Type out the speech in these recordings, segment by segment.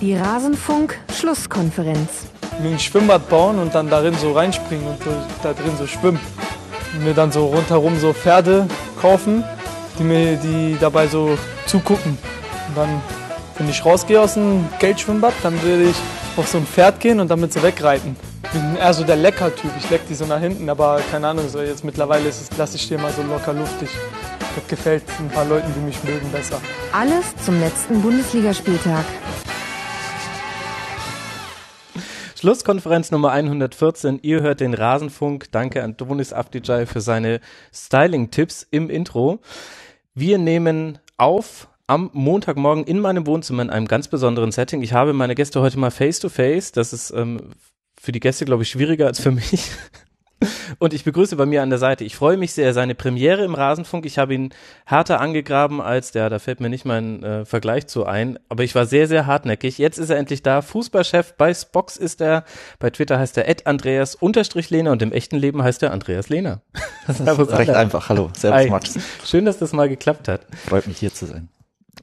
Die Rasenfunk-Schlusskonferenz. Mir ein Schwimmbad bauen und dann darin so reinspringen und so, da drin so schwimmen. Und mir dann so rundherum so Pferde kaufen, die mir die dabei so zugucken. Und dann, wenn ich rausgehe aus dem Geldschwimmbad, dann würde ich auf so ein Pferd gehen und damit so wegreiten. Ich bin eher so der Lecker-Typ. Ich leck die so nach hinten, aber keine Ahnung, so jetzt mittlerweile ist es, lasse ich dir mal so locker luftig. Das gefällt ein paar Leuten, die mich mögen, besser. Alles zum letzten Bundesligaspieltag. Schlusskonferenz Nummer 114. Ihr hört den Rasenfunk. Danke an Donis Afdijay für seine Styling-Tipps im Intro. Wir nehmen auf am Montagmorgen in meinem Wohnzimmer in einem ganz besonderen Setting. Ich habe meine Gäste heute mal face to face. Das ist ähm, für die Gäste, glaube ich, schwieriger als für mich. Und ich begrüße bei mir an der Seite. Ich freue mich sehr. Seine Premiere im Rasenfunk. Ich habe ihn härter angegraben als der. Da fällt mir nicht mein äh, Vergleich zu ein. Aber ich war sehr, sehr hartnäckig. Jetzt ist er endlich da. Fußballchef bei Spox ist er. Bei Twitter heißt er Ed Andreas unterstrich Lehner und im echten Leben heißt er Andreas Lehner. Das ist recht einfach. Hallo. Servus. Max. Schön, dass das mal geklappt hat. Freut mich hier zu sein.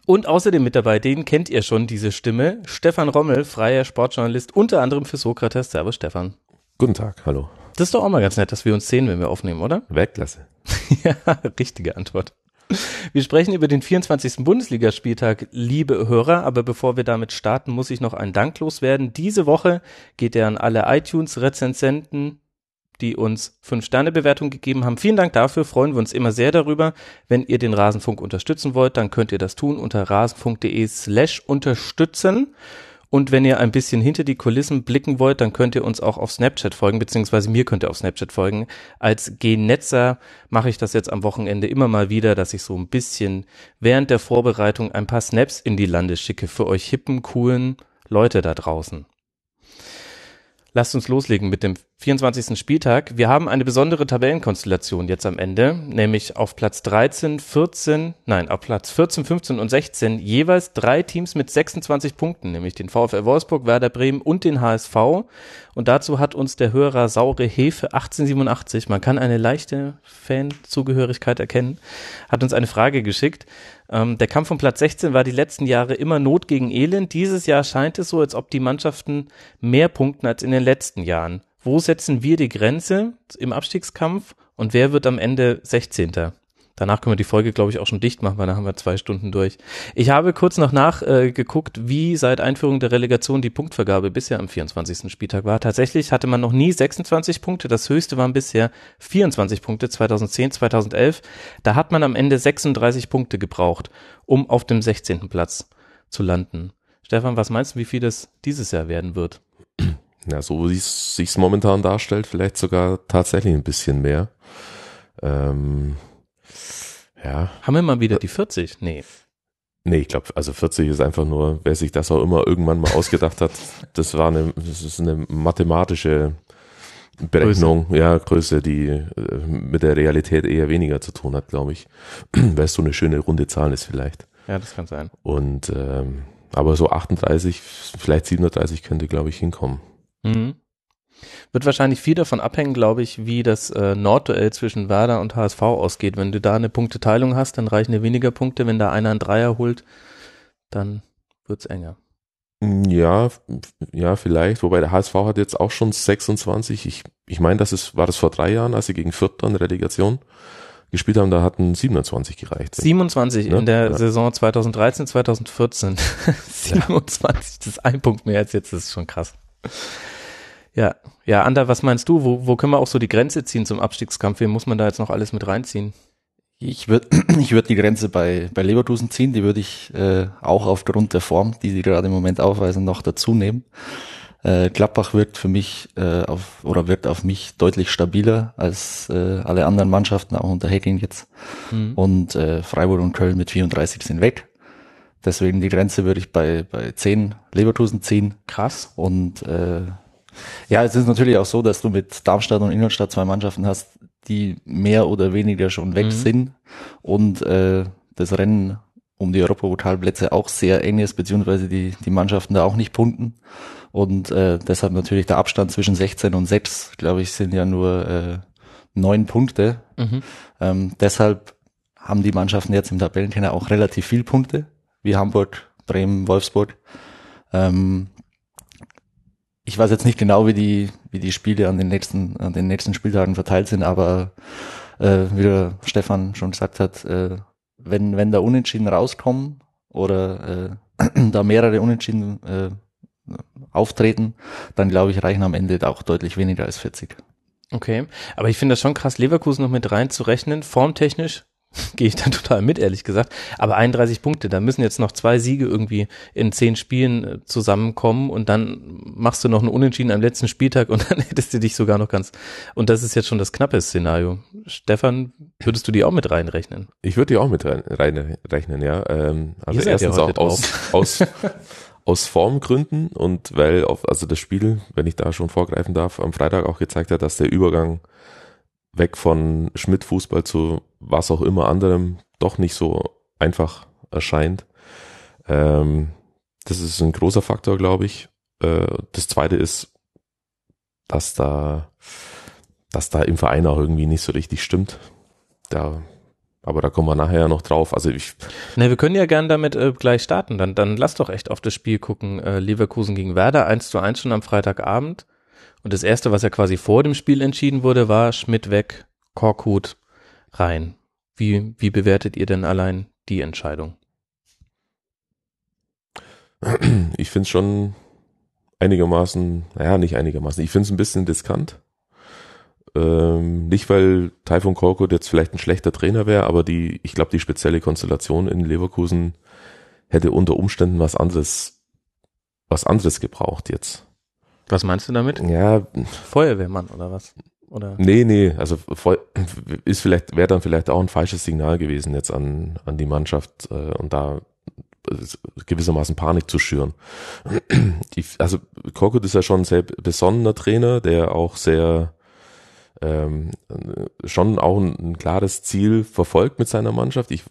Und außerdem mit dabei, den kennt ihr schon, diese Stimme. Stefan Rommel, freier Sportjournalist, unter anderem für Sokrates. Servus, Stefan. Guten Tag, hallo. Das ist doch auch mal ganz nett, dass wir uns sehen, wenn wir aufnehmen, oder? Weltklasse. ja, richtige Antwort. Wir sprechen über den 24. Bundesligaspieltag, liebe Hörer, aber bevor wir damit starten, muss ich noch einen Dank loswerden. Diese Woche geht er an alle iTunes-Rezensenten, die uns 5-Sterne-Bewertung gegeben haben. Vielen Dank dafür, freuen wir uns immer sehr darüber. Wenn ihr den Rasenfunk unterstützen wollt, dann könnt ihr das tun unter rasenfunk.de slash unterstützen. Und wenn ihr ein bisschen hinter die Kulissen blicken wollt, dann könnt ihr uns auch auf Snapchat folgen, beziehungsweise mir könnt ihr auf Snapchat folgen. Als Genetzer mache ich das jetzt am Wochenende immer mal wieder, dass ich so ein bisschen während der Vorbereitung ein paar Snaps in die Lande schicke für euch hippen, coolen Leute da draußen. Lasst uns loslegen mit dem 24. Spieltag. Wir haben eine besondere Tabellenkonstellation jetzt am Ende, nämlich auf Platz 13, 14, nein, auf Platz 14, 15 und 16 jeweils drei Teams mit 26 Punkten, nämlich den VfL Wolfsburg, Werder Bremen und den HSV. Und dazu hat uns der Hörer Saure Hefe 1887, man kann eine leichte Fanzugehörigkeit erkennen, hat uns eine Frage geschickt. Ähm, der Kampf um Platz 16 war die letzten Jahre immer Not gegen Elend. Dieses Jahr scheint es so, als ob die Mannschaften mehr punkten als in den letzten Jahren. Wo setzen wir die Grenze im Abstiegskampf und wer wird am Ende 16. Danach können wir die Folge, glaube ich, auch schon dicht machen, weil dann haben wir zwei Stunden durch. Ich habe kurz noch nachgeguckt, äh, wie seit Einführung der Relegation die Punktvergabe bisher am 24. Spieltag war. Tatsächlich hatte man noch nie 26 Punkte. Das höchste waren bisher 24 Punkte 2010, 2011. Da hat man am Ende 36 Punkte gebraucht, um auf dem 16. Platz zu landen. Stefan, was meinst du, wie viel das dieses Jahr werden wird? Ja, so wie es sich momentan darstellt, vielleicht sogar tatsächlich ein bisschen mehr. Ähm, ja. Haben wir mal wieder die 40? Nee. Nee, ich glaube, also 40 ist einfach nur, wer sich das auch immer irgendwann mal ausgedacht hat, das war eine, das ist eine mathematische Berechnung, Größe. ja, Größe, die äh, mit der Realität eher weniger zu tun hat, glaube ich. Weil es so eine schöne runde Zahl ist vielleicht. Ja, das kann sein. Und ähm, aber so 38, vielleicht 37 könnte, glaube ich, hinkommen. Mhm. Wird wahrscheinlich viel davon abhängen, glaube ich, wie das äh, Nordduell zwischen Werder und HSV ausgeht. Wenn du da eine Punkteteilung hast, dann reichen dir weniger Punkte. Wenn da einer einen Dreier holt, dann wird's enger. Ja, ja, vielleicht. Wobei der HSV hat jetzt auch schon 26. Ich, ich meine, das ist, war das vor drei Jahren, als sie gegen Fürth dann Relegation gespielt haben, da hatten 27 gereicht. 27 ne? in der ja. Saison 2013, 2014. 27, ja. das ist ein Punkt mehr als jetzt, das ist schon krass. Ja, ja, Ander, was meinst du? Wo, wo können wir auch so die Grenze ziehen zum Abstiegskampf? Wie muss man da jetzt noch alles mit reinziehen? Ich würde ich würd die Grenze bei, bei Leverkusen ziehen, die würde ich äh, auch aufgrund der Form, die sie gerade im Moment aufweisen, noch dazu nehmen. Äh, Gladbach wirkt für mich äh, auf oder wirkt auf mich deutlich stabiler als äh, alle anderen Mannschaften, auch unter Hacking jetzt. Mhm. Und äh, Freiburg und Köln mit 34 sind weg. Deswegen die Grenze würde ich bei, bei 10 Leverkusen ziehen. Krass. Und äh, ja, es ist natürlich auch so, dass du mit Darmstadt und Ingolstadt zwei Mannschaften hast, die mehr oder weniger schon weg mhm. sind und äh, das Rennen um die Europapokalplätze auch sehr eng ist, beziehungsweise die, die Mannschaften da auch nicht punkten. Und äh, deshalb natürlich der Abstand zwischen 16 und 6, glaube ich, sind ja nur äh, neun Punkte. Mhm. Ähm, deshalb haben die Mannschaften jetzt im Tabellenkenner auch relativ viel Punkte, wie Hamburg, Bremen, Wolfsburg. Ähm, ich weiß jetzt nicht genau, wie die, wie die Spiele an den nächsten, an den nächsten Spieltagen verteilt sind, aber äh, wie der Stefan schon gesagt hat, äh, wenn, wenn da Unentschieden rauskommen oder äh, da mehrere Unentschieden äh, auftreten, dann glaube ich, reichen am Ende auch deutlich weniger als 40. Okay, aber ich finde das schon krass, Leverkusen noch mit reinzurechnen, formtechnisch gehe ich dann total mit, ehrlich gesagt. Aber 31 Punkte, da müssen jetzt noch zwei Siege irgendwie in zehn Spielen äh, zusammenkommen und dann machst du noch einen Unentschieden am letzten Spieltag und dann hättest du dich sogar noch ganz. Und das ist jetzt schon das knappe Szenario. Stefan, würdest du die auch mit reinrechnen? Ich würde die auch mit rein, reinrechnen, ja. Ähm, also erstens auch aus, aus, aus Formgründen und weil auf, also das Spiel, wenn ich da schon vorgreifen darf, am Freitag auch gezeigt hat, dass der Übergang weg von Schmidt-Fußball zu was auch immer anderem doch nicht so einfach erscheint. Ähm, das ist ein großer Faktor, glaube ich. Äh, das zweite ist, dass da, dass da im Verein auch irgendwie nicht so richtig stimmt. Da, aber da kommen wir nachher noch drauf. Also ich. Ne, wir können ja gern damit äh, gleich starten. Dann, dann lass doch echt auf das Spiel gucken. Äh, Leverkusen gegen Werder, 1 zu 1 schon am Freitagabend. Und das erste, was ja quasi vor dem Spiel entschieden wurde, war Schmidt weg, Korkut rein. Wie, wie bewertet ihr denn allein die Entscheidung? Ich finde es schon einigermaßen, naja, nicht einigermaßen, ich finde es ein bisschen diskant. Ähm, nicht, weil Taifun Korkut jetzt vielleicht ein schlechter Trainer wäre, aber die, ich glaube, die spezielle Konstellation in Leverkusen hätte unter Umständen was anderes, was anderes gebraucht jetzt. Was meinst du damit? Ja. Feuerwehrmann oder was? Oder? Nee, nee, also ist vielleicht, wäre dann vielleicht auch ein falsches Signal gewesen jetzt an, an die Mannschaft äh, und da äh, gewissermaßen Panik zu schüren. Die, also Korkut ist ja schon ein sehr besonnener Trainer, der auch sehr ähm, schon auch ein, ein klares Ziel verfolgt mit seiner Mannschaft. Ich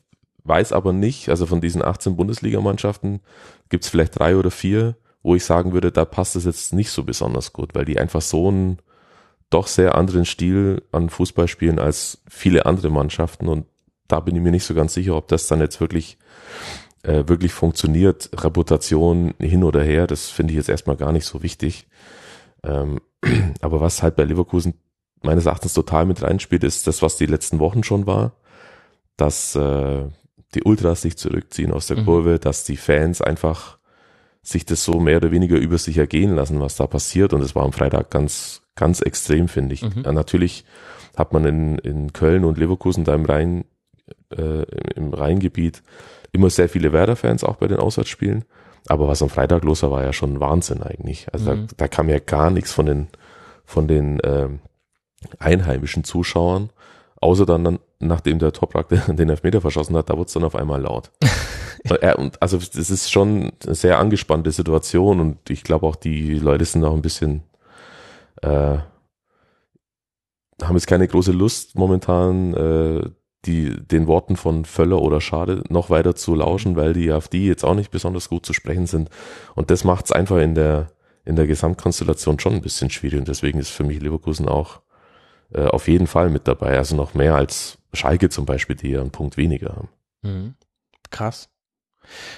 weiß aber nicht, also von diesen 18 Bundesligamannschaften gibt es vielleicht drei oder vier, wo ich sagen würde, da passt es jetzt nicht so besonders gut, weil die einfach so einen doch sehr anderen Stil an Fußball spielen als viele andere Mannschaften und da bin ich mir nicht so ganz sicher, ob das dann jetzt wirklich äh, wirklich funktioniert. Reputation hin oder her, das finde ich jetzt erstmal gar nicht so wichtig. Ähm, aber was halt bei Leverkusen meines Erachtens total mit reinspielt, ist das, was die letzten Wochen schon war, dass äh, die Ultras sich zurückziehen aus der mhm. Kurve, dass die Fans einfach sich das so mehr oder weniger über sich ergehen lassen, was da passiert. Und es war am Freitag ganz, ganz extrem, finde ich. Mhm. Natürlich hat man in, in Köln und Leverkusen da im Rhein, äh, im Rheingebiet immer sehr viele Werder-Fans auch bei den Auswärtsspielen. Aber was am Freitag los war, war ja schon Wahnsinn eigentlich. Also mhm. da, da kam ja gar nichts von den, von den ähm, einheimischen Zuschauern, außer dann, nachdem der Toprak den Elfmeter verschossen hat, da wurde es dann auf einmal laut. ja, und also das ist schon eine sehr angespannte Situation und ich glaube auch die Leute sind auch ein bisschen äh, haben jetzt keine große Lust momentan äh, die den Worten von Völler oder Schade noch weiter zu lauschen, weil die AfD jetzt auch nicht besonders gut zu sprechen sind und das macht es einfach in der in der Gesamtkonstellation schon ein bisschen schwierig und deswegen ist für mich Leverkusen auch äh, auf jeden Fall mit dabei, also noch mehr als Schalke zum Beispiel, die ja einen Punkt weniger haben. Mhm. Krass.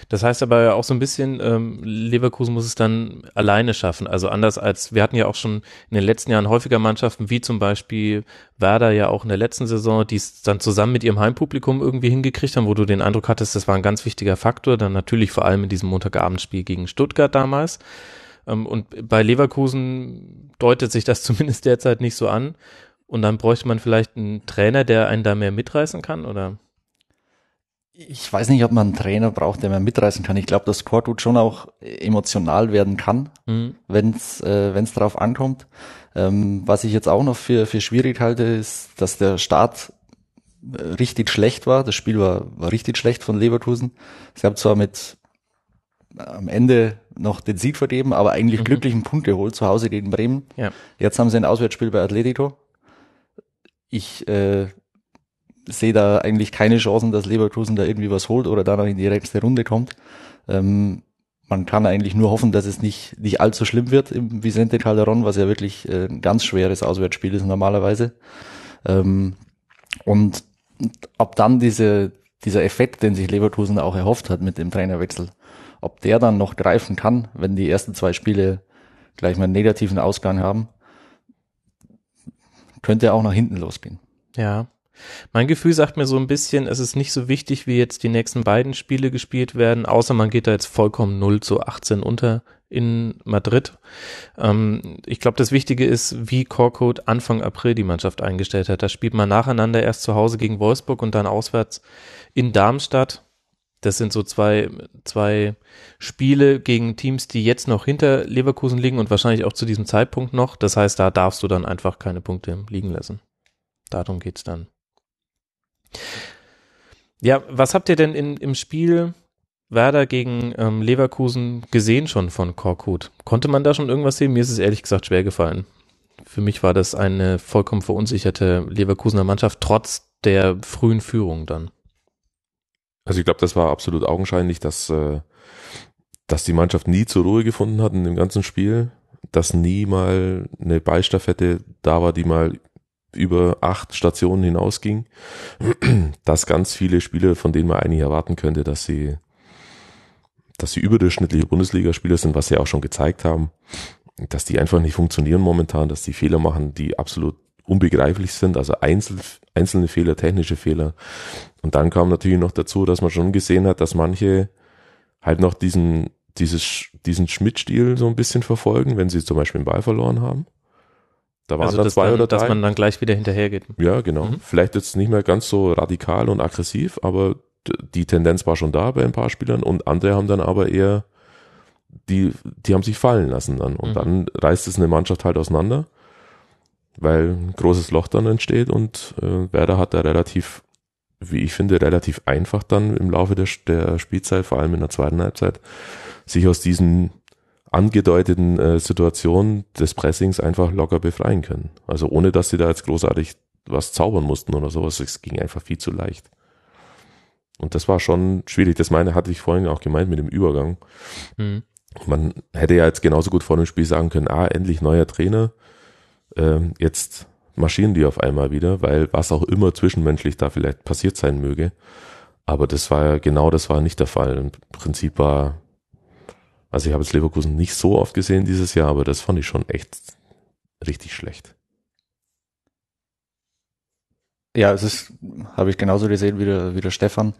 Das heißt aber auch so ein bisschen, ähm, Leverkusen muss es dann alleine schaffen. Also anders als, wir hatten ja auch schon in den letzten Jahren häufiger Mannschaften, wie zum Beispiel Werder ja auch in der letzten Saison, die es dann zusammen mit ihrem Heimpublikum irgendwie hingekriegt haben, wo du den Eindruck hattest, das war ein ganz wichtiger Faktor. Dann natürlich vor allem in diesem Montagabendspiel gegen Stuttgart damals. Ähm, und bei Leverkusen deutet sich das zumindest derzeit nicht so an. Und dann bräuchte man vielleicht einen Trainer, der einen da mehr mitreißen kann, oder? Ich weiß nicht, ob man einen Trainer braucht, der mehr mitreißen kann. Ich glaube, dass Kortut schon auch emotional werden kann, mhm. wenn es äh, wenn's darauf ankommt. Ähm, was ich jetzt auch noch für, für schwierig halte, ist, dass der Start äh, richtig schlecht war. Das Spiel war, war richtig schlecht von Leverkusen. Sie haben zwar mit äh, am Ende noch den Sieg vergeben, aber eigentlich mhm. glücklichen Punkt geholt zu Hause gegen Bremen. Ja. Jetzt haben sie ein Auswärtsspiel bei Atletico. Ich äh, sehe da eigentlich keine Chancen, dass Leverkusen da irgendwie was holt oder da noch in die nächste Runde kommt. Ähm, man kann eigentlich nur hoffen, dass es nicht, nicht allzu schlimm wird im Vicente Calderon, was ja wirklich äh, ein ganz schweres Auswärtsspiel ist normalerweise. Ähm, und ob dann diese, dieser Effekt, den sich Leverkusen auch erhofft hat mit dem Trainerwechsel, ob der dann noch greifen kann, wenn die ersten zwei Spiele gleich mal einen negativen Ausgang haben, könnte auch nach hinten losgehen. Ja. Mein Gefühl sagt mir so ein bisschen, es ist nicht so wichtig, wie jetzt die nächsten beiden Spiele gespielt werden, außer man geht da jetzt vollkommen 0 zu 18 unter in Madrid. Ähm, ich glaube, das Wichtige ist, wie Korkut Anfang April die Mannschaft eingestellt hat. Da spielt man nacheinander erst zu Hause gegen Wolfsburg und dann auswärts in Darmstadt. Das sind so zwei, zwei Spiele gegen Teams, die jetzt noch hinter Leverkusen liegen und wahrscheinlich auch zu diesem Zeitpunkt noch. Das heißt, da darfst du dann einfach keine Punkte liegen lassen. Darum geht's dann. Ja, was habt ihr denn in, im Spiel Werder gegen ähm, Leverkusen gesehen schon von Korkut? Konnte man da schon irgendwas sehen? Mir ist es ehrlich gesagt schwer gefallen. Für mich war das eine vollkommen verunsicherte Leverkusener Mannschaft, trotz der frühen Führung dann. Also ich glaube, das war absolut augenscheinlich, dass, äh, dass die Mannschaft nie zur Ruhe gefunden hat in dem ganzen Spiel, dass nie mal eine Beistaffette da war, die mal über acht Stationen hinausging, dass ganz viele Spieler, von denen man eigentlich erwarten könnte, dass sie, dass sie überdurchschnittliche Bundesligaspieler sind, was sie auch schon gezeigt haben, dass die einfach nicht funktionieren momentan, dass die Fehler machen, die absolut unbegreiflich sind, also einzel, einzelne Fehler, technische Fehler. Und dann kam natürlich noch dazu, dass man schon gesehen hat, dass manche halt noch diesen, dieses, diesen Schmidt-Stil so ein bisschen verfolgen, wenn sie zum Beispiel den Ball verloren haben. Da waren also dann zwei dann, oder drei. Dass man dann gleich wieder hinterhergeht. Ja, genau. Mhm. Vielleicht jetzt nicht mehr ganz so radikal und aggressiv, aber die Tendenz war schon da bei ein paar Spielern und andere haben dann aber eher, die, die haben sich fallen lassen dann. Und mhm. dann reißt es eine Mannschaft halt auseinander weil ein großes Loch dann entsteht und äh, Werder hat da relativ, wie ich finde, relativ einfach dann im Laufe der, der Spielzeit, vor allem in der zweiten Halbzeit, sich aus diesen angedeuteten äh, Situationen des Pressings einfach locker befreien können. Also ohne, dass sie da jetzt großartig was zaubern mussten oder sowas. Es ging einfach viel zu leicht. Und das war schon schwierig. Das meine hatte ich vorhin auch gemeint mit dem Übergang. Mhm. Man hätte ja jetzt genauso gut vor dem Spiel sagen können, ah, endlich neuer Trainer ähm, jetzt marschieren die auf einmal wieder, weil was auch immer zwischenmenschlich da vielleicht passiert sein möge. Aber das war ja genau das war nicht der Fall. Im Prinzip war, also ich habe jetzt Leverkusen nicht so oft gesehen dieses Jahr, aber das fand ich schon echt richtig schlecht. Ja, es ist, habe ich genauso gesehen wie der, wie der Stefan,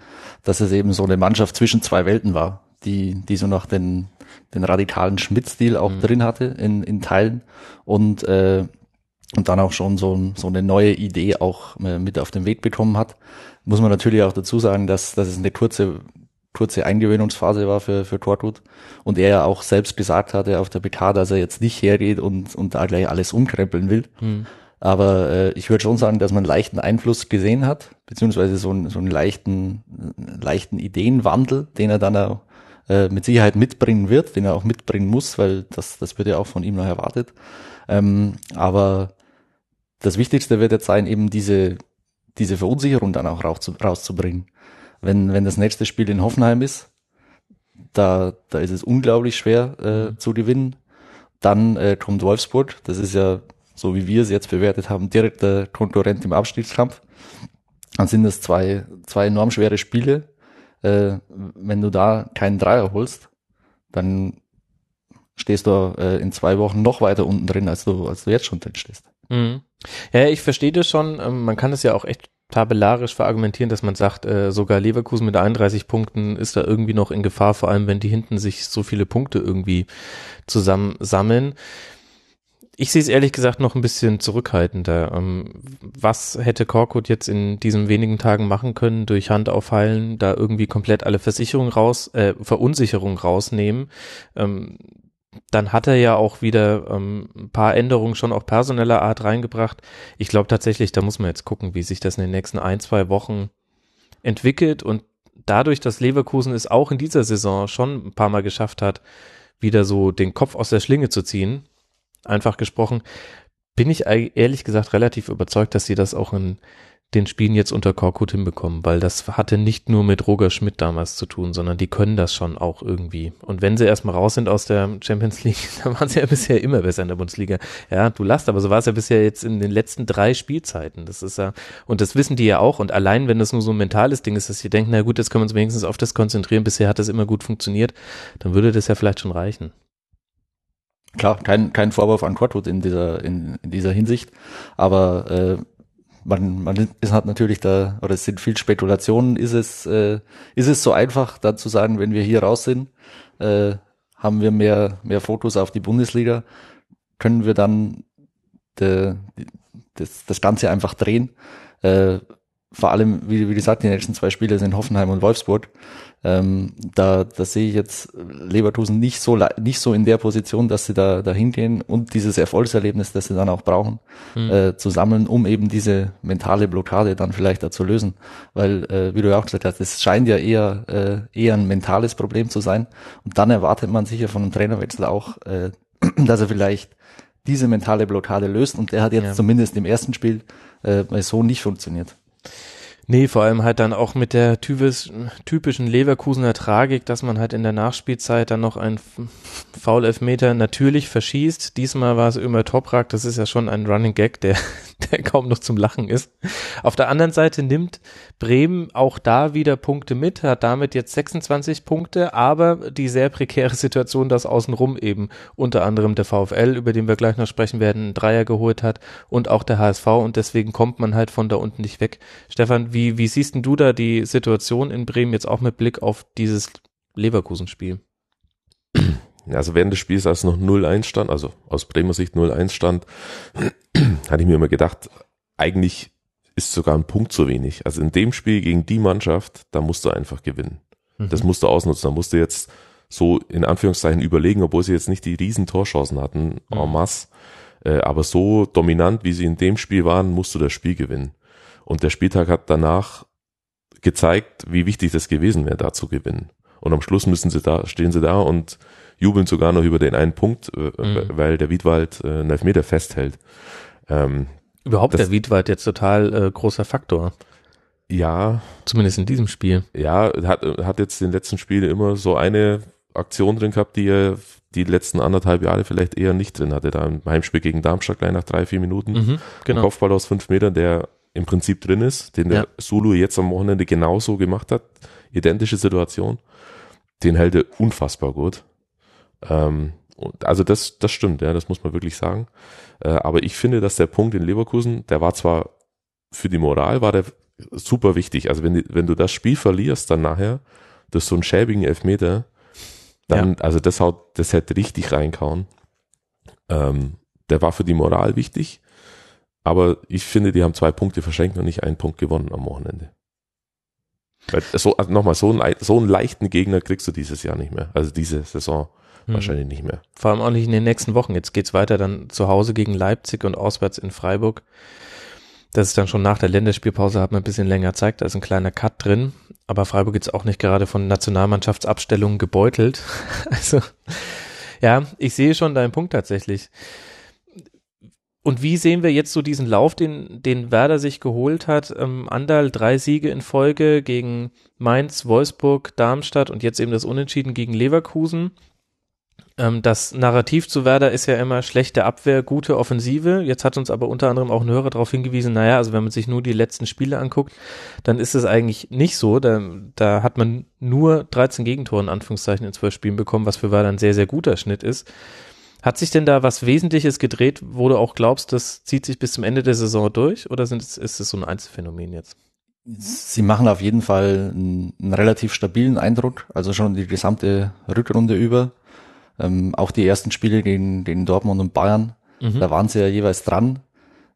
dass es eben so eine Mannschaft zwischen zwei Welten war, die, die so nach den, den radikalen Schmidt-Stil auch mhm. drin hatte in, in Teilen und äh, und dann auch schon so, so eine neue Idee auch äh, mit auf den Weg bekommen hat. Muss man natürlich auch dazu sagen, dass, dass es eine kurze, kurze Eingewöhnungsphase war für, für Tortut und er ja auch selbst gesagt hatte auf der PK, dass er jetzt nicht hergeht und, und da gleich alles umkrempeln will. Mhm. Aber äh, ich würde schon sagen, dass man einen leichten Einfluss gesehen hat, beziehungsweise so, einen so einen leichten, leichten Ideenwandel, den er dann auch äh, mit Sicherheit mitbringen wird, den er auch mitbringen muss, weil das, das wird ja auch von ihm noch erwartet. Ähm, aber das Wichtigste wird jetzt sein, eben diese, diese Verunsicherung dann auch rauszubringen. Wenn, wenn das nächste Spiel in Hoffenheim ist, da, da ist es unglaublich schwer äh, mhm. zu gewinnen. Dann äh, kommt Wolfsburg, das ist ja, so wie wir es jetzt bewertet haben, direkter Konkurrent im Abstiegskampf. Dann sind das zwei, zwei enorm schwere Spiele. Äh, wenn du da keinen Dreier holst, dann stehst du äh, in zwei Wochen noch weiter unten drin, als du, als du jetzt schon drin stehst. Mhm. Ja, ich verstehe das schon. Ähm, man kann es ja auch echt tabellarisch verargumentieren, dass man sagt, äh, sogar Leverkusen mit 31 Punkten ist da irgendwie noch in Gefahr, vor allem wenn die hinten sich so viele Punkte irgendwie zusammen sammeln. Ich sehe es ehrlich gesagt noch ein bisschen zurückhaltender. Ähm, was hätte Korkut jetzt in diesen wenigen Tagen machen können, durch Hand aufheilen, da irgendwie komplett alle Versicherungen raus, äh, Verunsicherung rausnehmen? Ähm, dann hat er ja auch wieder ähm, ein paar Änderungen schon auch personeller Art reingebracht. Ich glaube tatsächlich, da muss man jetzt gucken, wie sich das in den nächsten ein, zwei Wochen entwickelt und dadurch, dass Leverkusen es auch in dieser Saison schon ein paar Mal geschafft hat, wieder so den Kopf aus der Schlinge zu ziehen, einfach gesprochen, bin ich ehrlich gesagt relativ überzeugt, dass sie das auch in den Spielen jetzt unter Korkut hinbekommen, weil das hatte nicht nur mit Roger Schmidt damals zu tun, sondern die können das schon auch irgendwie. Und wenn sie erstmal raus sind aus der Champions League, dann waren sie ja bisher immer besser in der Bundesliga. Ja, du lachst, aber so war es ja bisher jetzt in den letzten drei Spielzeiten. Das ist ja, und das wissen die ja auch. Und allein, wenn das nur so ein mentales Ding ist, dass sie denken, na gut, jetzt können wir uns wenigstens auf das konzentrieren, bisher hat das immer gut funktioniert, dann würde das ja vielleicht schon reichen. Klar, kein, kein Vorwurf an Quadwood in dieser, in, in dieser Hinsicht, aber äh, man, man ist halt natürlich da, oder es sind viel Spekulationen, ist es, äh, ist es so einfach, dann zu sagen, wenn wir hier raus sind, äh, haben wir mehr, mehr Fokus auf die Bundesliga, können wir dann de, das, das Ganze einfach drehen. Äh, vor allem, wie, wie gesagt, die nächsten zwei Spiele sind Hoffenheim und Wolfsburg. Ähm, da, da sehe ich jetzt Leverkusen nicht so nicht so in der Position, dass sie da da hingehen und dieses Erfolgserlebnis, das sie dann auch brauchen, mhm. äh, zu sammeln, um eben diese mentale Blockade dann vielleicht da zu lösen. Weil, äh, wie du ja auch gesagt hast, es scheint ja eher äh, eher ein mentales Problem zu sein. Und dann erwartet man sicher von einem Trainerwechsel auch, äh, dass er vielleicht diese mentale Blockade löst. Und der hat jetzt ja. zumindest im ersten Spiel äh, so nicht funktioniert. Nee, vor allem halt dann auch mit der typischen Leverkusener Tragik, dass man halt in der Nachspielzeit dann noch ein Foul-Elfmeter natürlich verschießt. Diesmal war es immer Toprak, das ist ja schon ein Running Gag, der, der kaum noch zum Lachen ist. Auf der anderen Seite nimmt Bremen auch da wieder Punkte mit, hat damit jetzt 26 Punkte, aber die sehr prekäre Situation, dass außenrum eben unter anderem der VfL, über den wir gleich noch sprechen werden, einen Dreier geholt hat und auch der HSV und deswegen kommt man halt von da unten nicht weg. Stefan, wie, wie siehst denn du da die Situation in Bremen jetzt auch mit Blick auf dieses Leverkusen-Spiel? Also während des Spiels, als noch 0-1 stand, also aus Bremer Sicht 0-1 stand, hatte ich mir immer gedacht, eigentlich ist sogar ein Punkt zu wenig. Also in dem Spiel gegen die Mannschaft, da musst du einfach gewinnen. Mhm. Das musst du ausnutzen. Da musst du jetzt so in Anführungszeichen überlegen, obwohl sie jetzt nicht die riesen Torchancen hatten, mhm. en masse. Äh, aber so dominant, wie sie in dem Spiel waren, musst du das Spiel gewinnen. Und der Spieltag hat danach gezeigt, wie wichtig das gewesen wäre, da zu gewinnen. Und am Schluss müssen sie da, stehen sie da und jubeln sogar noch über den einen Punkt, äh, mhm. weil der Wiedwald äh, einen Elfmeter festhält. Ähm, Überhaupt das, der Wiedwald jetzt total äh, großer Faktor. Ja. Zumindest in diesem Spiel. Ja, hat, hat jetzt in den letzten Spielen immer so eine Aktion drin gehabt, die er die letzten anderthalb Jahre vielleicht eher nicht drin hatte. Da im Heimspiel gegen Darmstadt gleich nach drei, vier Minuten. Mhm, genau. Kopfball aus fünf Metern, der im Prinzip drin ist, den der Sulu jetzt am Wochenende genauso gemacht hat. Identische Situation. Den hält er unfassbar gut. Ähm, also das, das stimmt, ja, das muss man wirklich sagen. Äh, aber ich finde, dass der Punkt in Leverkusen, der war zwar für die Moral, war der super wichtig. Also wenn, wenn du das Spiel verlierst dann nachher, durch so einen schäbigen Elfmeter, dann, ja. also das haut, das hätte richtig reinkauen. Ähm, der war für die Moral wichtig. Aber ich finde, die haben zwei Punkte verschenkt und nicht einen Punkt gewonnen am Wochenende. Weil so, also nochmal, so einen, so einen leichten Gegner kriegst du dieses Jahr nicht mehr. Also diese Saison hm. wahrscheinlich nicht mehr. Vor allem auch nicht in den nächsten Wochen. Jetzt geht's weiter dann zu Hause gegen Leipzig und auswärts in Freiburg. Das ist dann schon nach der Länderspielpause, hat man ein bisschen länger Zeit, da ist ein kleiner Cut drin. Aber Freiburg jetzt auch nicht gerade von Nationalmannschaftsabstellungen gebeutelt. Also, ja, ich sehe schon deinen Punkt tatsächlich. Und wie sehen wir jetzt so diesen Lauf, den, den Werder sich geholt hat? Ähm, Andal drei Siege in Folge gegen Mainz, Wolfsburg, Darmstadt und jetzt eben das Unentschieden gegen Leverkusen. Ähm, das Narrativ zu Werder ist ja immer schlechte Abwehr, gute Offensive. Jetzt hat uns aber unter anderem auch ein Hörer darauf hingewiesen, naja, also wenn man sich nur die letzten Spiele anguckt, dann ist es eigentlich nicht so. Da, da hat man nur 13 Gegentore in Anführungszeichen in zwölf Spielen bekommen, was für Werder ein sehr, sehr guter Schnitt ist. Hat sich denn da was Wesentliches gedreht, wo du auch glaubst, das zieht sich bis zum Ende der Saison durch oder sind, ist es so ein Einzelfänomen jetzt? Sie machen auf jeden Fall einen, einen relativ stabilen Eindruck, also schon die gesamte Rückrunde über. Ähm, auch die ersten Spiele gegen, gegen Dortmund und Bayern, mhm. da waren sie ja jeweils dran.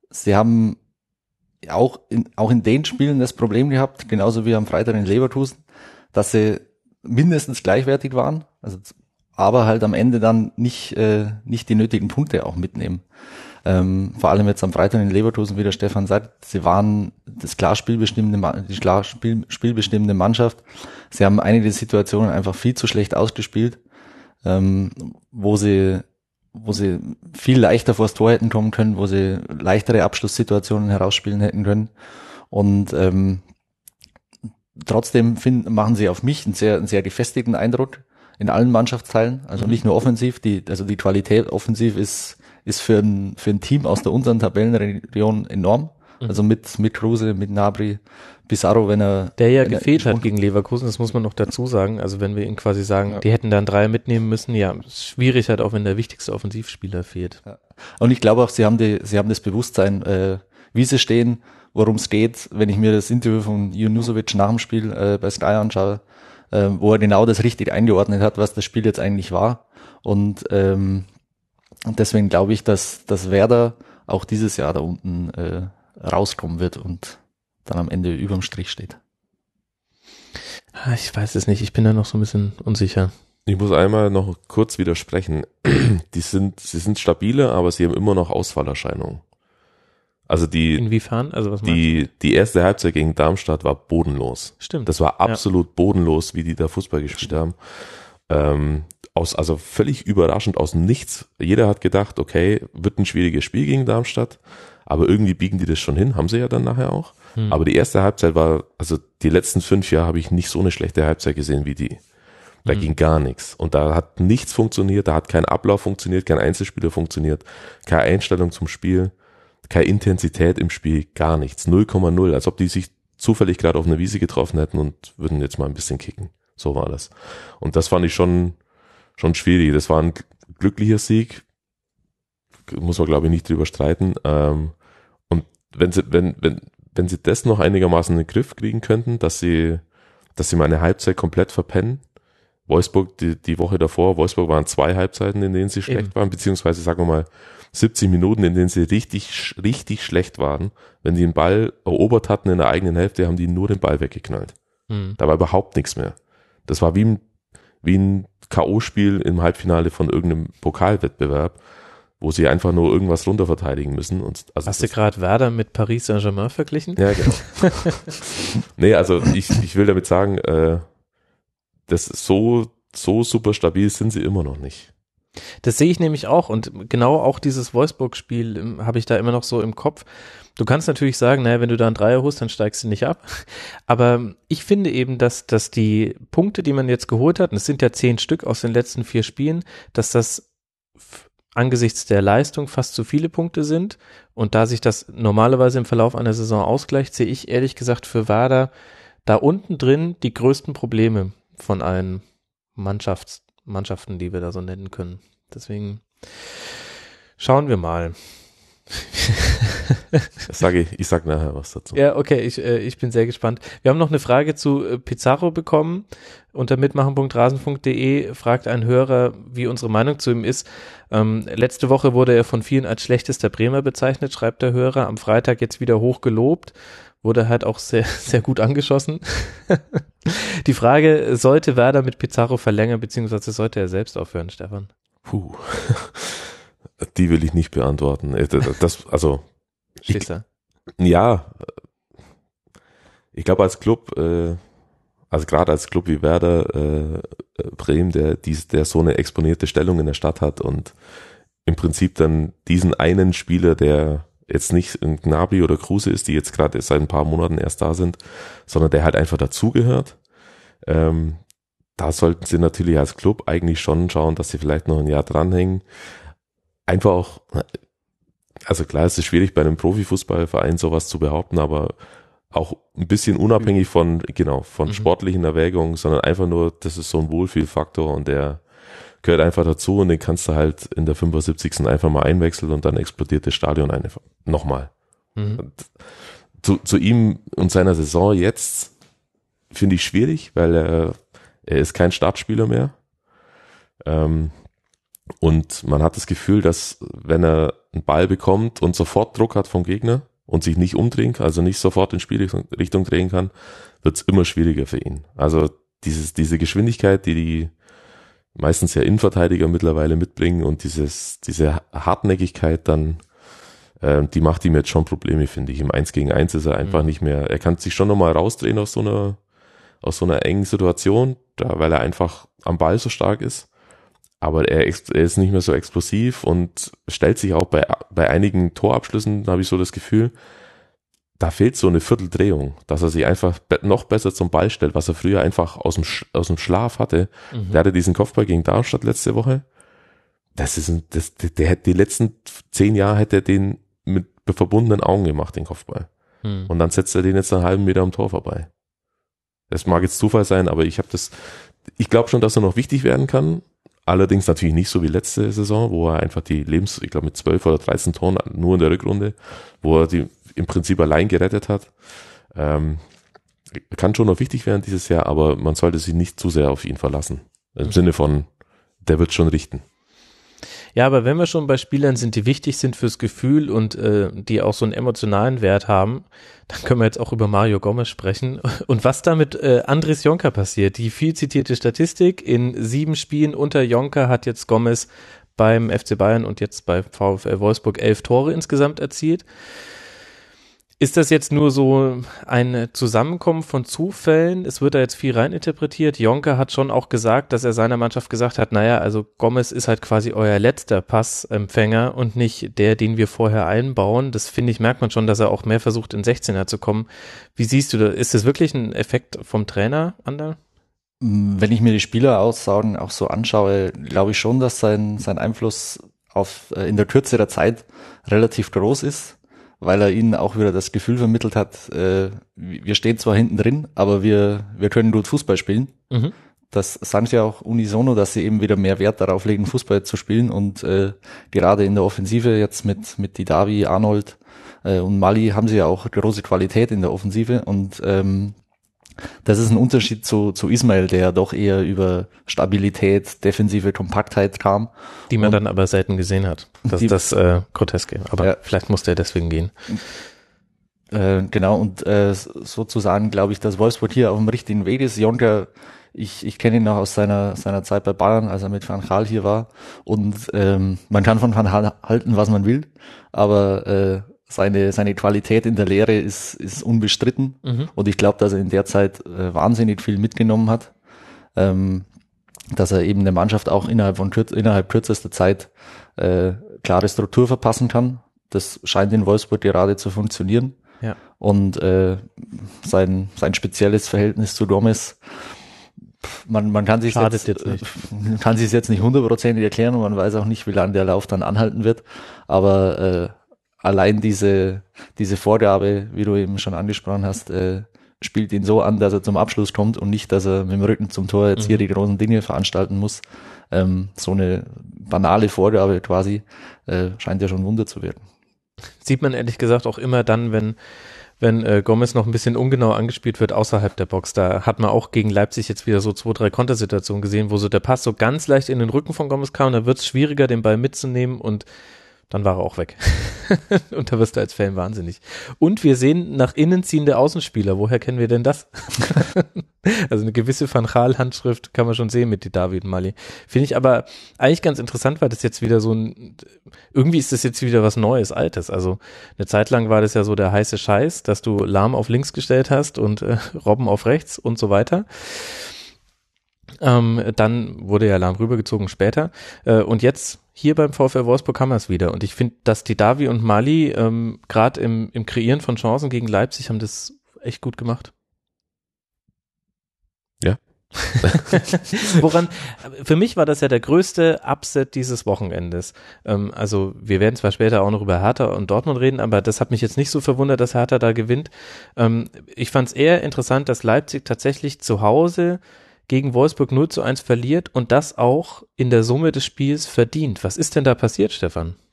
Sie haben auch in, auch in den Spielen das Problem gehabt, genauso wie am Freitag in Leverkusen, dass sie mindestens gleichwertig waren. Also aber halt am Ende dann nicht, äh, nicht die nötigen Punkte auch mitnehmen. Ähm, vor allem jetzt am Freitag in Leverkusen, wie der Stefan sagt, sie waren das klar spielbestimmende, die klar Spiel, spielbestimmende Mannschaft. Sie haben einige Situationen einfach viel zu schlecht ausgespielt, ähm, wo sie, wo sie viel leichter vors Tor hätten kommen können, wo sie leichtere Abschlusssituationen herausspielen hätten können. Und ähm, trotzdem find, machen sie auf mich einen sehr, einen sehr gefestigten Eindruck in allen Mannschaftsteilen, also nicht nur offensiv, die, also die Qualität offensiv ist, ist für ein, für ein Team aus der unteren Tabellenregion enorm. Also mit, mit Kruse, mit Nabri, Pizarro, wenn er. Der ja er- gefehlt hat gegen Leverkusen, das muss man noch dazu sagen. Also wenn wir ihn quasi sagen, Ja. die hätten dann drei mitnehmen müssen, ja, schwierig halt auch, wenn der wichtigste Offensivspieler fehlt. Und ich glaube auch, sie haben die, sie haben das Bewusstsein, äh, wie sie stehen, worum es geht. Wenn ich mir das Interview von Junusovic nach dem Spiel äh, bei Sky anschaue, äh, wo er genau das richtig eingeordnet hat, was das Spiel jetzt eigentlich war. Und, ähm, deswegen glaube ich, dass, dass Werder auch dieses Jahr da unten äh, rauskommen wird und dann am Ende überm Strich steht. Ah, Ich weiß es nicht, ich bin da noch so ein bisschen unsicher. Ich muss einmal noch kurz widersprechen. Die sind, sie sind stabile, aber sie haben immer noch Ausfallerscheinungen. Also die, Inwiefern? Also was die, die erste Halbzeit gegen Darmstadt war bodenlos. Stimmt. Das war absolut bodenlos, wie die da Fußball gespielt haben. Ähm, aus, also völlig überraschend aus Nichts. Jeder hat gedacht, okay, wird ein schwieriges Spiel gegen Darmstadt, aber irgendwie biegen die das schon hin, haben sie ja dann nachher auch. Hm. Aber die erste Halbzeit war, also die letzten fünf Jahre habe ich nicht so eine schlechte Halbzeit gesehen wie die. Da Hm. ging gar nichts. Und da hat nichts funktioniert, da hat kein Ablauf funktioniert, kein Einzelspieler funktioniert, keine Einstellung zum Spiel, keine Intensität im Spiel, gar nichts. 0,0, als ob die sich zufällig gerade auf einer Wiese getroffen hätten und würden jetzt mal ein bisschen kicken. So war das. Und das fand ich schon, schon schwierig. Das war ein glücklicher Sieg. Muss man, glaube ich, nicht drüber streiten. Ähm, und wenn sie, wenn, wenn, wenn sie das noch einigermaßen in den Griff kriegen könnten, dass sie, dass sie mal eine Halbzeit komplett verpennen. Wolfsburg, die, die Woche davor, Wolfsburg waren zwei Halbzeiten, in denen sie schlecht Eben. waren, beziehungsweise sagen wir mal 70 Minuten, in denen sie richtig, richtig schlecht waren. Wenn die den Ball erobert hatten in der eigenen Hälfte, haben die nur den Ball weggeknallt. Hm. Da war überhaupt nichts mehr. Das war wie ein, wie ein K.O.-Spiel im Halbfinale von irgendeinem Pokalwettbewerb, wo sie einfach nur irgendwas runterverteidigen müssen. Und also Hast du gerade Werder mit Paris Saint-Germain verglichen? ja, genau. nee, also ich, ich will damit sagen, äh, das so, so super stabil sind sie immer noch nicht. Das sehe ich nämlich auch und genau auch dieses Wolfsburg-Spiel ähm, habe ich da immer noch so im Kopf. Du kannst natürlich sagen, naja, wenn du da einen Dreier holst, dann steigst du nicht ab. Aber ich finde eben, dass, dass die Punkte, die man jetzt geholt hat, und es sind ja zehn Stück aus den letzten vier Spielen, dass das angesichts der Leistung fast zu viele Punkte sind. Und da sich das normalerweise im Verlauf einer Saison ausgleicht, sehe ich ehrlich gesagt für Werder da unten drin die größten Probleme von allen Mannschafts Mannschaften, die wir da so nennen können. Deswegen schauen wir mal. Das sage ich, ich sag nachher was dazu. Ja, okay, ich, äh, ich bin sehr gespannt. Wir haben noch eine Frage zu äh, Pizarro bekommen. Unter mitmachen.rasen.de fragt ein Hörer, wie unsere Meinung zu ihm ist. Ähm, letzte Woche wurde er von vielen als schlechtester Bremer bezeichnet, schreibt der Hörer. Am Freitag jetzt wieder hoch gelobt. Wurde halt auch sehr, sehr gut angeschossen. Die Frage, sollte Werder mit Pizarro verlängern, beziehungsweise sollte er selbst aufhören, Stefan? Puh. Die will ich nicht beantworten. Äh, Das, also, Ich- Schisser. ja, ich glaube als Club, äh, also gerade als Club wie Werder äh, Bremen, der, der so eine exponierte Stellung in der Stadt hat und im Prinzip dann diesen einen Spieler, der jetzt nicht ein Gnabry oder Kruse ist, die jetzt gerade seit ein paar Monaten erst da sind, sondern der halt einfach dazugehört. Ähm, da sollten sie natürlich als Club eigentlich schon schauen, dass sie vielleicht noch ein Jahr dranhängen. Einfach auch, also klar, es ist schwierig bei einem Profifußballverein sowas zu behaupten, aber auch ein bisschen unabhängig von, genau, von Mhm. sportlichen Erwägungen, sondern einfach nur, das ist so ein Wohlfühlfaktor und der gehört einfach dazu und den kannst du halt in der 75. einfach mal einwechseln und dann explodiert das Stadion einfach nochmal. Mhm. Zu, zu ihm und seiner Saison jetzt finde ich schwierig, weil er, er ist kein Startspieler mehr. Ähm, und man hat das Gefühl, dass wenn er einen Ball bekommt und sofort Druck hat vom Gegner und sich nicht umdrehen kann, also nicht sofort in Spielrichtung drehen kann, wird es immer schwieriger für ihn. Also dieses, diese Geschwindigkeit, die die meistens ja Innenverteidiger mittlerweile mitbringen und dieses, diese Hartnäckigkeit dann, äh, die macht ihm jetzt schon Probleme, finde ich. Im 1 gegen 1 ist er einfach Mhm. nicht mehr, er kann sich schon nochmal rausdrehen aus so einer, aus so einer engen Situation, da, weil er einfach am Ball so stark ist. Aber er, er ist nicht mehr so explosiv und stellt sich auch bei, bei einigen Torabschlüssen, habe ich so das Gefühl, da fehlt so eine Vierteldrehung, dass er sich einfach noch besser zum Ball stellt, was er früher einfach aus dem, aus dem Schlaf hatte. Mhm. Der hatte diesen Kopfball gegen Darmstadt letzte Woche. Das ist ein, das, der, der hätte die letzten zehn Jahre hätte er den mit verbundenen Augen gemacht, den Kopfball. Mhm. Und dann setzt er den jetzt einen halben Meter am Tor vorbei. Das mag jetzt Zufall sein, aber ich habe das, ich glaube schon, dass er noch wichtig werden kann. Allerdings natürlich nicht so wie letzte Saison, wo er einfach die Lebens, ich glaube mit 12 oder 13 Toren nur in der Rückrunde, wo er die im Prinzip allein gerettet hat. Ähm, kann schon noch wichtig werden dieses Jahr, aber man sollte sich nicht zu sehr auf ihn verlassen. Im mhm. Sinne von, der wird schon richten. Ja, aber wenn wir schon bei Spielern sind, die wichtig sind fürs Gefühl und äh, die auch so einen emotionalen Wert haben, dann können wir jetzt auch über Mario Gomez sprechen. Und was da mit äh, Andres Jonker passiert, die viel zitierte Statistik, in sieben Spielen unter Jonker hat jetzt Gomez beim FC Bayern und jetzt bei VfL Wolfsburg elf Tore insgesamt erzielt. Ist das jetzt nur so ein Zusammenkommen von Zufällen? Es wird da jetzt viel reininterpretiert. Jonker hat schon auch gesagt, dass er seiner Mannschaft gesagt hat, naja, also Gomez ist halt quasi euer letzter Passempfänger und nicht der, den wir vorher einbauen. Das finde ich, merkt man schon, dass er auch mehr versucht, in 16er zu kommen. Wie siehst du das? Ist das wirklich ein Effekt vom Trainer, Ander? Wenn ich mir die Spieleraussagen auch so anschaue, glaube ich schon, dass sein, sein Einfluss auf, äh, in der Kürze der Zeit relativ groß ist weil er ihnen auch wieder das Gefühl vermittelt hat, äh, wir stehen zwar hinten drin, aber wir, wir können gut Fußball spielen. Mhm. Das sagen sie auch unisono, dass sie eben wieder mehr Wert darauf legen, Fußball zu spielen und äh, gerade in der Offensive jetzt mit, mit Didavi, Arnold äh, und Mali haben sie ja auch große Qualität in der Offensive und ähm, das ist ein Unterschied zu, zu Ismail, der doch eher über Stabilität, defensive Kompaktheit kam. Die man und dann aber selten gesehen hat. Das ist das äh, Groteske. Aber ja. vielleicht musste er deswegen gehen. Äh, genau, und äh, sozusagen glaube ich, dass Wolfsburg hier auf dem richtigen Weg ist. Jonker, ich, ich kenne ihn noch aus seiner, seiner Zeit bei Bayern, als er mit Van Gaal hier war. Und ähm, man kann von Van Gaal halten, was man will, aber äh, seine, seine Qualität in der Lehre ist, ist unbestritten. Mhm. Und ich glaube, dass er in der Zeit äh, wahnsinnig viel mitgenommen hat. Ähm, dass er eben der Mannschaft auch innerhalb von kürz, innerhalb kürzester Zeit äh, klare Struktur verpassen kann. Das scheint in Wolfsburg gerade zu funktionieren. Ja. Und äh, sein, sein spezielles Verhältnis zu Gomez, man, man kann sich jetzt, jetzt nicht. kann sich jetzt nicht hundertprozentig erklären und man weiß auch nicht, wie lange der Lauf dann anhalten wird. Aber äh, allein diese, diese Vorgabe, wie du eben schon angesprochen hast, äh, spielt ihn so an, dass er zum Abschluss kommt und nicht, dass er mit dem Rücken zum Tor jetzt mhm. hier die großen Dinge veranstalten muss. Ähm, so eine banale Vorgabe quasi äh, scheint ja schon Wunder zu wirken. Sieht man ehrlich gesagt auch immer dann, wenn wenn äh, Gomez noch ein bisschen ungenau angespielt wird außerhalb der Box. Da hat man auch gegen Leipzig jetzt wieder so zwei, drei Kontersituationen gesehen, wo so der Pass so ganz leicht in den Rücken von Gomez kam. Da wird es schwieriger, den Ball mitzunehmen und dann war er auch weg. und da wirst du als Fan wahnsinnig. Und wir sehen nach innen ziehende Außenspieler. Woher kennen wir denn das? also eine gewisse Van Gaal-Handschrift kann man schon sehen mit die David Mali. Finde ich aber eigentlich ganz interessant, weil das jetzt wieder so ein, irgendwie ist das jetzt wieder was Neues, Altes. Also eine Zeit lang war das ja so der heiße Scheiß, dass du Lahm auf links gestellt hast und äh, Robben auf rechts und so weiter. Ähm, dann wurde ja Lahm rübergezogen später. Äh, und jetzt hier beim VfL Wolfsburg haben wir es wieder. Und ich finde, dass die Davi und Mali ähm, gerade im, im Kreieren von Chancen gegen Leipzig haben das echt gut gemacht. Ja. Woran, für mich war das ja der größte Upset dieses Wochenendes. Ähm, also wir werden zwar später auch noch über Hertha und Dortmund reden, aber das hat mich jetzt nicht so verwundert, dass Hertha da gewinnt. Ähm, ich fand es eher interessant, dass Leipzig tatsächlich zu Hause gegen Wolfsburg 0 zu 1 verliert und das auch in der Summe des Spiels verdient. Was ist denn da passiert, Stefan?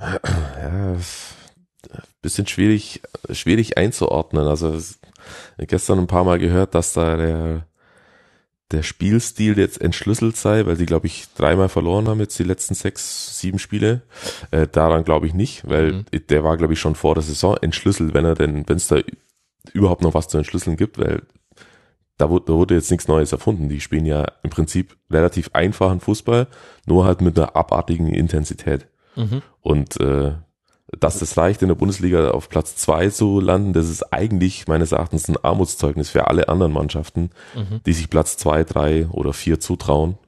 Ja, bisschen schwierig, schwierig einzuordnen. Also gestern ein paar Mal gehört, dass da der, der Spielstil jetzt entschlüsselt sei, weil sie, glaube ich, dreimal verloren haben jetzt die letzten sechs, sieben Spiele. Äh, daran glaube ich nicht, weil mhm. der war, glaube ich, schon vor der Saison entschlüsselt, wenn er denn, wenn es da überhaupt noch was zu entschlüsseln gibt, weil da wurde, da wurde jetzt nichts Neues erfunden. Die spielen ja im Prinzip relativ einfachen Fußball, nur halt mit einer abartigen Intensität. Mhm. Und äh, dass das reicht, in der Bundesliga auf Platz zwei zu landen, das ist eigentlich meines Erachtens ein Armutszeugnis für alle anderen Mannschaften, mhm. die sich Platz zwei, drei oder vier zutrauen,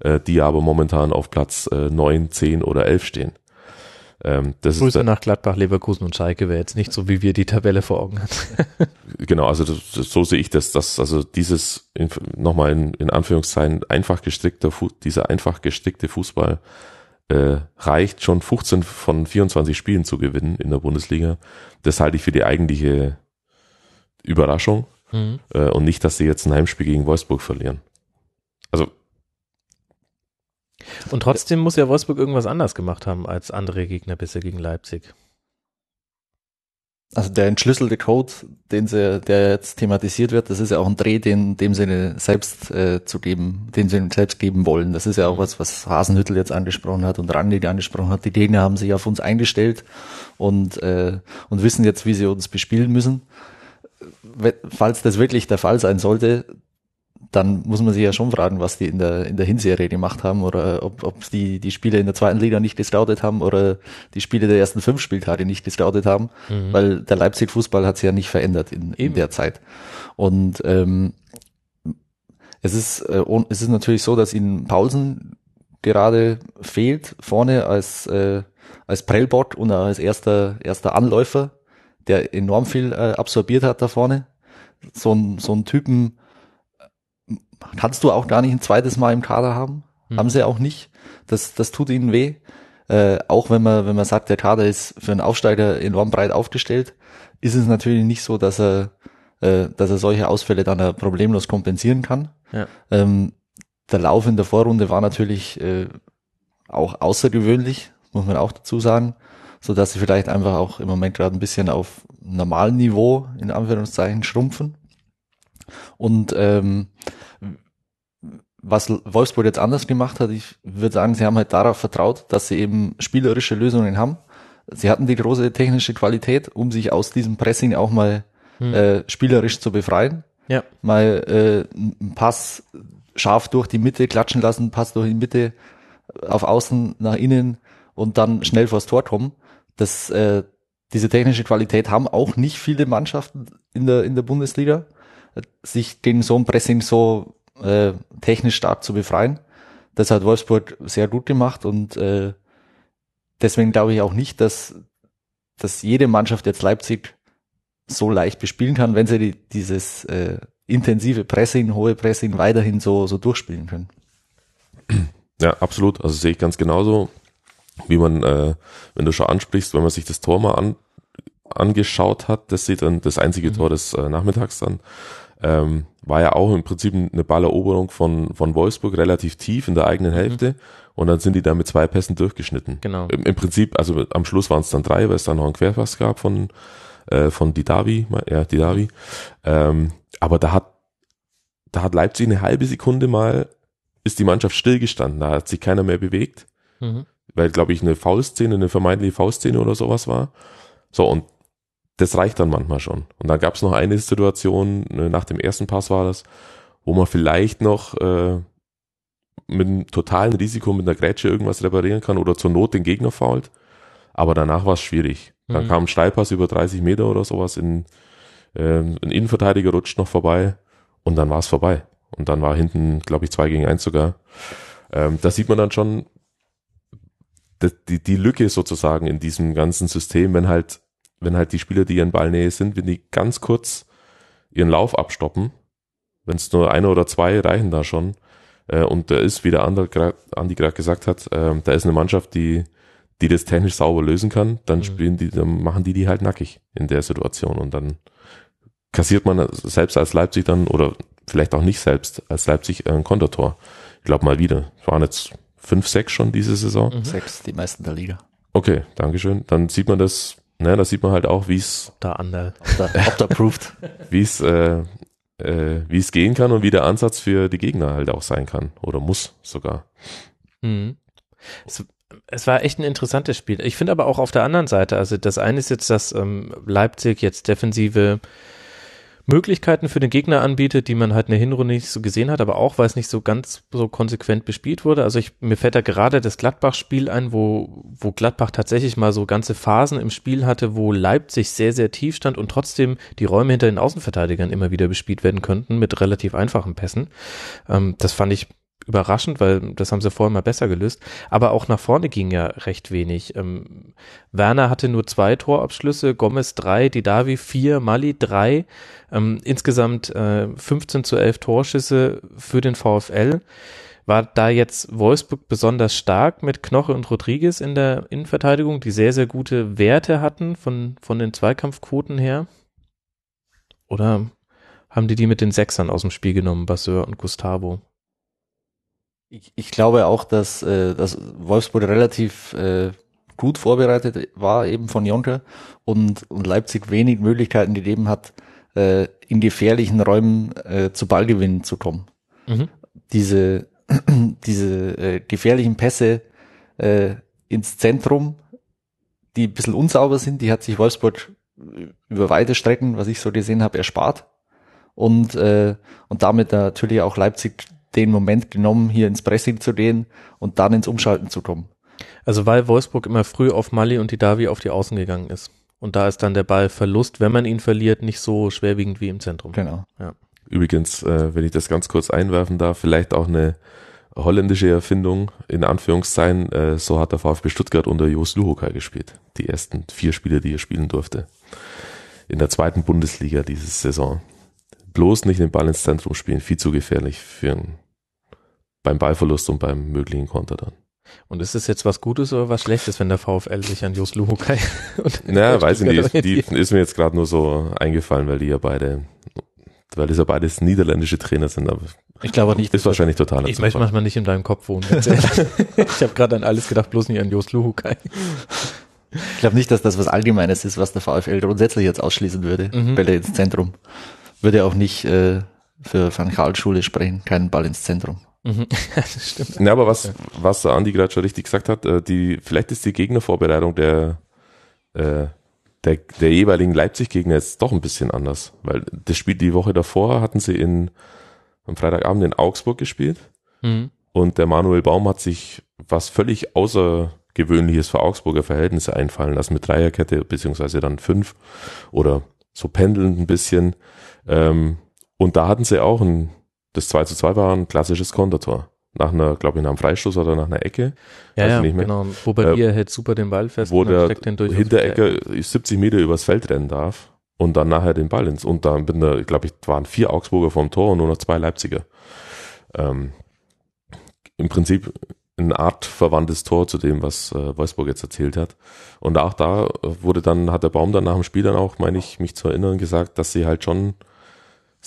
äh, die aber momentan auf Platz äh, neun, zehn oder elf stehen. Ähm, Grüße nach Gladbach, Leverkusen und Schalke wäre jetzt nicht so, wie wir die Tabelle vor Augen hatten. Genau, also das, das, so sehe ich das, dass also dieses nochmal in, in Anführungszeichen einfach gestrickter, dieser einfach gestrickte Fußball äh, reicht schon 15 von 24 Spielen zu gewinnen in der Bundesliga. Das halte ich für die eigentliche Überraschung Mhm. äh, und nicht, dass sie jetzt ein Heimspiel gegen Wolfsburg verlieren. Also Und trotzdem muss ja Wolfsburg irgendwas anders gemacht haben als andere Gegner bisher gegen Leipzig. Also der entschlüsselte Code, den sie, der jetzt thematisiert wird, das ist ja auch ein Dreh, den dem Sinne selbst äh, zu geben, den sie selbst geben wollen. Das ist ja auch was, was Hasenhüttel jetzt angesprochen hat und Randi angesprochen hat. Die Gegner haben sich auf uns eingestellt und äh, und wissen jetzt, wie sie uns bespielen müssen. We- Falls das wirklich der Fall sein sollte, dann muss man sich ja schon fragen, was die in der, in der Hinserie gemacht haben oder ob, ob die, die Spiele in der zweiten Liga nicht gescoutet haben oder die Spiele der ersten fünf Spieltage nicht gescoutet haben, weil der Leipzig-Fußball hat sich ja nicht verändert in, in der Zeit. Und ähm, es ist, äh, es ist natürlich so, dass ihnen Paulsen gerade fehlt vorne als, äh, als Prellbot und als erster, erster Anläufer, der enorm viel äh, absorbiert hat da vorne. So ein, so ein Typen kannst du auch gar nicht ein zweites Mal im Kader haben. Hm. Haben sie auch nicht. Das, das tut ihnen weh. Äh, auch wenn man, wenn man sagt, der Kader ist für einen Aufsteiger enorm breit aufgestellt, ist es natürlich nicht so, dass er, äh, dass er solche Ausfälle dann problemlos kompensieren kann. Ja. Ähm, der Lauf in der Vorrunde war natürlich äh, auch außergewöhnlich, muss man auch dazu sagen, so dass sie vielleicht einfach auch im Moment gerade ein bisschen auf normalen Niveau in Anführungszeichen schrumpfen. Und ähm, was Wolfsburg jetzt anders gemacht hat, ich würde sagen, sie haben halt darauf vertraut, dass sie eben spielerische Lösungen haben. Sie hatten die große technische Qualität, um sich aus diesem Pressing auch mal Hm. äh, spielerisch zu befreien. Ja. Mal äh, einen Pass scharf durch die Mitte klatschen lassen, Pass durch die Mitte auf Außen nach innen und dann schnell vors Tor kommen. Das, äh, diese technische Qualität haben auch nicht viele Mannschaften in der, in der Bundesliga, sich gegen so ein Pressing so äh, technisch stark zu befreien. Das hat Wolfsburg sehr gut gemacht und äh, deswegen glaube ich auch nicht, dass, dass jede Mannschaft jetzt Leipzig so leicht bespielen kann, wenn sie die, dieses äh, intensive Pressing, hohe Pressing weiterhin so, so durchspielen können. Ja, absolut. Also sehe ich ganz genauso, wie man, äh, wenn du schon ansprichst, wenn man sich das Tor mal an, angeschaut hat, das sieht dann das einzige Tor des äh, Nachmittags dann, ähm, war ja auch im Prinzip eine Balleroberung von, von Wolfsburg relativ tief in der eigenen Hälfte und dann sind die da mit zwei Pässen durchgeschnitten. Genau. Im, Im Prinzip, also am Schluss waren es dann drei, weil es dann noch einen Querpass gab von, äh, von Didavi, ja, Didavi. Ähm, aber da hat, da hat Leipzig eine halbe Sekunde mal, ist die Mannschaft stillgestanden, da hat sich keiner mehr bewegt, Mhm. weil, glaube ich, eine Foulszene, eine vermeintliche Foulszene oder sowas war. So, und das reicht dann manchmal schon. Und dann gab es noch eine Situation, äh, nach dem ersten Pass war das, wo man vielleicht noch äh, mit einem totalen Risiko mit einer Grätsche irgendwas reparieren kann oder zur Not den Gegner fault. Aber danach war es schwierig. Dann Mhm. kam ein Steilpass über 30 Meter oder sowas, in, äh, ein Innenverteidiger rutscht noch vorbei und dann war es vorbei. Und dann war hinten, glaube ich, zwei gegen eins sogar. Ähm, da sieht man dann schon die, die, die Lücke sozusagen in diesem ganzen System, wenn halt, wenn halt die Spieler, die in Ballnähe sind, wenn die ganz kurz ihren Lauf abstoppen, wenn es nur einer oder zwei reichen da schon, äh, und da ist, wie der andere grad, Andi gerade gesagt hat, äh, da ist eine Mannschaft, die, die das technisch sauber lösen kann, dann Mhm. spielen die, dann machen die die halt nackig in der Situation und dann kassiert man selbst als Leipzig dann oder vielleicht auch nicht selbst als Leipzig ein Kontertor. Ich glaube mal wieder. Es waren jetzt fünf, sechs schon diese Saison. Mhm. Sechs, die meisten der Liga. Okay, Dankeschön. Dann sieht man das, ne, da sieht man halt auch, wie es, Da da, ob da proved. wie es, äh, äh, wie es gehen kann und wie der Ansatz für die Gegner halt auch sein kann oder muss sogar. Mhm. Es, es war echt ein interessantes Spiel. Ich finde aber auch auf der anderen Seite, also das eine ist jetzt, dass ähm, Leipzig jetzt defensive Möglichkeiten für den Gegner anbietet, die man halt in der Hinrunde nicht so gesehen hat, aber auch, weil es nicht so ganz so konsequent bespielt wurde. Also ich, mir fällt da gerade das Gladbach-Spiel ein, wo, wo Gladbach tatsächlich mal so ganze Phasen im Spiel hatte, wo Leipzig sehr, sehr tief stand und trotzdem die Räume hinter den Außenverteidigern immer wieder bespielt werden könnten mit relativ einfachen Pässen. Ähm, das fand ich überraschend, weil das haben sie vorher mal besser gelöst. Aber auch nach vorne ging ja recht wenig. Ähm, Werner hatte nur zwei Torabschlüsse, Gomez drei, Didavi vier, Mali drei. Ähm, insgesamt äh, 15 zu 11 Torschüsse für den VfL. War da jetzt Wolfsburg besonders stark mit Knoche und Rodriguez in der Innenverteidigung, die sehr, sehr gute Werte hatten von, von den Zweikampfquoten her? Oder haben die die mit den Sechsern aus dem Spiel genommen, Basseur und Gustavo? Ich, ich glaube auch, dass, äh, dass Wolfsburg relativ äh, gut vorbereitet war, eben von Jonker, und, und Leipzig wenig Möglichkeiten gegeben hat, äh, in gefährlichen Räumen äh, zu Ballgewinnen zu kommen. Mhm. Diese, diese äh, gefährlichen Pässe äh, ins Zentrum, die ein bisschen unsauber sind, die hat sich Wolfsburg über weite Strecken, was ich so gesehen habe, erspart. Und, äh, und damit natürlich auch Leipzig den Moment genommen, hier ins Pressing zu gehen und dann ins Umschalten zu kommen. Also weil Wolfsburg immer früh auf Mali und die Davi auf die Außen gegangen ist. Und da ist dann der Ballverlust, wenn man ihn verliert, nicht so schwerwiegend wie im Zentrum. Genau. Ja. Übrigens, äh, wenn ich das ganz kurz einwerfen darf, vielleicht auch eine holländische Erfindung, in Anführungszeichen, äh, so hat der VfB Stuttgart unter Jos Luhokai gespielt. Die ersten vier Spiele, die er spielen durfte. In der zweiten Bundesliga diese Saison. Bloß nicht den Ball ins Zentrum spielen, viel zu gefährlich für einen beim Ballverlust und beim möglichen Konter dann. Und ist es jetzt was Gutes oder was Schlechtes, wenn der VfL sich an Jos Luhukai und Naja, weiß ich nicht. Die, die ist mir jetzt gerade nur so eingefallen, weil die ja beide, weil das ja beides niederländische Trainer sind. Aber ich glaube nicht. Ist wahrscheinlich total. Ich möchte manchmal nicht in deinem Kopf wohnen. ich habe gerade an alles gedacht, bloß nicht an Jos Luhukai. Ich glaube nicht, dass das was Allgemeines ist, was der VfL grundsätzlich jetzt ausschließen würde. Mhm. Bälle ins Zentrum. Würde auch nicht äh, für Van Gaal Schule sprechen, keinen Ball ins Zentrum. Mhm. das stimmt. Ja, aber was, was Andi gerade schon richtig gesagt hat, äh, die, vielleicht ist die Gegnervorbereitung der, äh, der, der jeweiligen Leipzig-Gegner jetzt doch ein bisschen anders, weil das Spiel die Woche davor hatten sie in, am Freitagabend in Augsburg gespielt mhm. und der Manuel Baum hat sich was völlig außergewöhnliches für Augsburger Verhältnisse einfallen lassen mit Dreierkette, beziehungsweise dann fünf oder so pendelnd ein bisschen. Ähm, und da hatten sie auch ein das 2 zu 2 war ein klassisches Kontertor. Nach einer, glaube ich, nach einem Freistoß oder nach einer Ecke. Ja, ja genau. Wo bei äh, hält super den Ball fest. Wo der Hinterecker 70 Meter übers Feld rennen darf und dann nachher den Ball ins. Und dann bin da, glaube ich, waren vier Augsburger vom Tor und nur noch zwei Leipziger. Ähm, Im Prinzip eine Art verwandtes Tor zu dem, was äh, Wolfsburg jetzt erzählt hat. Und auch da wurde dann, hat der Baum dann nach dem Spiel dann auch, meine ich, mich zu erinnern, gesagt, dass sie halt schon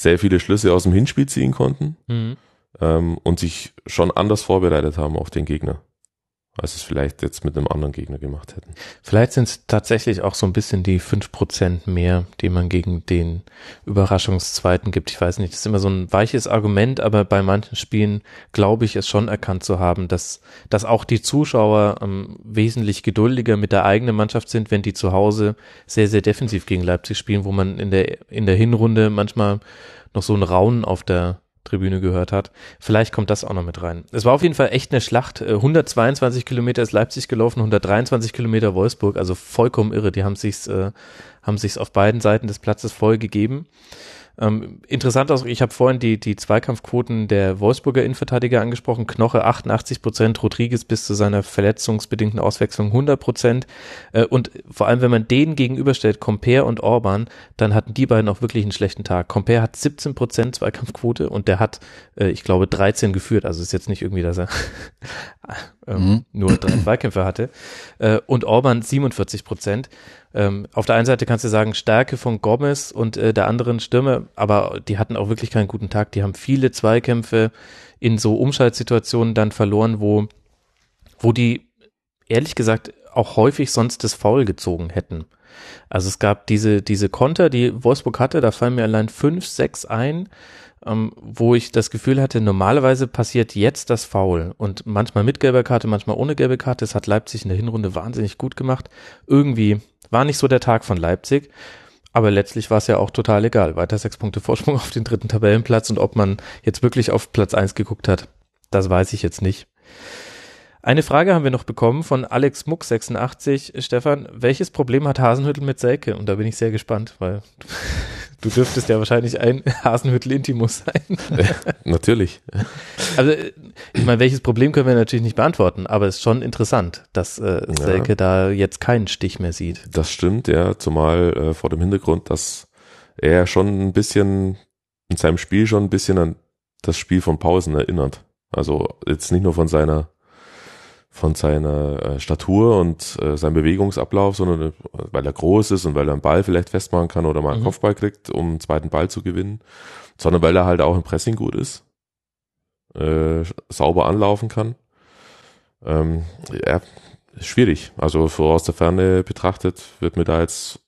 sehr viele Schlüsse aus dem Hinspiel ziehen konnten mhm. ähm, und sich schon anders vorbereitet haben auf den Gegner, als es vielleicht jetzt mit einem anderen Gegner gemacht hätten. Vielleicht sind es tatsächlich auch so ein bisschen die fünf Prozent mehr, die man gegen den Überraschungszweiten gibt. Ich weiß nicht, das ist immer so ein weiches Argument, aber bei manchen Spielen glaube ich es schon erkannt zu haben, dass, dass auch die Zuschauer ähm, wesentlich geduldiger mit der eigenen Mannschaft sind, wenn die zu Hause sehr, sehr defensiv gegen Leipzig spielen, wo man in der, in der Hinrunde manchmal noch so ein Raunen auf der Tribüne gehört hat. Vielleicht kommt das auch noch mit rein. Es war auf jeden Fall echt eine Schlacht. 122 äh, Kilometer ist Leipzig gelaufen, 123 Kilometer Wolfsburg, also vollkommen irre. Die haben sich's, äh, haben sich's auf beiden Seiten des Platzes voll gegeben. Ähm, interessant auch, ich habe vorhin die, die Zweikampfquoten der Wolfsburger Innenverteidiger angesprochen. Knoche 88 Prozent, Rodriguez bis zu seiner verletzungsbedingten Auswechslung 100 Prozent. Äh, und vor allem, wenn man denen gegenüberstellt, Compare und Orban, dann hatten die beiden auch wirklich einen schlechten Tag. Compare hat 17 Prozent Zweikampfquote und der hat, äh, ich glaube, 13 geführt. Also ist jetzt nicht irgendwie, dass er ähm, mhm. nur drei Zweikämpfe hatte. Äh, und Orban 47 Prozent ähm, auf der einen Seite kannst du sagen, Stärke von Gomez und äh, der anderen Stürme, aber die hatten auch wirklich keinen guten Tag. Die haben viele Zweikämpfe in so Umschaltsituationen dann verloren, wo, wo die ehrlich gesagt auch häufig sonst das Foul gezogen hätten. Also es gab diese, diese Konter, die Wolfsburg hatte, da fallen mir allein fünf, sechs ein, ähm, wo ich das Gefühl hatte, normalerweise passiert jetzt das Foul und manchmal mit gelber Karte, manchmal ohne gelbe Karte. Das hat Leipzig in der Hinrunde wahnsinnig gut gemacht. Irgendwie war nicht so der Tag von Leipzig. Aber letztlich war es ja auch total egal. Weiter sechs Punkte Vorsprung auf den dritten Tabellenplatz und ob man jetzt wirklich auf Platz eins geguckt hat, das weiß ich jetzt nicht. Eine Frage haben wir noch bekommen von Alex Muck 86. Stefan, welches Problem hat Hasenhüttel mit Selke? Und da bin ich sehr gespannt, weil Du dürftest ja wahrscheinlich ein Hasenhüttel Intimus sein. Natürlich. Also, ich meine, welches Problem können wir natürlich nicht beantworten, aber es ist schon interessant, dass äh, Selke ja. da jetzt keinen Stich mehr sieht. Das stimmt, ja, zumal äh, vor dem Hintergrund, dass er schon ein bisschen in seinem Spiel schon ein bisschen an das Spiel von Pausen erinnert. Also jetzt nicht nur von seiner von seiner äh, Statur und äh, seinem Bewegungsablauf, sondern äh, weil er groß ist und weil er einen Ball vielleicht festmachen kann oder mal einen mhm. Kopfball kriegt, um einen zweiten Ball zu gewinnen, sondern weil er halt auch im Pressing gut ist, äh, sauber anlaufen kann. Ähm, ja, schwierig. Also aus der Ferne betrachtet wird mir da jetzt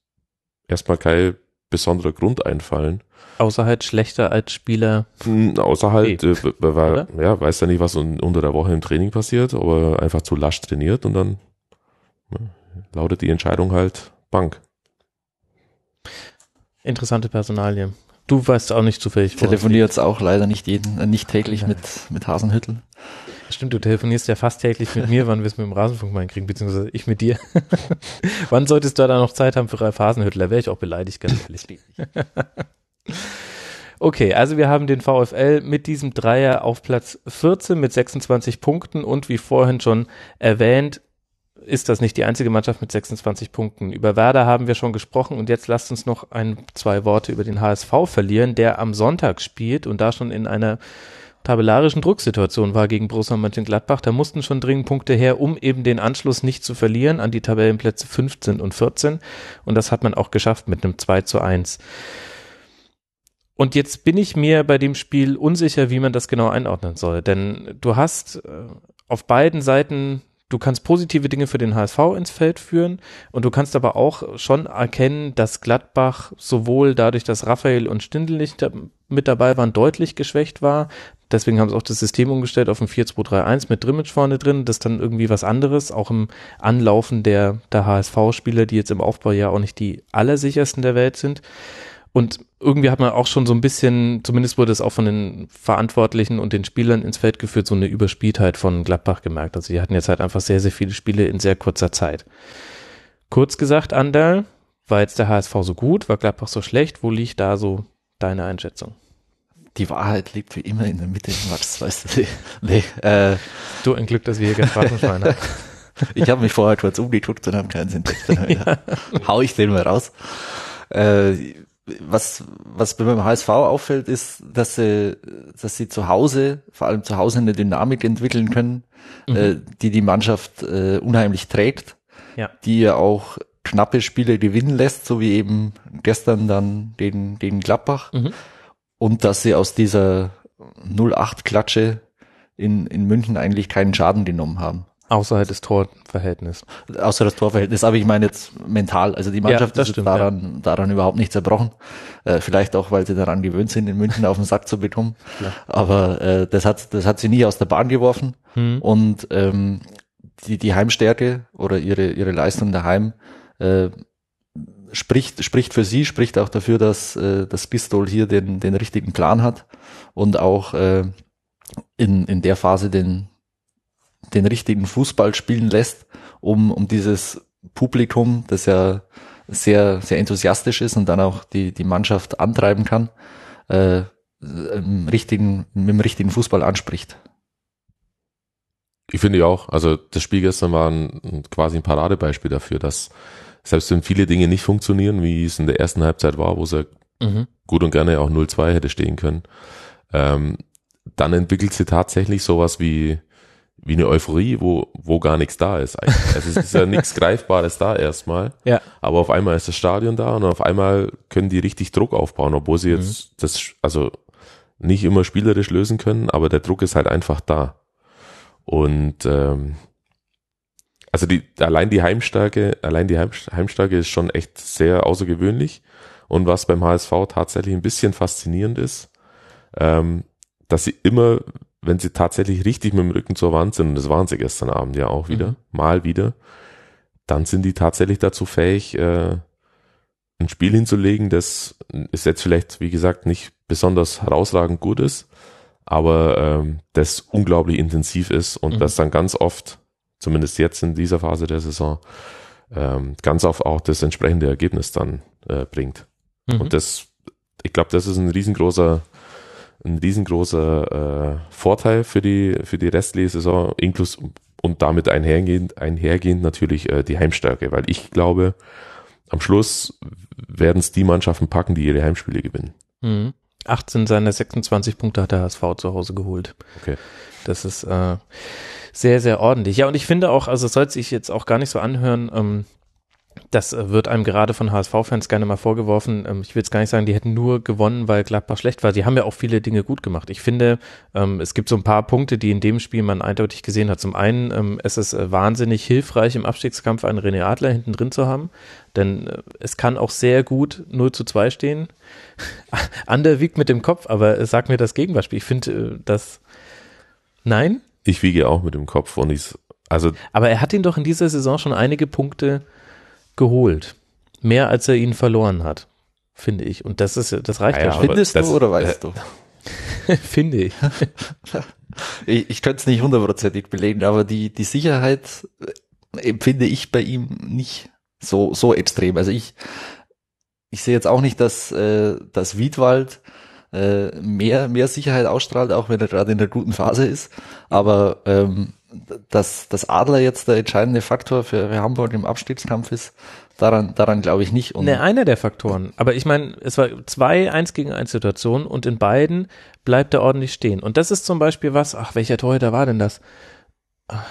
erstmal kein besonderer Grund einfallen, Außer halt schlechter als Spieler. Hm, außer halt, äh, weil, ja, weiß ja nicht, was unter der Woche im Training passiert, aber einfach zu lasch trainiert und dann ja, lautet die Entscheidung halt Bank. Interessante Personalie. Du weißt auch nicht zufällig. Telefoniert jetzt auch leider nicht jeden, äh, nicht täglich ja. mit, mit Hasenhüttel. Stimmt, du telefonierst ja fast täglich mit mir, wann wir es mit dem Rasenfunk mal hinkriegen, beziehungsweise ich mit dir. wann solltest du da noch Zeit haben für Ralf Hasenhüttl? Da wäre ich auch beleidigt, ganz ehrlich. Okay, also wir haben den VfL mit diesem Dreier auf Platz 14 mit 26 Punkten und wie vorhin schon erwähnt, ist das nicht die einzige Mannschaft mit 26 Punkten. Über Werder haben wir schon gesprochen und jetzt lasst uns noch ein, zwei Worte über den HSV verlieren, der am Sonntag spielt und da schon in einer tabellarischen Drucksituation war gegen Borussia Mönchengladbach. Da mussten schon dringend Punkte her, um eben den Anschluss nicht zu verlieren an die Tabellenplätze 15 und 14 und das hat man auch geschafft mit einem 2 zu 1. Und jetzt bin ich mir bei dem Spiel unsicher, wie man das genau einordnen soll. Denn du hast äh, auf beiden Seiten, du kannst positive Dinge für den HSV ins Feld führen und du kannst aber auch schon erkennen, dass Gladbach sowohl dadurch, dass Raphael und Stindl nicht mit dabei waren, deutlich geschwächt war. Deswegen haben sie auch das System umgestellt auf ein 4-2-3-1 mit Drimmitsch vorne drin. Das ist dann irgendwie was anderes, auch im Anlaufen der, der HSV-Spieler, die jetzt im Aufbau ja auch nicht die allersichersten der Welt sind. Und irgendwie hat man auch schon so ein bisschen, zumindest wurde es auch von den Verantwortlichen und den Spielern ins Feld geführt, so eine Überspieltheit von Gladbach gemerkt. Also die hatten jetzt halt einfach sehr, sehr viele Spiele in sehr kurzer Zeit. Kurz gesagt, Andal, war jetzt der HSV so gut, war Gladbach so schlecht? Wo liegt da so deine Einschätzung? Die Wahrheit liegt wie immer in der Mitte, Max, weißt du. Nee, äh, du ein Glück, dass wir hier kein Phrasenschwein haben. ich habe mich vorher kurz umgeguckt und habe keinen Sinn. ja. Hau ich den mal raus. Äh, was, was beim HSV auffällt, ist, dass sie, dass sie zu Hause, vor allem zu Hause eine Dynamik entwickeln können, mhm. äh, die die Mannschaft äh, unheimlich trägt, ja. die ja auch knappe Spiele gewinnen lässt, so wie eben gestern dann den, den Gladbach. Mhm. Und dass sie aus dieser 0-8-Klatsche in, in München eigentlich keinen Schaden genommen haben. Außer halt das Torverhältnis. Außer das Torverhältnis, aber ich meine jetzt mental. Also die Mannschaft ja, ist stimmt, daran, ja. daran überhaupt nicht zerbrochen. Äh, vielleicht auch, weil sie daran gewöhnt sind, in München auf den Sack zu bekommen. Ja. Aber äh, das hat das hat sie nie aus der Bahn geworfen. Mhm. Und ähm, die, die Heimstärke oder ihre, ihre Leistung daheim äh, spricht, spricht für sie, spricht auch dafür, dass äh, das Pistol hier den, den richtigen Plan hat und auch äh, in, in der Phase den, den richtigen Fußball spielen lässt, um, um dieses Publikum, das ja sehr, sehr enthusiastisch ist und dann auch die, die Mannschaft antreiben kann, äh, im richtigen, mit dem richtigen Fußball anspricht. Ich finde ja auch, also das Spiel gestern war ein, quasi ein Paradebeispiel dafür, dass selbst wenn viele Dinge nicht funktionieren, wie es in der ersten Halbzeit war, wo es mhm. gut und gerne auch 0-2 hätte stehen können, ähm, dann entwickelt sie tatsächlich sowas wie wie eine Euphorie, wo, wo gar nichts da ist eigentlich. Also es ist ja nichts Greifbares da erstmal. Ja. Aber auf einmal ist das Stadion da und auf einmal können die richtig Druck aufbauen, obwohl sie jetzt mhm. das, also nicht immer spielerisch lösen können, aber der Druck ist halt einfach da. Und ähm, also die, allein die Heimstärke, allein die Heimstärke ist schon echt sehr außergewöhnlich. Und was beim HSV tatsächlich ein bisschen faszinierend ist, ähm, dass sie immer wenn sie tatsächlich richtig mit dem Rücken zur Wand sind, und das waren sie gestern Abend ja auch wieder, mhm. mal wieder, dann sind die tatsächlich dazu fähig, äh, ein Spiel hinzulegen, das ist jetzt vielleicht, wie gesagt, nicht besonders herausragend gut ist, aber ähm, das unglaublich intensiv ist und mhm. das dann ganz oft, zumindest jetzt in dieser Phase der Saison, ähm, ganz oft auch das entsprechende Ergebnis dann äh, bringt. Mhm. Und das ich glaube, das ist ein riesengroßer, ein riesengroßer äh, Vorteil für die, für die restliche Saison, inklus und damit einhergehend, einhergehend natürlich äh, die Heimstärke, weil ich glaube, am Schluss werden es die Mannschaften packen, die ihre Heimspiele gewinnen. Mhm. 18 seiner 26 Punkte hat der HSV zu Hause geholt. Okay. Das ist äh, sehr, sehr ordentlich. Ja, und ich finde auch, also es soll sich jetzt auch gar nicht so anhören, ähm, das äh, wird einem gerade von HSV-Fans gerne mal vorgeworfen. Ähm, ich will jetzt gar nicht sagen, die hätten nur gewonnen, weil Gladbach schlecht war. Sie haben ja auch viele Dinge gut gemacht. Ich finde, ähm, es gibt so ein paar Punkte, die in dem Spiel man eindeutig gesehen hat. Zum einen, ähm, es ist äh, wahnsinnig hilfreich, im Abstiegskampf einen René Adler hinten drin zu haben. Denn äh, es kann auch sehr gut 0 zu 2 stehen. Ander wiegt mit dem Kopf, aber sag mir das Gegenbeispiel. Ich finde, das, nein? Ich wiege auch mit dem Kopf und ich, also. Aber er hat ihn doch in dieser Saison schon einige Punkte geholt. Mehr als er ihn verloren hat, finde ich. Und das ist, das reicht ja, ja schon. Findest du oder weißt du? finde ich. ich. Ich könnte es nicht hundertprozentig belegen, aber die, die Sicherheit empfinde ich bei ihm nicht so, so extrem. Also ich, ich sehe jetzt auch nicht, dass, äh, dass Wiedwald äh, mehr, mehr Sicherheit ausstrahlt, auch wenn er gerade in der guten Phase ist. Aber ähm, dass, dass Adler jetzt der entscheidende Faktor für, für Hamburg im Abstiegskampf ist, daran, daran glaube ich nicht. Und ne, einer der Faktoren. Aber ich meine, es war zwei Eins gegen eins Situationen und in beiden bleibt er ordentlich stehen. Und das ist zum Beispiel was, ach, welcher Torhüter war denn das? Ach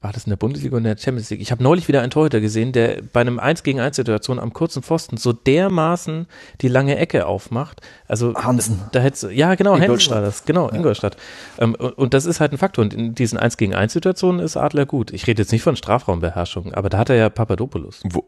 war das in der Bundesliga und in der Champions League? Ich habe neulich wieder einen Torhüter gesehen, der bei einem 1 gegen 1 Situation am kurzen Pfosten so dermaßen die lange Ecke aufmacht. Also Hansen. Da, da hätte ja genau Hansen war das, genau Ingolstadt. Ähm, und, und, das ist halt ein Faktor. Und in diesen 1 gegen 1 Situationen ist Adler gut. Ich rede jetzt nicht von Strafraumbeherrschung, aber da hat er ja Papadopoulos. Wo,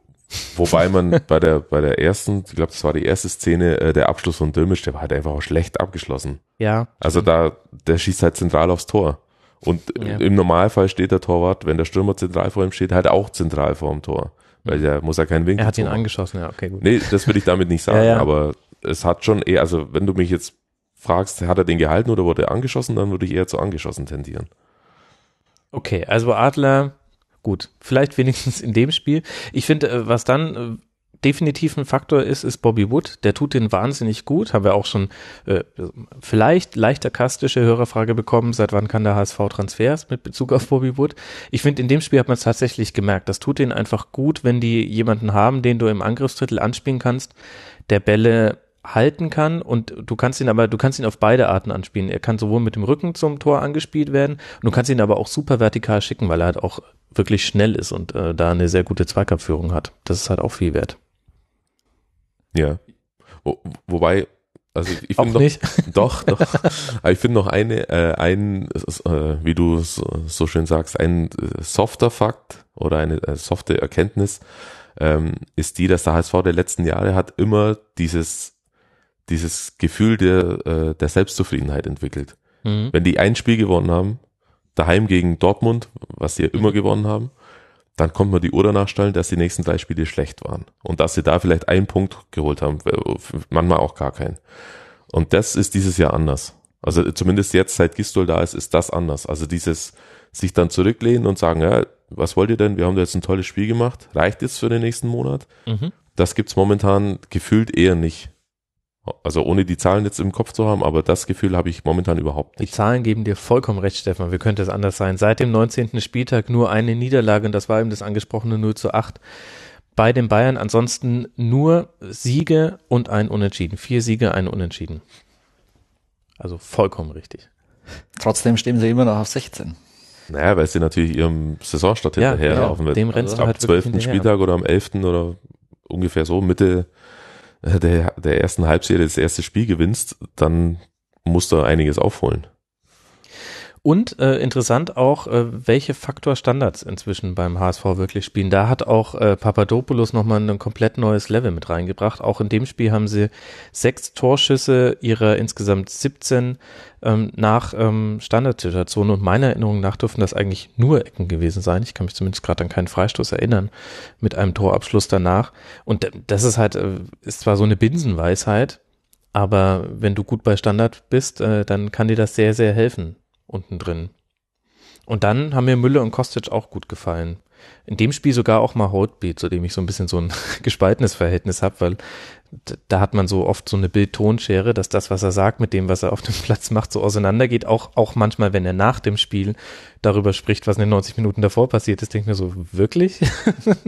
wobei man bei der bei der ersten, ich glaube, das war die erste Szene, äh, der Abschluss von Dömisch, der war halt einfach auch schlecht abgeschlossen. Ja. Also da der schießt halt zentral aufs Tor. Und ja. im Normalfall steht der Torwart, wenn der Stürmer zentral vor ihm steht, halt auch zentral vor dem Tor. Weil mhm. der muss ja keinen Winkel. Er hat ihn angeschossen, ja, okay, gut. Nee, das will ich damit nicht sagen, ja, ja. aber es hat schon eher, also wenn du mich jetzt fragst, hat er den gehalten oder wurde er angeschossen, dann würde ich eher zu angeschossen tendieren. Okay, also Adler, gut, vielleicht wenigstens in dem Spiel. Ich finde, äh, was dann äh, definitiv ein Faktor ist, ist Bobby Wood. Der tut den wahnsinnig gut. Haben wir auch schon äh, vielleicht leicht sarkastische Hörerfrage bekommen, seit wann kann der HSV Transfers mit Bezug auf Bobby Wood. Ich finde, in dem Spiel hat man es tatsächlich gemerkt. Das tut denen einfach gut, wenn die jemanden haben, den du im Angriffsdrittel anspielen kannst, der Bälle halten kann und du kannst ihn aber, du kannst ihn auf beide Arten anspielen. Er kann sowohl mit dem Rücken zum Tor angespielt werden und du kannst ihn aber auch super vertikal schicken, weil er halt auch wirklich schnell ist und äh, da eine sehr gute Zweikampfführung hat. Das ist halt auch viel wert. Ja. Wo, wobei, also ich finde noch, nicht. doch, doch. Aber ich finde noch eine, äh, ein, äh, wie du so, so schön sagst, ein äh, softer Fakt oder eine äh, softe Erkenntnis ähm, ist die, dass der HSV der letzten Jahre hat immer dieses dieses Gefühl der äh, der Selbstzufriedenheit entwickelt. Mhm. Wenn die ein Spiel gewonnen haben, daheim gegen Dortmund, was sie ja immer mhm. gewonnen haben, dann kommt man die Uhr danach stellen, dass die nächsten drei Spiele schlecht waren. Und dass sie da vielleicht einen Punkt geholt haben, manchmal auch gar keinen. Und das ist dieses Jahr anders. Also zumindest jetzt, seit Gistol da ist, ist das anders. Also dieses sich dann zurücklehnen und sagen, ja, was wollt ihr denn? Wir haben da jetzt ein tolles Spiel gemacht. Reicht jetzt für den nächsten Monat? Mhm. Das gibt's momentan gefühlt eher nicht. Also ohne die Zahlen jetzt im Kopf zu haben, aber das Gefühl habe ich momentan überhaupt nicht. Die Zahlen geben dir vollkommen recht, Stefan. Wie könnte es anders sein? Seit dem 19. Spieltag nur eine Niederlage und das war eben das angesprochene 0 zu 8 bei den Bayern. Ansonsten nur Siege und ein Unentschieden. Vier Siege, ein Unentschieden. Also vollkommen richtig. Trotzdem stehen sie immer noch auf 16. Naja, weil sie natürlich ihrem Saisonstart ja, hinterherlaufen ja, Dem rennst also du halt ab 12. Spieltag oder am 11. oder ungefähr so Mitte der, der ersten Halbserie das erste Spiel gewinnst, dann musst du einiges aufholen. Und äh, interessant auch, äh, welche Faktor Standards inzwischen beim HSV wirklich spielen. Da hat auch äh, Papadopoulos nochmal ein komplett neues Level mit reingebracht. Auch in dem Spiel haben sie sechs Torschüsse ihrer insgesamt 17 ähm, nach ähm, Standardsituationen. Und meiner Erinnerung nach dürfen das eigentlich nur Ecken gewesen sein. Ich kann mich zumindest gerade an keinen Freistoß erinnern mit einem Torabschluss danach. Und das ist halt, äh, ist zwar so eine Binsenweisheit, aber wenn du gut bei Standard bist, äh, dann kann dir das sehr, sehr helfen unten drin. Und dann haben mir Müller und Kostic auch gut gefallen. In dem Spiel sogar auch mal Holtbeat, zu dem ich so ein bisschen so ein gespaltenes Verhältnis habe, weil da hat man so oft so eine Bild-Tonschere, dass das, was er sagt, mit dem, was er auf dem Platz macht, so auseinandergeht. Auch, auch manchmal, wenn er nach dem Spiel darüber spricht, was in den 90 Minuten davor passiert ist, denke ich mir so, wirklich?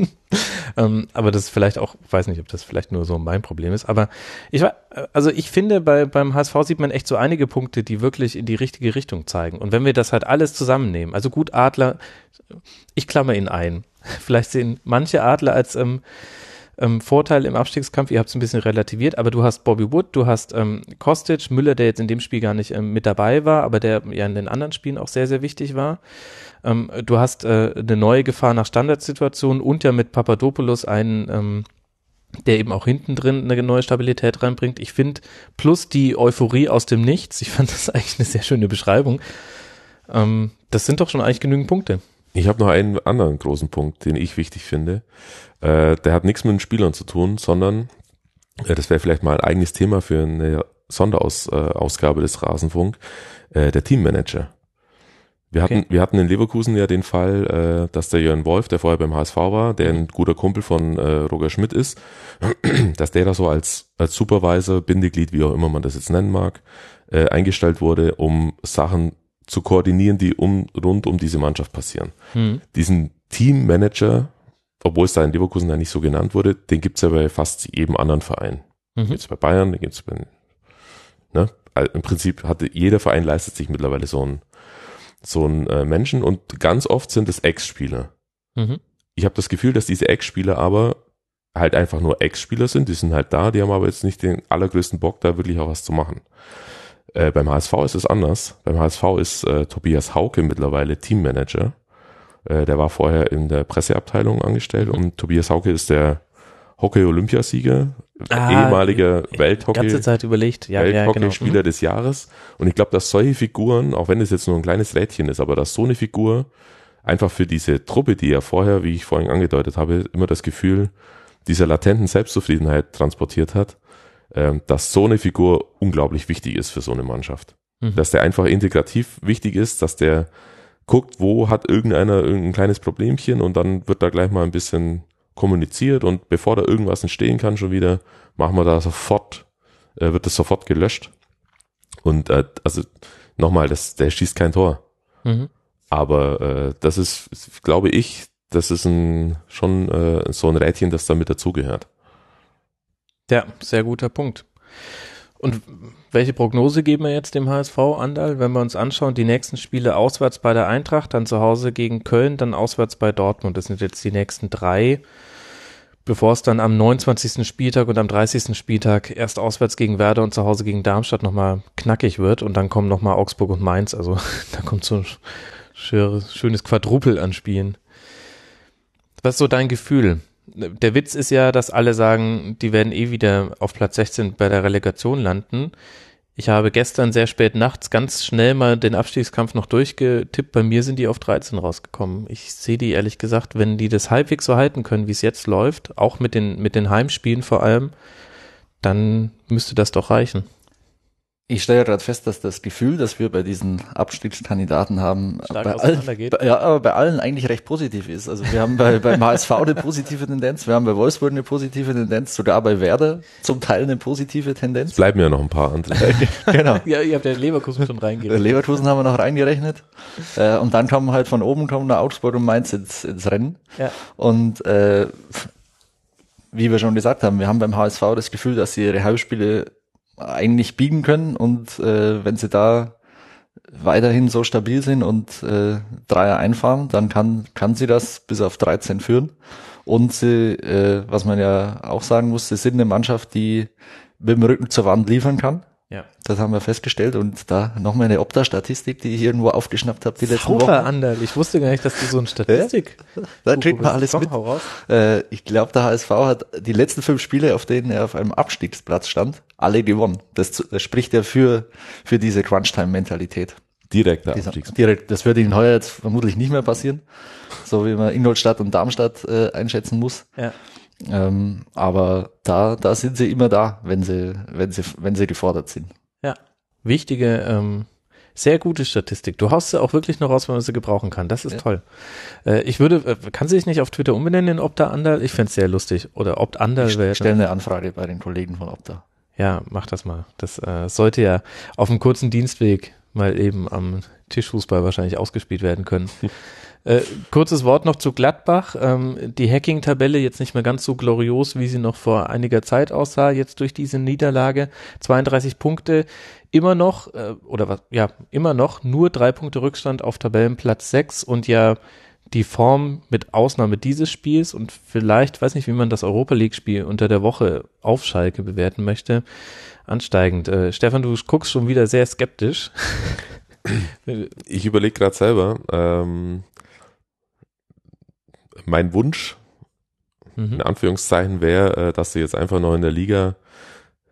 ähm, aber das ist vielleicht auch, weiß nicht, ob das vielleicht nur so mein Problem ist. Aber ich war, also ich finde, bei, beim HSV sieht man echt so einige Punkte, die wirklich in die richtige Richtung zeigen. Und wenn wir das halt alles zusammennehmen, also gut, Adler, ich klammer ihn ein. Vielleicht sehen manche Adler als ähm, ähm, Vorteil im Abstiegskampf, ihr habt es ein bisschen relativiert, aber du hast Bobby Wood, du hast ähm, Kostic, Müller, der jetzt in dem Spiel gar nicht ähm, mit dabei war, aber der ja in den anderen Spielen auch sehr, sehr wichtig war. Ähm, du hast äh, eine neue Gefahr nach Standardsituationen und ja mit Papadopoulos einen, ähm, der eben auch hinten drin eine neue Stabilität reinbringt. Ich finde, plus die Euphorie aus dem Nichts, ich fand das eigentlich eine sehr schöne Beschreibung. Ähm, das sind doch schon eigentlich genügend Punkte. Ich habe noch einen anderen großen Punkt, den ich wichtig finde. Äh, der hat nichts mit den Spielern zu tun, sondern äh, das wäre vielleicht mal ein eigenes Thema für eine Sonderausgabe äh, des Rasenfunk, äh, der Teammanager. Wir hatten, okay. wir hatten in Leverkusen ja den Fall, äh, dass der Jörn Wolf, der vorher beim HSV war, der ein guter Kumpel von äh, Roger Schmidt ist, dass der da so als, als Supervisor, Bindeglied, wie auch immer man das jetzt nennen mag, eingestellt wurde, um Sachen zu koordinieren, die um, rund um diese Mannschaft passieren. Hm. Diesen Teammanager obwohl es da in Leverkusen ja nicht so genannt wurde, den gibt's ja bei fast jedem anderen Verein. Mhm. Den gibt's bei Bayern, den gibt's bei, ne? Im Prinzip hatte jeder Verein leistet sich mittlerweile so einen so einen äh, Menschen und ganz oft sind es Ex-Spieler. Mhm. Ich habe das Gefühl, dass diese Ex-Spieler aber halt einfach nur Ex-Spieler sind, die sind halt da, die haben aber jetzt nicht den allergrößten Bock, da wirklich auch was zu machen. Äh, beim HSV ist es anders. Beim HSV ist äh, Tobias Hauke mittlerweile Teammanager äh, der war vorher in der Presseabteilung angestellt mhm. und Tobias Hauke ist der Hockey-Olympiasieger, ah, ehemaliger Welthockey. Ganze Zeit überlegt, ja, Welthockey-Spieler ja, genau. des Jahres. Und ich glaube, dass solche Figuren, auch wenn es jetzt nur ein kleines Rädchen ist, aber dass so eine Figur einfach für diese Truppe, die ja vorher, wie ich vorhin angedeutet habe, immer das Gefühl dieser latenten Selbstzufriedenheit transportiert hat, äh, dass so eine Figur unglaublich wichtig ist für so eine Mannschaft. Mhm. Dass der einfach integrativ wichtig ist, dass der guckt, wo hat irgendeiner irgendein kleines Problemchen und dann wird da gleich mal ein bisschen kommuniziert und bevor da irgendwas entstehen kann schon wieder, machen wir da sofort, äh, wird das sofort gelöscht. Und äh, also nochmal, das, der schießt kein Tor. Mhm. Aber äh, das ist, glaube ich, das ist ein schon äh, so ein Rädchen, das damit dazugehört. Ja, sehr guter Punkt. Und welche Prognose geben wir jetzt dem HSV, Andal? Wenn wir uns anschauen, die nächsten Spiele auswärts bei der Eintracht, dann zu Hause gegen Köln, dann auswärts bei Dortmund. Das sind jetzt die nächsten drei, bevor es dann am 29. Spieltag und am 30. Spieltag erst auswärts gegen Werder und zu Hause gegen Darmstadt nochmal knackig wird und dann kommen nochmal Augsburg und Mainz. Also da kommt so ein schönes Quadrupel an Spielen. Was ist so dein Gefühl? Der Witz ist ja, dass alle sagen, die werden eh wieder auf Platz 16 bei der Relegation landen. Ich habe gestern sehr spät nachts ganz schnell mal den Abstiegskampf noch durchgetippt. Bei mir sind die auf 13 rausgekommen. Ich sehe die ehrlich gesagt, wenn die das halbwegs so halten können, wie es jetzt läuft, auch mit den, mit den Heimspielen vor allem, dann müsste das doch reichen. Ich stelle gerade fest, dass das Gefühl, das wir bei diesen Abstiegskandidaten haben, bei allen, bei, ja, aber bei allen eigentlich recht positiv ist. Also wir haben bei, beim HSV eine positive Tendenz, wir haben bei Wolfsburg eine positive Tendenz, sogar bei Werder zum Teil eine positive Tendenz. Es bleiben ja noch ein paar andere. genau. Ja, ihr habt ja Leverkusen schon reingerechnet. Leverkusen haben wir noch reingerechnet. Äh, und dann kommen halt von oben kommen Augsburg und Mainz ins, ins Rennen. Ja. Und äh, wie wir schon gesagt haben, wir haben beim HSV das Gefühl, dass sie ihre Heimspiele eigentlich biegen können und äh, wenn sie da weiterhin so stabil sind und äh, Dreier einfahren, dann kann, kann sie das bis auf 13 führen. Und sie, äh, was man ja auch sagen muss, sie sind eine Mannschaft, die mit dem Rücken zur Wand liefern kann. Ja. Das haben wir festgestellt und da nochmal eine Opta-Statistik, die ich irgendwo aufgeschnappt habe die letzten Wochen. Anderl. Ich wusste gar nicht, dass du so ein Statistik. da kriegt man alles mit. Äh, ich glaube, der HSV hat die letzten fünf Spiele, auf denen er auf einem Abstiegsplatz stand, alle gewonnen. Das, das spricht ja für, für diese Crunch-Time-Mentalität. Direkter Abstiegsplatz. Direkt, das wird Ihnen heuer jetzt vermutlich nicht mehr passieren. So wie man Ingolstadt und Darmstadt äh, einschätzen muss. Ja. Ähm, aber da, da sind sie immer da, wenn sie, wenn sie, wenn sie gefordert sind. Ja. Wichtige, ähm, Sehr gute Statistik. Du haust sie auch wirklich noch raus, wenn man sie gebrauchen kann. Das ist ja. toll. Äh, ich würde, äh, kann sie sich nicht auf Twitter umbenennen in Opta Andal? Ich fände es sehr lustig. Oder Opt Andal wäre. Ich stelle eine Anfrage bei den Kollegen von Opta. Ja, mach das mal. Das äh, sollte ja auf einem kurzen Dienstweg mal eben am Tischfußball wahrscheinlich ausgespielt werden können. Äh, kurzes Wort noch zu Gladbach. Ähm, die Hacking-Tabelle jetzt nicht mehr ganz so glorios, wie sie noch vor einiger Zeit aussah, jetzt durch diese Niederlage. 32 Punkte, immer noch, äh, oder was, ja, immer noch nur drei Punkte Rückstand auf Tabellenplatz 6 und ja die Form mit Ausnahme dieses Spiels und vielleicht, weiß nicht, wie man das Europa League-Spiel unter der Woche auf Schalke bewerten möchte, ansteigend. Äh, Stefan, du guckst schon wieder sehr skeptisch. Ich überlege gerade selber. Ähm, mein Wunsch, mhm. in Anführungszeichen, wäre, äh, dass sie jetzt einfach noch in der Liga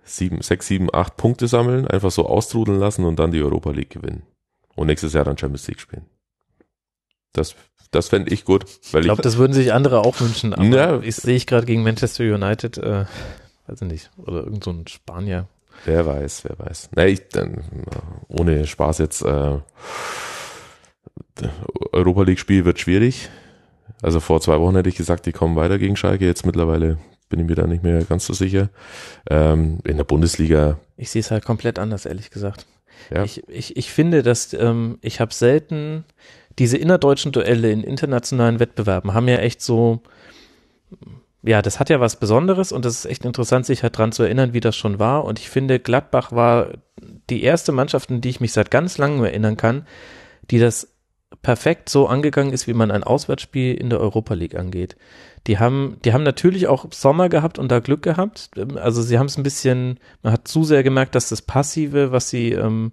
sieben, sechs, sieben, acht Punkte sammeln, einfach so austrudeln lassen und dann die Europa League gewinnen. Und nächstes Jahr dann Champions League spielen. Das, das fände ich gut. Weil ich glaube, das würden sich andere auch wünschen, aber ja, ich sehe ich gerade gegen Manchester United, äh, weiß ich nicht, oder irgend so ein Spanier. Wer weiß, wer weiß. Nee, ich, dann, ohne Spaß jetzt, äh, Europa League Spiel wird schwierig. Also vor zwei Wochen hätte ich gesagt, die kommen weiter gegen Schalke. Jetzt mittlerweile bin ich mir da nicht mehr ganz so sicher. Ähm, in der Bundesliga. Ich sehe es halt komplett anders, ehrlich gesagt. Ja. Ich, ich, ich finde, dass ähm, ich habe selten diese innerdeutschen Duelle in internationalen Wettbewerben haben ja echt so, ja, das hat ja was Besonderes und das ist echt interessant, sich halt dran zu erinnern, wie das schon war. Und ich finde, Gladbach war die erste Mannschaft, an die ich mich seit ganz langem erinnern kann, die das perfekt so angegangen ist, wie man ein Auswärtsspiel in der Europa League angeht. Die haben, die haben natürlich auch Sommer gehabt und da Glück gehabt. Also sie haben es ein bisschen, man hat zu sehr gemerkt, dass das Passive, was sie ähm,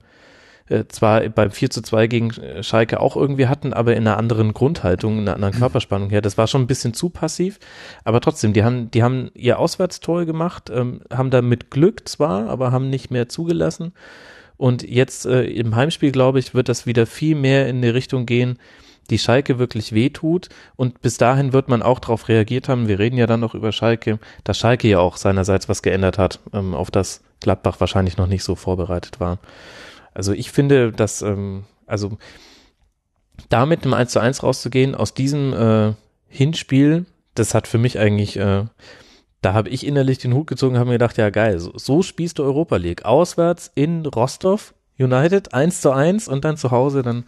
äh, zwar beim 4 zu 2 gegen äh, Schalke auch irgendwie hatten, aber in einer anderen Grundhaltung, in einer anderen mhm. Körperspannung her. Das war schon ein bisschen zu passiv, aber trotzdem, die haben, die haben ihr Auswärtstor gemacht, ähm, haben da mit Glück zwar, aber haben nicht mehr zugelassen. Und jetzt äh, im Heimspiel, glaube ich, wird das wieder viel mehr in die Richtung gehen, die Schalke wirklich wehtut. Und bis dahin wird man auch darauf reagiert haben. Wir reden ja dann noch über Schalke, dass Schalke ja auch seinerseits was geändert hat, ähm, auf das Gladbach wahrscheinlich noch nicht so vorbereitet war. Also ich finde, dass, ähm, also damit im 1 zu 1 rauszugehen, aus diesem äh, Hinspiel, das hat für mich eigentlich äh, da habe ich innerlich den Hut gezogen, habe mir gedacht, ja geil, so, so spielst du Europa League. Auswärts in Rostov United, 1 zu 1 und dann zu Hause, dann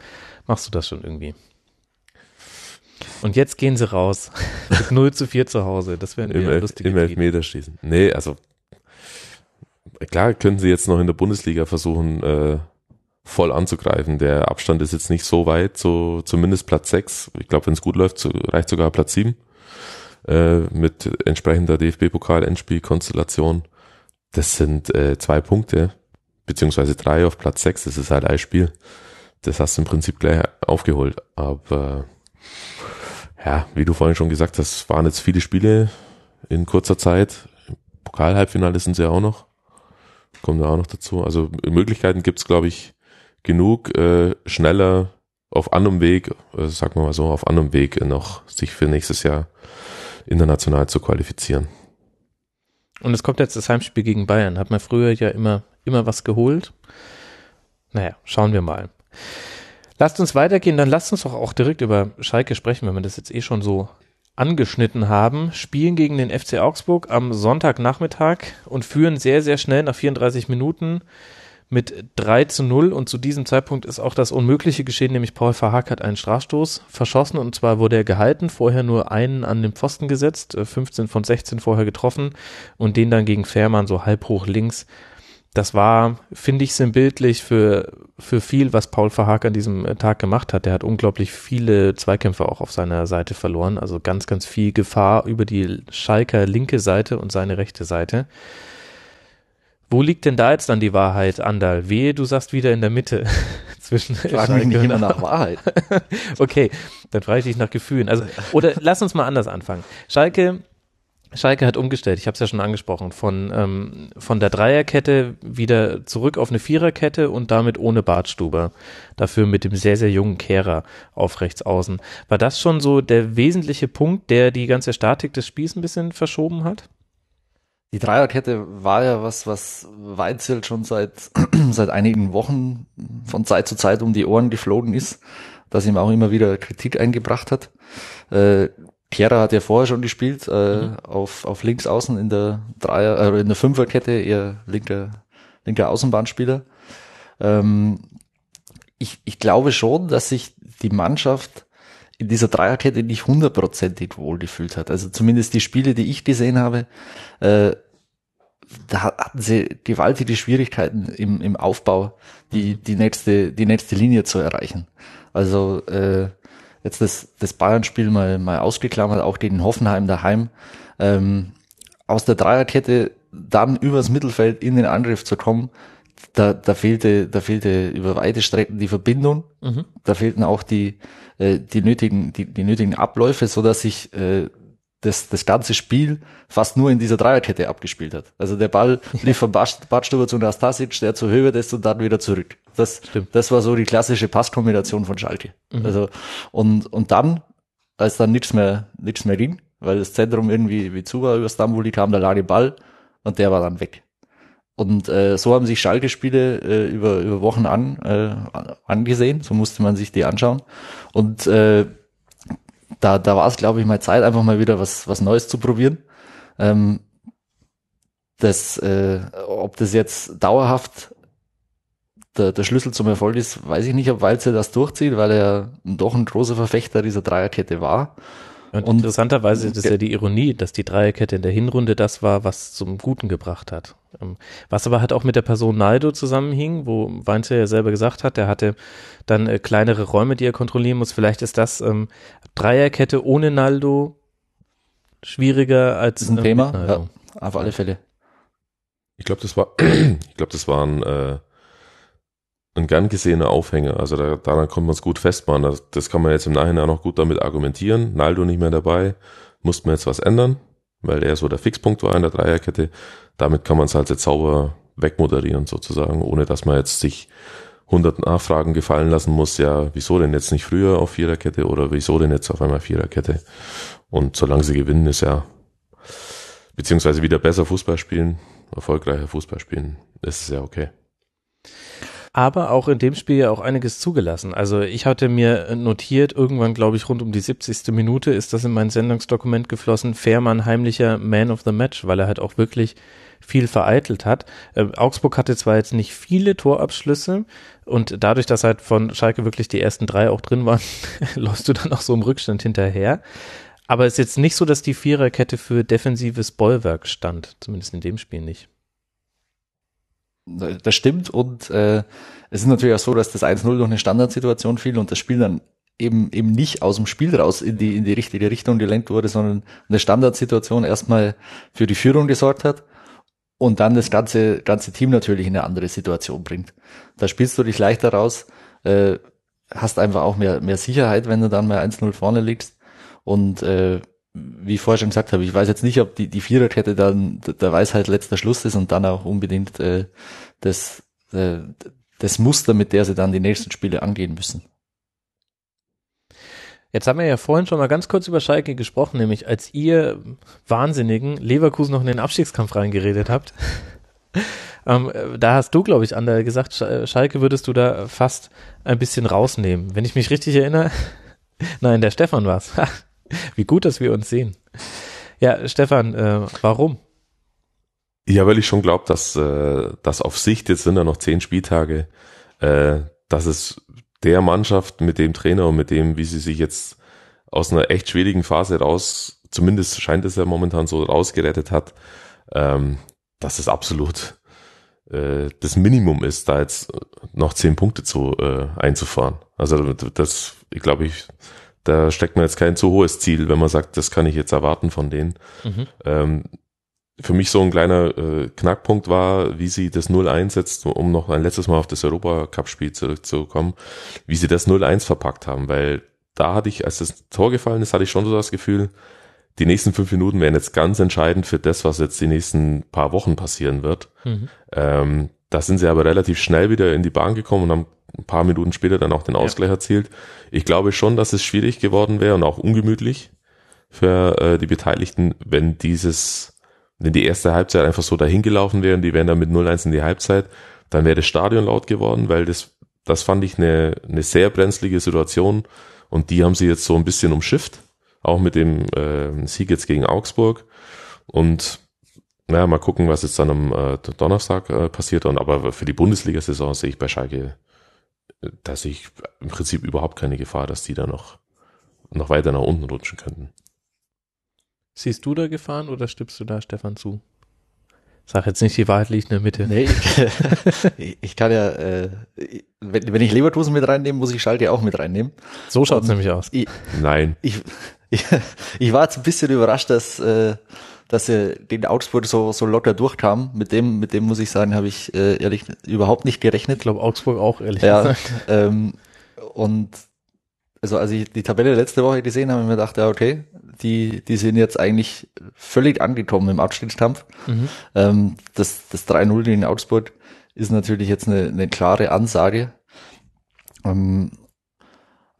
machst du das schon irgendwie. Und jetzt gehen sie raus. Mit 0 zu 4 zu Hause. Das wäre ein Elf, Im Elfmeterschießen. Nee, also klar können sie jetzt noch in der Bundesliga versuchen, äh, voll anzugreifen. Der Abstand ist jetzt nicht so weit, so zumindest Platz 6. Ich glaube, wenn es gut läuft, so, reicht sogar Platz 7 äh, mit entsprechender DFB-Pokal-Endspiel-Konstellation. Das sind äh, zwei Punkte, beziehungsweise drei auf Platz sechs. Das ist halt ein Spiel. Das hast du im Prinzip gleich aufgeholt. Aber ja, wie du vorhin schon gesagt hast, waren jetzt viele Spiele in kurzer Zeit. Pokal-Halbfinale sind sie ja auch noch. Kommt da auch noch dazu. Also Möglichkeiten gibt's glaube ich, genug, äh, schneller auf anderem Weg, äh, sagen wir mal so, auf anderem Weg noch sich für nächstes Jahr international zu qualifizieren. Und es kommt jetzt das Heimspiel gegen Bayern. Hat man früher ja immer, immer was geholt. Naja, schauen wir mal. Lasst uns weitergehen, dann lasst uns doch auch direkt über Schalke sprechen, wenn wir das jetzt eh schon so angeschnitten haben. Spielen gegen den FC Augsburg am Sonntagnachmittag und führen sehr, sehr schnell nach 34 Minuten mit 3 zu 0 und zu diesem Zeitpunkt ist auch das Unmögliche geschehen, nämlich Paul Verhack hat einen Strafstoß verschossen und zwar wurde er gehalten, vorher nur einen an den Pfosten gesetzt, 15 äh, von 16 vorher getroffen und den dann gegen Fährmann so halb hoch links. Das war, finde ich, sinnbildlich für, für viel, was Paul Verhack an diesem äh, Tag gemacht hat. Der hat unglaublich viele Zweikämpfe auch auf seiner Seite verloren, also ganz, ganz viel Gefahr über die Schalker linke Seite und seine rechte Seite. Wo liegt denn da jetzt dann die Wahrheit, Andal? Wehe, du sagst wieder in der Mitte. zwischen Frag mich nicht immer nach Wahrheit. okay, dann frage ich dich nach Gefühlen. Also, oder lass uns mal anders anfangen. Schalke, Schalke hat umgestellt, ich habe es ja schon angesprochen, von, ähm, von der Dreierkette wieder zurück auf eine Viererkette und damit ohne Bartstuber. Dafür mit dem sehr, sehr jungen Kehrer auf rechts außen. War das schon so der wesentliche Punkt, der die ganze Statik des Spiels ein bisschen verschoben hat? Die Dreierkette war ja was, was Weitzel schon seit, seit einigen Wochen von Zeit zu Zeit um die Ohren geflogen ist, dass ihm auch immer wieder Kritik eingebracht hat. Äh, Kehrer hat ja vorher schon gespielt, äh, mhm. auf, auf links außen in der Dreier, äh, in der Fünferkette, eher linker, linker Außenbahnspieler. Ähm, ich, ich glaube schon, dass sich die Mannschaft in dieser Dreierkette nicht hundertprozentig wohlgefühlt hat. Also zumindest die Spiele, die ich gesehen habe, äh, da hatten sie gewaltige Schwierigkeiten im, im Aufbau, die, die nächste, die nächste Linie zu erreichen. Also äh, jetzt das, das Bayern-Spiel mal, mal ausgeklammert, auch gegen Hoffenheim daheim, ähm, aus der Dreierkette dann übers Mittelfeld in den Angriff zu kommen, da, da fehlte, da fehlte über weite Strecken die Verbindung, mhm. da fehlten auch die, äh, die nötigen, die, die nötigen Abläufe, so dass sich äh, das, das ganze Spiel fast nur in dieser Dreierkette abgespielt hat. Also der Ball lief von Badstuber zu Nastasic, der zur Höhe des und dann wieder zurück. Das, Stimmt. das war so die klassische Passkombination von Schalke. Mhm. Also, und, und dann, als dann nichts mehr, nichts mehr ging, weil das Zentrum irgendwie wie zu war über Stambuli kam der lange Ball und der war dann weg. Und äh, so haben sich Schalke-Spiele äh, über, über Wochen an, äh, angesehen, so musste man sich die anschauen. Und äh, da, da war es, glaube ich, mal Zeit, einfach mal wieder was, was Neues zu probieren. Ähm, das, äh, ob das jetzt dauerhaft der, der Schlüssel zum Erfolg ist, weiß ich nicht, ob Walze das durchzieht, weil er doch ein großer Verfechter dieser Dreierkette war. Und, und interessanterweise ist es ja die Ironie, dass die Dreierkette in der Hinrunde das war, was zum Guten gebracht hat. Ähm, was aber halt auch mit der Person Naldo zusammenhing, wo Weinze ja selber gesagt hat, er hatte dann äh, kleinere Räume, die er kontrollieren muss. Vielleicht ist das ähm, Dreierkette ohne Naldo schwieriger als das ist ein Thema. Ja, auf alle Fälle. Ich glaube, das war, ich glaube, das war ein äh, ein gern gesehener Aufhänger. Also da, daran konnte man es gut festmachen. Das, das kann man jetzt im Nachhinein auch gut damit argumentieren. Naldo nicht mehr dabei, musste man jetzt was ändern, weil er so der Fixpunkt war in der Dreierkette. Damit kann man es halt jetzt sauber wegmoderieren sozusagen, ohne dass man jetzt sich hundert Nachfragen gefallen lassen muss, ja, wieso denn jetzt nicht früher auf Viererkette oder wieso denn jetzt auf einmal Viererkette? Und solange sie gewinnen, ist ja, beziehungsweise wieder besser Fußball spielen, erfolgreicher Fußball spielen, ist es ja okay aber auch in dem Spiel ja auch einiges zugelassen. Also ich hatte mir notiert, irgendwann glaube ich rund um die 70. Minute ist das in mein Sendungsdokument geflossen, Fährmann heimlicher Man of the Match, weil er halt auch wirklich viel vereitelt hat. Äh, Augsburg hatte zwar jetzt nicht viele Torabschlüsse und dadurch, dass halt von Schalke wirklich die ersten drei auch drin waren, läufst du dann auch so im Rückstand hinterher. Aber es ist jetzt nicht so, dass die Viererkette für defensives Bollwerk stand, zumindest in dem Spiel nicht. Das stimmt und äh, es ist natürlich auch so, dass das 1-0 durch eine Standardsituation fiel und das Spiel dann eben eben nicht aus dem Spiel raus in die in die richtige Richtung gelenkt wurde, sondern eine Standardsituation erstmal für die Führung gesorgt hat und dann das ganze ganze Team natürlich in eine andere Situation bringt. Da spielst du dich leichter raus, äh, hast einfach auch mehr mehr Sicherheit, wenn du dann mal 1-0 vorne liegst und äh, wie ich vorher schon gesagt habe, ich weiß jetzt nicht, ob die, die Viererkette dann der Weisheit letzter Schluss ist und dann auch unbedingt äh, das, äh, das Muster, mit der sie dann die nächsten Spiele angehen müssen. Jetzt haben wir ja vorhin schon mal ganz kurz über Schalke gesprochen, nämlich als ihr Wahnsinnigen Leverkusen noch in den Abstiegskampf reingeredet habt. ähm, da hast du, glaube ich, Ander gesagt, Schalke würdest du da fast ein bisschen rausnehmen. Wenn ich mich richtig erinnere. Nein, der Stefan war's. Wie gut, dass wir uns sehen. Ja, Stefan, äh, warum? Ja, weil ich schon glaube, dass, äh, dass auf Sicht, jetzt sind da noch zehn Spieltage, äh, dass es der Mannschaft mit dem Trainer und mit dem, wie sie sich jetzt aus einer echt schwierigen Phase raus, zumindest scheint es ja momentan so rausgerettet hat, ähm, dass es absolut äh, das Minimum ist, da jetzt noch zehn Punkte zu äh, einzufahren. Also das, ich glaube ich, da steckt man jetzt kein zu hohes Ziel, wenn man sagt, das kann ich jetzt erwarten von denen. Mhm. Ähm, für mich so ein kleiner äh, Knackpunkt war, wie sie das 0-1 setzt, um noch ein letztes Mal auf das Europacup-Spiel zurückzukommen, wie sie das 0-1 verpackt haben, weil da hatte ich, als das Tor gefallen ist, hatte ich schon so das Gefühl, die nächsten fünf Minuten wären jetzt ganz entscheidend für das, was jetzt die nächsten paar Wochen passieren wird. Mhm. Ähm, da sind sie aber relativ schnell wieder in die Bahn gekommen und haben ein paar Minuten später dann auch den Ausgleich ja. erzielt. Ich glaube schon, dass es schwierig geworden wäre und auch ungemütlich für äh, die Beteiligten, wenn dieses wenn die erste Halbzeit einfach so dahin gelaufen wäre und die wären dann mit 0-1 in die Halbzeit, dann wäre das Stadion laut geworden, weil das, das fand ich eine, eine sehr brenzlige Situation und die haben sie jetzt so ein bisschen umschifft, auch mit dem äh, Sieg jetzt gegen Augsburg und naja, mal gucken, was jetzt dann am äh, Donnerstag äh, passiert. Und aber für die Bundesliga-Saison sehe ich bei Schalke, da sehe ich im Prinzip überhaupt keine Gefahr, dass die da noch, noch weiter nach unten rutschen könnten. Siehst du da Gefahren oder stimmst du da Stefan zu? Sag jetzt nicht, die Wahrheit liegt in der Mitte. Nee, ich, ich kann ja, äh, wenn, wenn ich Leverkusen mit reinnehme, muss ich Schalke auch mit reinnehmen. So schaut's nämlich aus. Ich, Nein. ich, ich, ich war jetzt ein bisschen überrascht, dass, äh, dass er den Augsburg so, so locker durchkam. Mit dem, mit dem muss ich sagen, habe ich äh, ehrlich überhaupt nicht gerechnet. Ich glaube Augsburg auch, ehrlich Ja, gesagt. ähm, und also als ich die Tabelle letzte Woche gesehen habe, habe ich mir gedacht, ja okay, die, die sind jetzt eigentlich völlig angekommen im Abstiegskampf. Mhm. Ähm, das das 3-0 in Augsburg ist natürlich jetzt eine, eine klare Ansage. Ähm,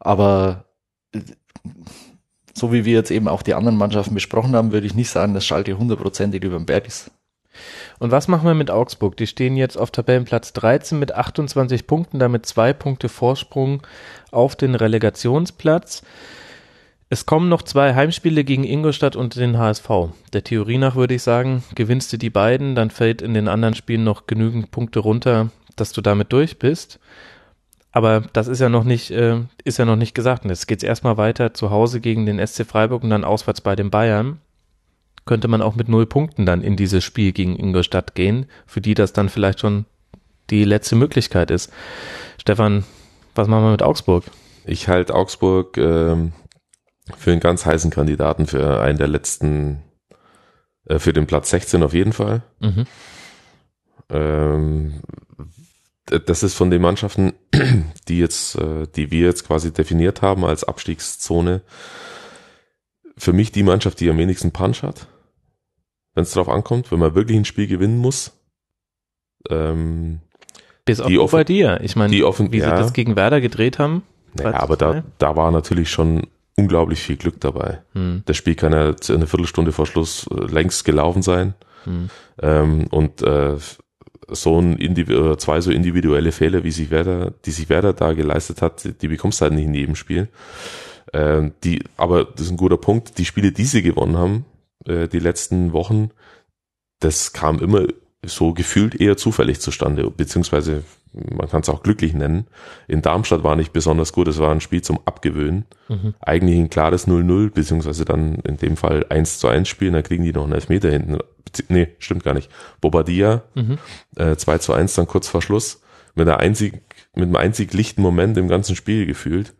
aber äh, so wie wir jetzt eben auch die anderen Mannschaften besprochen haben, würde ich nicht sagen, dass Schalke hundertprozentig über dem Berg ist. Und was machen wir mit Augsburg? Die stehen jetzt auf Tabellenplatz 13 mit 28 Punkten, damit zwei Punkte Vorsprung auf den Relegationsplatz. Es kommen noch zwei Heimspiele gegen Ingolstadt und den HSV. Der Theorie nach würde ich sagen, gewinnst du die beiden, dann fällt in den anderen Spielen noch genügend Punkte runter, dass du damit durch bist. Aber das ist ja noch nicht, äh, ist ja noch nicht gesagt. Und jetzt geht's erstmal weiter zu Hause gegen den SC Freiburg und dann auswärts bei den Bayern. Könnte man auch mit null Punkten dann in dieses Spiel gegen Ingolstadt gehen, für die das dann vielleicht schon die letzte Möglichkeit ist. Stefan, was machen wir mit Augsburg? Ich halte Augsburg ähm, für einen ganz heißen Kandidaten für einen der letzten, äh, für den Platz 16 auf jeden Fall. Mhm. Ähm, das ist von den Mannschaften, die jetzt, äh, die wir jetzt quasi definiert haben als Abstiegszone, für mich die Mannschaft, die am wenigsten Punch hat, wenn es drauf ankommt, wenn man wirklich ein Spiel gewinnen muss. Ähm, Bis auf Die offen- Bobadilla. Ich meine, die offen- wie ja. sie das gegen Werder gedreht haben. naja, 3 zu aber da, 2. da war natürlich schon unglaublich viel Glück dabei. Hm, Das Spiel kann ja eine Viertelstunde vor Schluss äh, längst gelaufen sein. hm. Ähm, und äh, so ein Indiv zwei so individuelle Fehler, wie sich Werder, die sich Werder da geleistet hat, die, die bekommst du halt nicht in jedem Spiel. Ähm, die, aber das ist ein guter Punkt. Die Spiele, die sie gewonnen haben, äh, die letzten Wochen, das kam immer so gefühlt eher zufällig zustande, beziehungsweise man kann es auch glücklich nennen. In Darmstadt war nicht besonders gut, es war ein Spiel zum Abgewöhnen. Mhm. Eigentlich ein klares 0-0, beziehungsweise dann in dem Fall 1 zu 1 spielen, dann kriegen die noch einen Elfmeter hinten. Nee, stimmt gar nicht. Bobadilla, Mhm. äh, 2 zu 1 dann kurz vor Schluss, mit, einer einzig, mit einem einzig lichten Moment im ganzen Spiel gefühlt.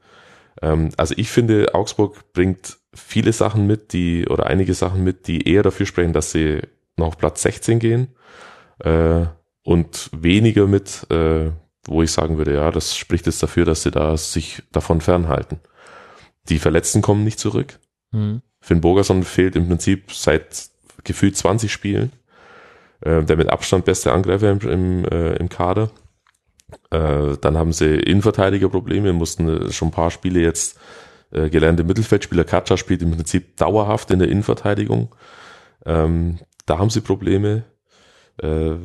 Ähm, also ich finde, Augsburg bringt viele Sachen mit, die, oder einige Sachen mit, die eher dafür sprechen, dass sie noch auf Platz 16 gehen, äh, und weniger mit, äh, wo ich sagen würde, ja, das spricht jetzt dafür, dass sie da sich davon fernhalten. Die Verletzten kommen nicht zurück. Hm. Finn Bogerson fehlt im Prinzip seit gefühlt 20 Spielen. Äh, der mit Abstand beste Angreifer im, im, äh, im Kader. Äh, dann haben sie Innenverteidigerprobleme, mussten äh, schon ein paar Spiele jetzt äh, gelernte Mittelfeldspieler. Katscha spielt im Prinzip dauerhaft in der Innenverteidigung. Ähm, da haben sie Probleme. Äh,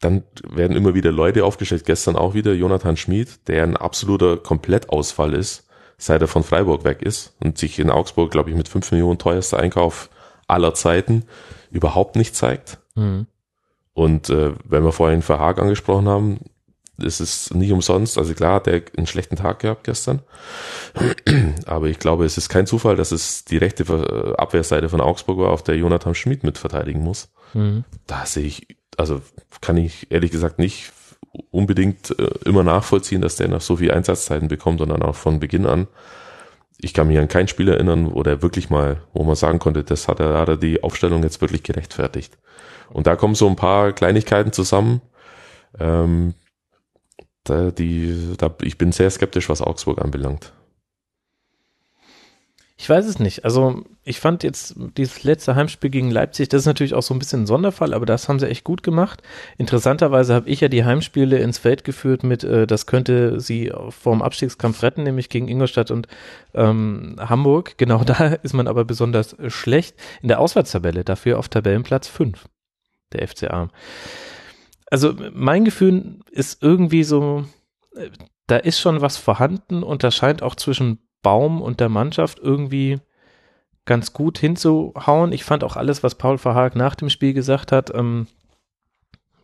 dann werden immer wieder Leute aufgestellt, gestern auch wieder Jonathan Schmid, der ein absoluter Komplettausfall ist, seit er von Freiburg weg ist und sich in Augsburg, glaube ich, mit 5 Millionen teuerster Einkauf aller Zeiten überhaupt nicht zeigt. Hm. Und äh, wenn wir vorhin Verhaag angesprochen haben, ist es nicht umsonst. Also klar hat er einen schlechten Tag gehabt gestern. Aber ich glaube, es ist kein Zufall, dass es die rechte äh, Abwehrseite von Augsburg war, auf der Jonathan Schmid mit verteidigen muss. Hm. Da sehe ich, also kann ich ehrlich gesagt nicht unbedingt äh, immer nachvollziehen, dass der noch so viel Einsatzzeiten bekommt und dann auch von Beginn an. Ich kann mich an kein Spiel erinnern, wo der wirklich mal, wo man sagen konnte, das hat er, hat er die Aufstellung jetzt wirklich gerechtfertigt. Und da kommen so ein paar Kleinigkeiten zusammen. Ähm, da, die, da, ich bin sehr skeptisch, was Augsburg anbelangt. Ich weiß es nicht. Also ich fand jetzt dieses letzte Heimspiel gegen Leipzig, das ist natürlich auch so ein bisschen ein Sonderfall, aber das haben sie echt gut gemacht. Interessanterweise habe ich ja die Heimspiele ins Feld geführt mit, äh, das könnte sie vorm Abstiegskampf retten, nämlich gegen Ingolstadt und ähm, Hamburg. Genau da ist man aber besonders schlecht in der Auswärtstabelle, dafür auf Tabellenplatz 5 der FCA. Also mein Gefühl ist irgendwie so, äh, da ist schon was vorhanden und das scheint auch zwischen Baum und der Mannschaft irgendwie ganz gut hinzuhauen. Ich fand auch alles, was Paul Verhaag nach dem Spiel gesagt hat, ähm,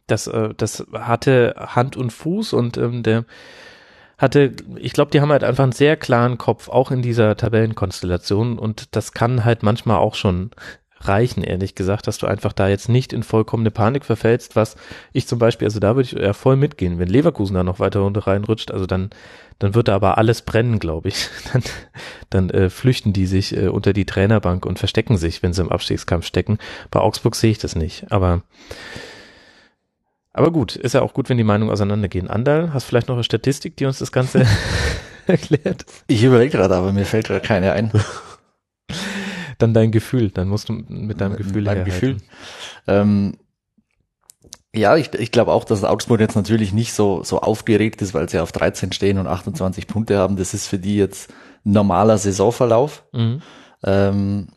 das, äh, das hatte Hand und Fuß und ähm, der hatte, ich glaube, die haben halt einfach einen sehr klaren Kopf, auch in dieser Tabellenkonstellation und das kann halt manchmal auch schon reichen, ehrlich gesagt, dass du einfach da jetzt nicht in vollkommene Panik verfällst, was ich zum Beispiel, also da würde ich ja voll mitgehen, wenn Leverkusen da noch weiter runter reinrutscht, also dann, dann wird da aber alles brennen, glaube ich. Dann, dann äh, flüchten die sich äh, unter die Trainerbank und verstecken sich, wenn sie im Abstiegskampf stecken. Bei Augsburg sehe ich das nicht, aber aber gut, ist ja auch gut, wenn die Meinungen auseinandergehen. Andal, hast vielleicht noch eine Statistik, die uns das Ganze erklärt? Ich überlege gerade, aber mir fällt gerade keine ein. dann dein Gefühl, dann musst du mit deinem Gefühl Mein Gefühl. Ähm, ja, ich, ich glaube auch, dass Augsburg jetzt natürlich nicht so, so aufgeregt ist, weil sie auf 13 stehen und 28 Punkte haben. Das ist für die jetzt normaler Saisonverlauf. Mhm. Ähm,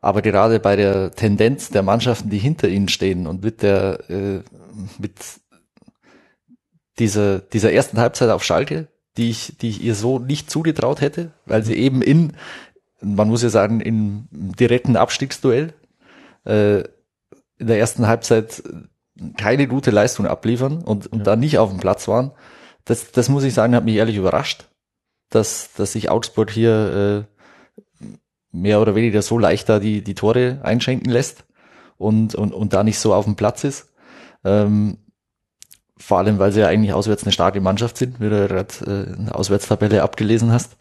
aber gerade bei der Tendenz der Mannschaften, die hinter ihnen stehen und mit der, äh, mit dieser, dieser ersten Halbzeit auf Schalke, die ich, die ich ihr so nicht zugetraut hätte, weil sie eben in, man muss ja sagen, im direkten Abstiegsduell äh, in der ersten Halbzeit keine gute Leistung abliefern und, und ja. da nicht auf dem Platz waren. Das, das muss ich sagen, hat mich ehrlich überrascht, dass, dass sich Augsburg hier äh, mehr oder weniger so leicht da die, die Tore einschenken lässt und, und, und da nicht so auf dem Platz ist. Ähm, vor allem, weil sie ja eigentlich auswärts eine starke Mannschaft sind, wie du gerade äh, eine Auswärtstabelle abgelesen hast.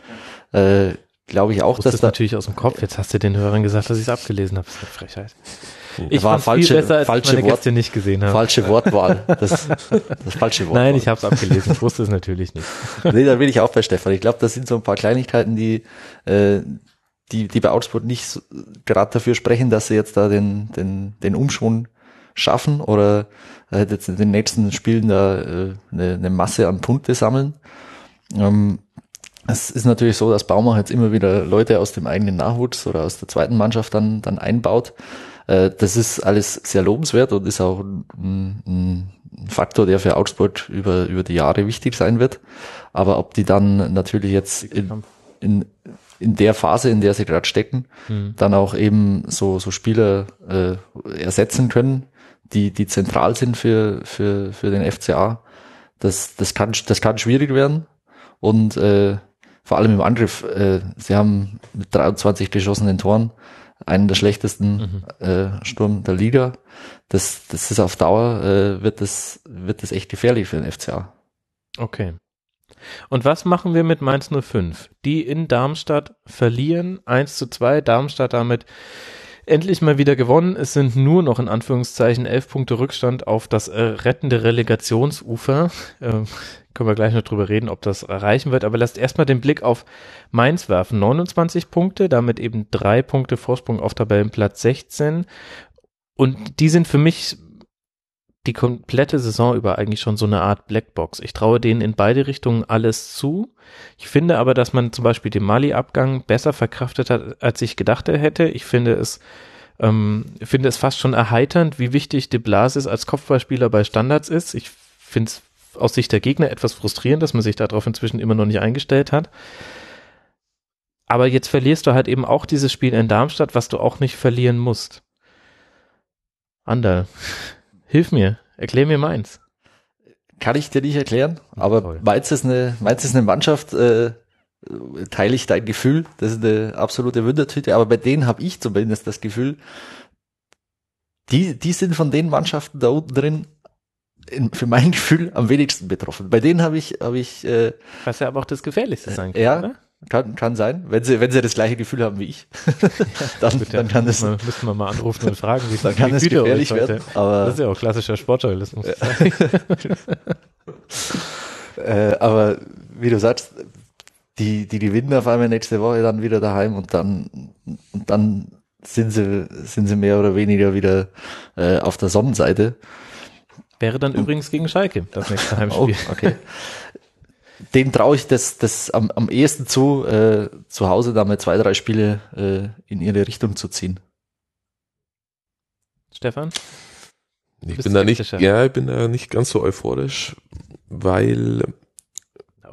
Äh, glaube ich auch, dass das natürlich aus dem Kopf. Jetzt hast du den Hörern gesagt, dass ich es abgelesen habe. Das ist eine Frechheit. Ich war falsche, besser, als falsche meine Wort, nicht gesehen habe. Falsche Wortwahl. Das, das falsche Wortwahl. Nein, ich habe es abgelesen. Ich wusste es natürlich nicht. nee, da bin ich auch bei Stefan. Ich glaube, das sind so ein paar Kleinigkeiten, die, äh, die, die bei Augsburg nicht so, gerade dafür sprechen, dass sie jetzt da den, den, den Umschwung schaffen oder äh, jetzt in den nächsten Spielen da äh, eine, eine Masse an Punkte sammeln. Ähm, es ist natürlich so, dass Baumach jetzt immer wieder Leute aus dem eigenen Nachwuchs oder aus der zweiten Mannschaft dann, dann einbaut. Äh, das ist alles sehr lobenswert und ist auch ein, ein Faktor, der für Augsburg über, über die Jahre wichtig sein wird. Aber ob die dann natürlich jetzt in, in, in der Phase, in der sie gerade stecken, mhm. dann auch eben so, so Spieler äh, ersetzen können, die, die zentral sind für, für, für den FCA, das, das, kann, das kann schwierig werden. Und äh, vor allem im Angriff. Äh, sie haben mit 23 geschossenen Toren einen der schlechtesten mhm. äh, Sturm der Liga. Das, das ist auf Dauer, äh, wird, das, wird das echt gefährlich für den FCA. Okay. Und was machen wir mit Mainz 05? Die in Darmstadt verlieren 1 zu 2. Darmstadt damit endlich mal wieder gewonnen. Es sind nur noch in Anführungszeichen elf Punkte Rückstand auf das äh, rettende Relegationsufer. Äh, können wir gleich noch drüber reden, ob das erreichen wird. Aber lasst erstmal den Blick auf Mainz werfen. 29 Punkte, damit eben drei Punkte Vorsprung auf Tabellenplatz 16. Und die sind für mich die komplette Saison über eigentlich schon so eine Art Blackbox. Ich traue denen in beide Richtungen alles zu. Ich finde aber, dass man zum Beispiel den Mali-Abgang besser verkraftet hat, als ich gedacht hätte. Ich finde es, ähm, finde es fast schon erheiternd, wie wichtig De Blasis als Kopfballspieler bei Standards ist. Ich finde es aus Sicht der Gegner etwas frustrierend, dass man sich darauf inzwischen immer noch nicht eingestellt hat. Aber jetzt verlierst du halt eben auch dieses Spiel in Darmstadt, was du auch nicht verlieren musst. Ander, hilf mir, erklär mir meins. Kann ich dir nicht erklären, aber Mainz ist eine, Mainz ist eine Mannschaft, äh, teile ich dein Gefühl, das ist eine absolute Wundertüte, aber bei denen habe ich zumindest das Gefühl, die, die sind von den Mannschaften da unten drin in, für mein Gefühl am wenigsten betroffen. Bei denen habe ich, habe ich. Äh, Was ja aber auch das Gefährlichste sein kann. Ja, oder? kann, kann sein. Wenn sie, wenn sie das gleiche Gefühl haben wie ich, dann, Gut, dann kann das. Müssen wir mal anrufen und fragen, wie dann kann es gefährlich werden. Aber das ist ja auch klassischer Sportjournalismus. äh, aber wie du sagst, die, die gewinnen auf einmal nächste Woche dann wieder daheim und dann, und dann sind sie, sind sie mehr oder weniger wieder äh, auf der Sonnenseite. Wäre dann übrigens gegen Schalke, das nächste Heimspiel. Oh, okay. Dem traue ich das, das am, am ehesten zu, äh, zu Hause da mal zwei, drei Spiele äh, in ihre Richtung zu ziehen. Stefan? Ich bin da nicht, ja, ich bin da nicht ganz so euphorisch, weil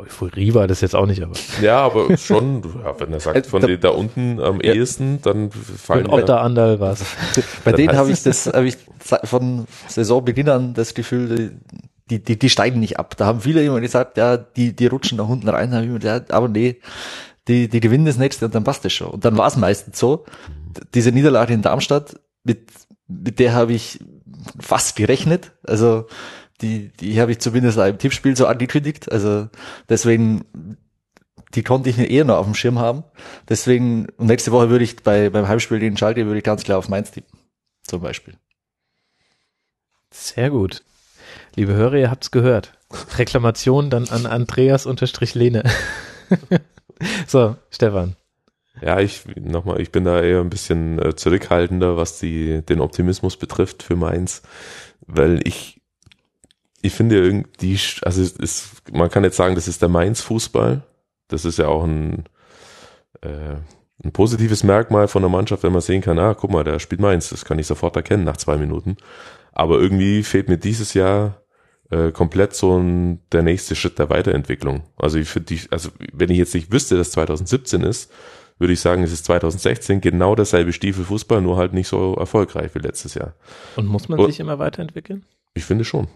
Euphorie war das jetzt auch nicht, aber. Ja, aber schon, ja, wenn er sagt, von den da unten am ja. ehesten, dann fallen Und Otter Anderl war es. Bei denen habe ich das, habe ich von Saisonbeginn an das Gefühl, die, die, die steigen nicht ab. Da haben viele immer gesagt, ja, die, die rutschen nach unten rein, habe ich immer gesagt, aber nee, die, die gewinnen das nächste und dann passt das schon. Und dann war es meistens so. Diese Niederlage in Darmstadt, mit, mit der habe ich fast gerechnet. Also die, die habe ich zumindest im Tippspiel so angekündigt. Also deswegen, die konnte ich eher noch auf dem Schirm haben. Deswegen, nächste Woche würde ich bei, beim Heimspiel gegen Schalke würde ich ganz klar auf Mainz tippen. Zum Beispiel. Sehr gut. Liebe Hörer, ihr habt's gehört. Reklamation dann an Andreas unterstrich Lene. so, Stefan. Ja, ich nochmal, ich bin da eher ein bisschen äh, zurückhaltender, was die, den Optimismus betrifft für Mainz, weil ich ich finde irgendwie, also ist, man kann jetzt sagen, das ist der Mainz-Fußball. Das ist ja auch ein, äh, ein positives Merkmal von der Mannschaft, wenn man sehen kann, ah, guck mal, der spielt Mainz, das kann ich sofort erkennen nach zwei Minuten. Aber irgendwie fehlt mir dieses Jahr äh, komplett so ein, der nächste Schritt der Weiterentwicklung. Also ich finde, also wenn ich jetzt nicht wüsste, dass 2017 ist, würde ich sagen, es ist 2016 genau derselbe Stiefel Fußball, nur halt nicht so erfolgreich wie letztes Jahr. Und muss man Und, sich immer weiterentwickeln? Ich finde schon.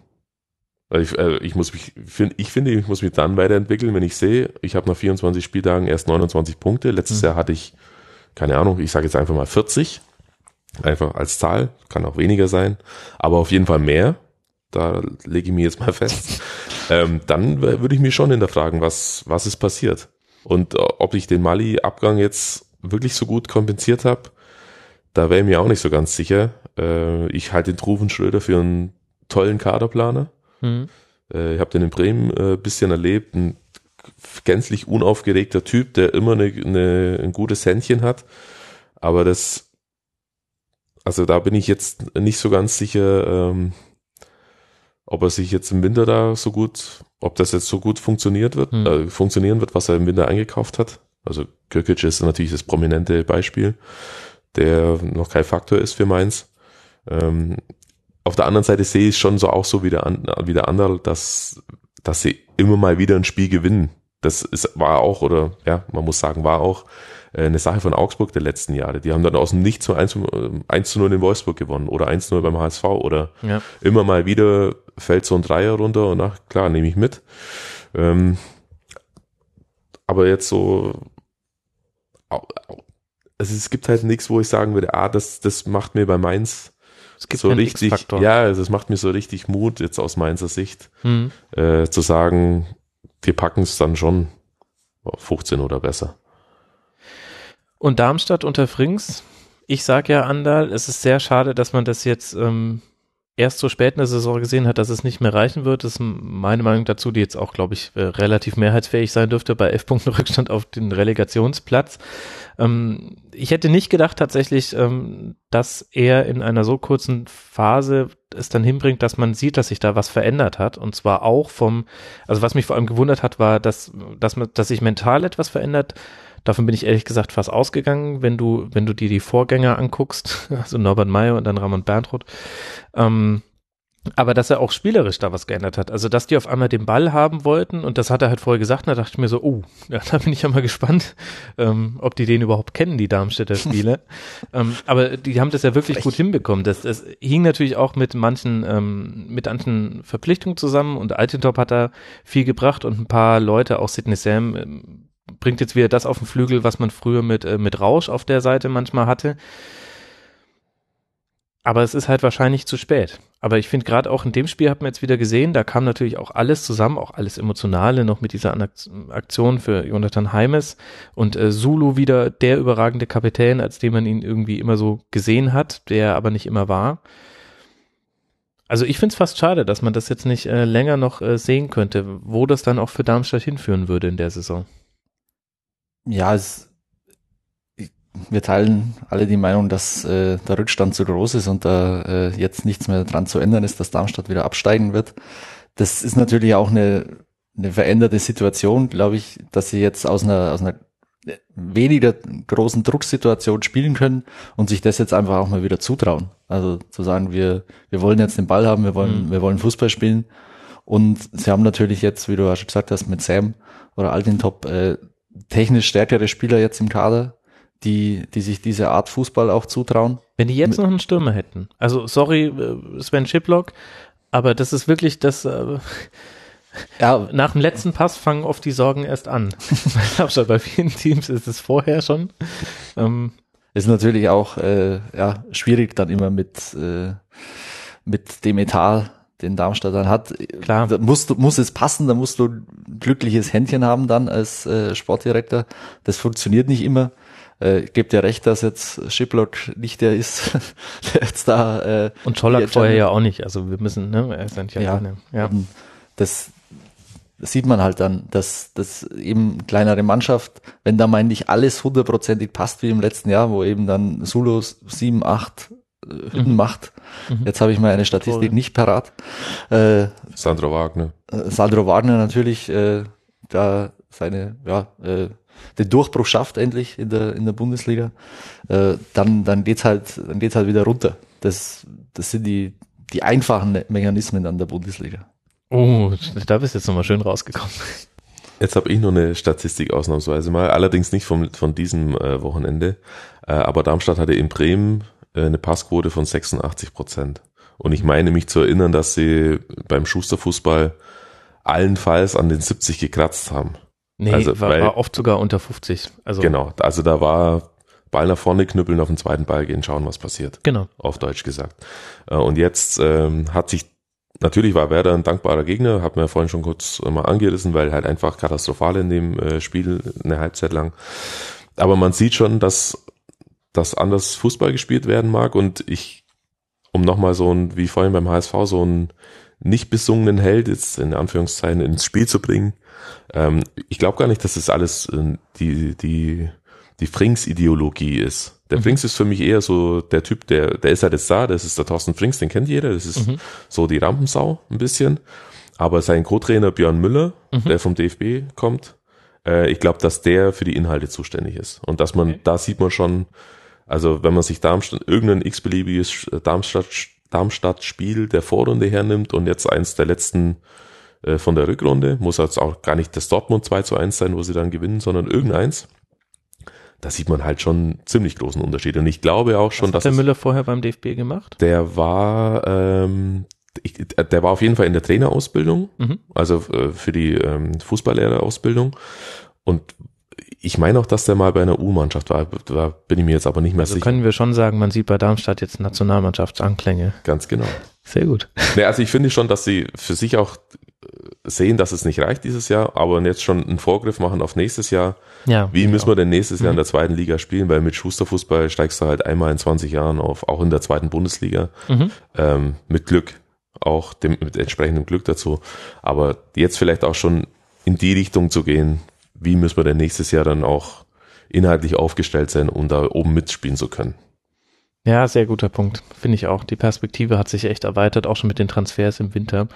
Ich, äh, ich, muss mich, find, ich finde, ich muss mich dann weiterentwickeln, wenn ich sehe, ich habe nach 24 Spieltagen erst 29 Punkte. Letztes mhm. Jahr hatte ich, keine Ahnung, ich sage jetzt einfach mal 40. Einfach als Zahl, kann auch weniger sein, aber auf jeden Fall mehr. Da lege ich mir jetzt mal fest. ähm, dann würde ich mich schon hinterfragen, was, was ist passiert. Und ob ich den Mali-Abgang jetzt wirklich so gut kompensiert habe, da wäre ich mir auch nicht so ganz sicher. Äh, ich halte den Truven Schröder für einen tollen Kaderplaner. Mhm. Äh, ich habe den in Bremen äh, bisschen erlebt, ein gänzlich unaufgeregter Typ, der immer eine, eine, ein gutes Händchen hat. Aber das, also da bin ich jetzt nicht so ganz sicher, ähm, ob er sich jetzt im Winter da so gut, ob das jetzt so gut funktioniert wird, mhm. äh, funktionieren wird, was er im Winter eingekauft hat. Also Kirkic ist natürlich das prominente Beispiel, der noch kein Faktor ist für Mainz. Ähm, auf der anderen Seite sehe ich es schon so auch so wie der, wie der andere, dass, dass sie immer mal wieder ein Spiel gewinnen. Das ist, war auch, oder ja, man muss sagen, war auch äh, eine Sache von Augsburg der letzten Jahre. Die haben dann aus dem Nichts zu 1, 1 zu 0 in Wolfsburg gewonnen oder 1 zu 0 beim HSV oder ja. immer mal wieder fällt so ein Dreier runter und ach, klar, nehme ich mit. Ähm, aber jetzt so, also es gibt halt nichts, wo ich sagen würde, ah, das, das macht mir bei Mainz es gibt so richtig, ja, also es macht mir so richtig Mut, jetzt aus Mainzer Sicht, mhm. äh, zu sagen, wir packen es dann schon 15 oder besser. Und Darmstadt unter Frings, ich sag ja, Andal, es ist sehr schade, dass man das jetzt ähm, erst so spät in der Saison gesehen hat, dass es nicht mehr reichen wird. Ist meine Meinung dazu, die jetzt auch, glaube ich, äh, relativ mehrheitsfähig sein dürfte bei elf Punkten Rückstand auf den Relegationsplatz. Ähm, ich hätte nicht gedacht tatsächlich, ähm, dass er in einer so kurzen Phase es dann hinbringt, dass man sieht, dass sich da was verändert hat. Und zwar auch vom, also was mich vor allem gewundert hat, war, dass, dass, man, dass sich mental etwas verändert Davon bin ich ehrlich gesagt fast ausgegangen, wenn du, wenn du dir die Vorgänger anguckst, also Norbert Meyer und dann Ramon Berntroth. Ähm, aber dass er auch spielerisch da was geändert hat. Also, dass die auf einmal den Ball haben wollten und das hat er halt vorher gesagt, da dachte ich mir so, oh, ja, da bin ich ja mal gespannt, ähm, ob die den überhaupt kennen, die Darmstädter Spiele. ähm, aber die haben das ja wirklich Vielleicht. gut hinbekommen. Das, das hing natürlich auch mit manchen, ähm, mit manchen Verpflichtungen zusammen und Altintop hat da viel gebracht und ein paar Leute, auch Sidney Sam, ähm, bringt jetzt wieder das auf den Flügel, was man früher mit, äh, mit Rausch auf der Seite manchmal hatte. Aber es ist halt wahrscheinlich zu spät. Aber ich finde gerade auch in dem Spiel hat man jetzt wieder gesehen, da kam natürlich auch alles zusammen, auch alles Emotionale noch mit dieser Aktion für Jonathan Heimes und äh, Zulu wieder der überragende Kapitän, als den man ihn irgendwie immer so gesehen hat, der aber nicht immer war. Also ich finde es fast schade, dass man das jetzt nicht äh, länger noch äh, sehen könnte, wo das dann auch für Darmstadt hinführen würde in der Saison. Ja, es, wir teilen alle die Meinung, dass äh, der Rückstand zu groß ist und da äh, jetzt nichts mehr dran zu ändern ist, dass Darmstadt wieder absteigen wird. Das ist natürlich auch eine, eine veränderte Situation, glaube ich, dass sie jetzt aus einer, aus einer weniger großen Drucksituation spielen können und sich das jetzt einfach auch mal wieder zutrauen. Also zu sagen, wir, wir wollen jetzt den Ball haben, wir wollen, mhm. wir wollen Fußball spielen. Und sie haben natürlich jetzt, wie du auch schon gesagt hast, mit Sam oder Altintop äh, technisch stärkere Spieler jetzt im Kader, die, die sich diese Art Fußball auch zutrauen. Wenn die jetzt noch einen Stürmer hätten, also sorry, äh, Sven Schiplock, aber das ist wirklich das, äh, ja. nach dem letzten Pass fangen oft die Sorgen erst an. bei vielen Teams ist es vorher schon. Ähm, ist natürlich auch äh, ja, schwierig dann immer mit, äh, mit dem Etat, den Darmstadt dann hat. Klar. Da musst, muss es passen, da musst du ein glückliches Händchen haben dann als äh, Sportdirektor. Das funktioniert nicht immer. Äh, ich gebe dir recht, dass jetzt Shiplock nicht der ist, der jetzt da. Äh, und Schollack vorher ja auch nicht. Also wir müssen, ne, er ist ja, ja, ja. Das, das sieht man halt dann, dass dass eben kleinere Mannschaft, wenn da meine ich alles hundertprozentig passt wie im letzten Jahr, wo eben dann Sulos sieben, acht Hütten mhm. macht. Jetzt habe ich mal eine Statistik Toll. nicht parat. Äh, Sandro Wagner. Äh, Sandro Wagner natürlich, äh, da seine, ja, äh, den Durchbruch schafft endlich in der in der Bundesliga, äh, dann dann geht's halt dann geht's halt wieder runter. Das das sind die die einfachen Mechanismen an der Bundesliga. Oh, da bist du jetzt nochmal schön rausgekommen. Jetzt habe ich nur eine Statistik ausnahmsweise mal, allerdings nicht vom, von diesem äh, Wochenende. Äh, aber Darmstadt hatte in Bremen äh, eine Passquote von 86 Prozent. Und ich meine mich zu erinnern, dass sie beim Schusterfußball allenfalls an den 70 gekratzt haben. Nee, also, war, weil, war oft sogar unter 50. Also genau, also da war Ball nach vorne knüppeln, auf den zweiten Ball gehen, schauen, was passiert. Genau. Auf Deutsch gesagt. Äh, und jetzt ähm, hat sich Natürlich war Werder ein dankbarer Gegner, hat mir ja vorhin schon kurz mal angerissen, weil halt einfach katastrophal in dem äh, Spiel eine Halbzeit lang. Aber man sieht schon, dass das anders Fußball gespielt werden mag und ich, um nochmal so ein, wie vorhin beim HSV, so einen nicht besungenen Held jetzt in Anführungszeichen ins Spiel zu bringen. Ähm, ich glaube gar nicht, dass das alles äh, die, die, die Frings-Ideologie ist. Der mhm. Frings ist für mich eher so der Typ, der, der ist halt jetzt da, das ist der Thorsten Frings, den kennt jeder, das ist mhm. so die Rampensau ein bisschen. Aber sein Co-Trainer Björn Müller, mhm. der vom DFB kommt, äh, ich glaube, dass der für die Inhalte zuständig ist. Und dass man, okay. da sieht man schon, also wenn man sich Darmstadt, irgendein x-beliebiges Darmstadt, Darmstadt-Spiel der Vorrunde hernimmt und jetzt eins der letzten äh, von der Rückrunde, muss jetzt auch gar nicht das Dortmund 2 zu 1 sein, wo sie dann gewinnen, sondern irgendeins da sieht man halt schon ziemlich großen Unterschied. Und ich glaube auch schon, Was hat dass. der Müller vorher beim DFB gemacht? Der war, ähm, ich, der war auf jeden Fall in der Trainerausbildung, mhm. also äh, für die ähm, Fußballlehrerausbildung. Und ich meine auch, dass der mal bei einer U-Mannschaft war. Da bin ich mir jetzt aber nicht mehr also sicher. können wir schon sagen, man sieht bei Darmstadt jetzt Nationalmannschaftsanklänge. Ganz genau. Sehr gut. Ja, also ich finde schon, dass sie für sich auch sehen, dass es nicht reicht dieses Jahr, aber jetzt schon einen Vorgriff machen auf nächstes Jahr. Ja, Wie müssen wir denn nächstes Jahr in mhm. der zweiten Liga spielen? Weil mit Schusterfußball steigst du halt einmal in 20 Jahren auf, auch in der zweiten Bundesliga. Mhm. Ähm, mit Glück, auch dem, mit entsprechendem Glück dazu. Aber jetzt vielleicht auch schon in die Richtung zu gehen, wie müssen wir denn nächstes Jahr dann auch inhaltlich aufgestellt sein, um da oben mitspielen zu können? Ja, sehr guter Punkt. Finde ich auch. Die Perspektive hat sich echt erweitert, auch schon mit den Transfers im Winter.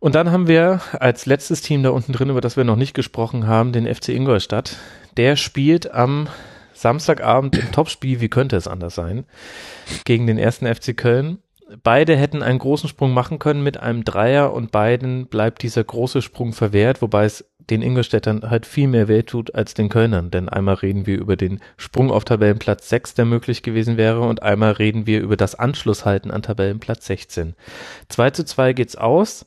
Und dann haben wir als letztes Team da unten drin, über das wir noch nicht gesprochen haben, den FC Ingolstadt. Der spielt am Samstagabend im Topspiel, wie könnte es anders sein, gegen den ersten FC Köln. Beide hätten einen großen Sprung machen können mit einem Dreier und beiden bleibt dieser große Sprung verwehrt, wobei es den Ingolstädtern halt viel mehr weh tut als den Kölnern. Denn einmal reden wir über den Sprung auf Tabellenplatz 6, der möglich gewesen wäre, und einmal reden wir über das Anschlusshalten an Tabellenplatz 16. 2 zu 2 geht's aus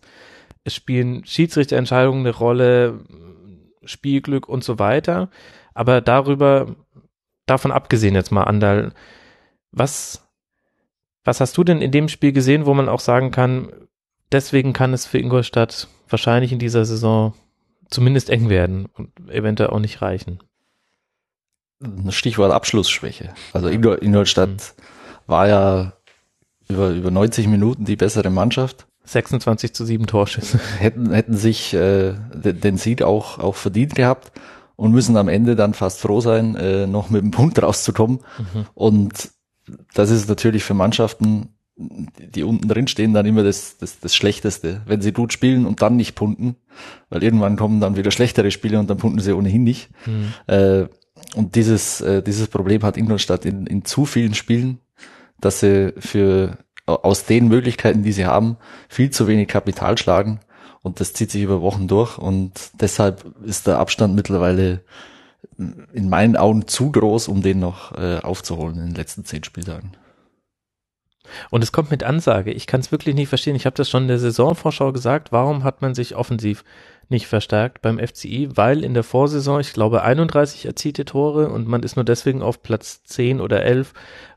es spielen Schiedsrichterentscheidungen eine Rolle, Spielglück und so weiter. Aber darüber, davon abgesehen jetzt mal, Andal, was, was hast du denn in dem Spiel gesehen, wo man auch sagen kann, deswegen kann es für Ingolstadt wahrscheinlich in dieser Saison zumindest eng werden und eventuell auch nicht reichen? Stichwort Abschlussschwäche. Also Ingolstadt mhm. war ja über, über 90 Minuten die bessere Mannschaft 26 zu 7 Torschüsse. Hätten, hätten sich äh, den Sieg auch, auch verdient gehabt. und müssen am Ende dann fast froh sein, äh, noch mit dem Punkt rauszukommen. Mhm. Und das ist natürlich für Mannschaften, die unten drin stehen, dann immer das, das, das Schlechteste. Wenn sie gut spielen und dann nicht punten, weil irgendwann kommen dann wieder schlechtere Spiele und dann punten sie ohnehin nicht. Mhm. Äh, und dieses, äh, dieses Problem hat Ingolstadt in, in zu vielen Spielen, dass sie für aus den Möglichkeiten, die sie haben, viel zu wenig Kapital schlagen. Und das zieht sich über Wochen durch. Und deshalb ist der Abstand mittlerweile in meinen Augen zu groß, um den noch äh, aufzuholen in den letzten zehn Spieltagen. Und es kommt mit Ansage. Ich kann es wirklich nicht verstehen. Ich habe das schon in der Saisonvorschau gesagt. Warum hat man sich offensiv nicht verstärkt beim FCI, weil in der Vorsaison, ich glaube, 31 erzielte Tore und man ist nur deswegen auf Platz 10 oder 11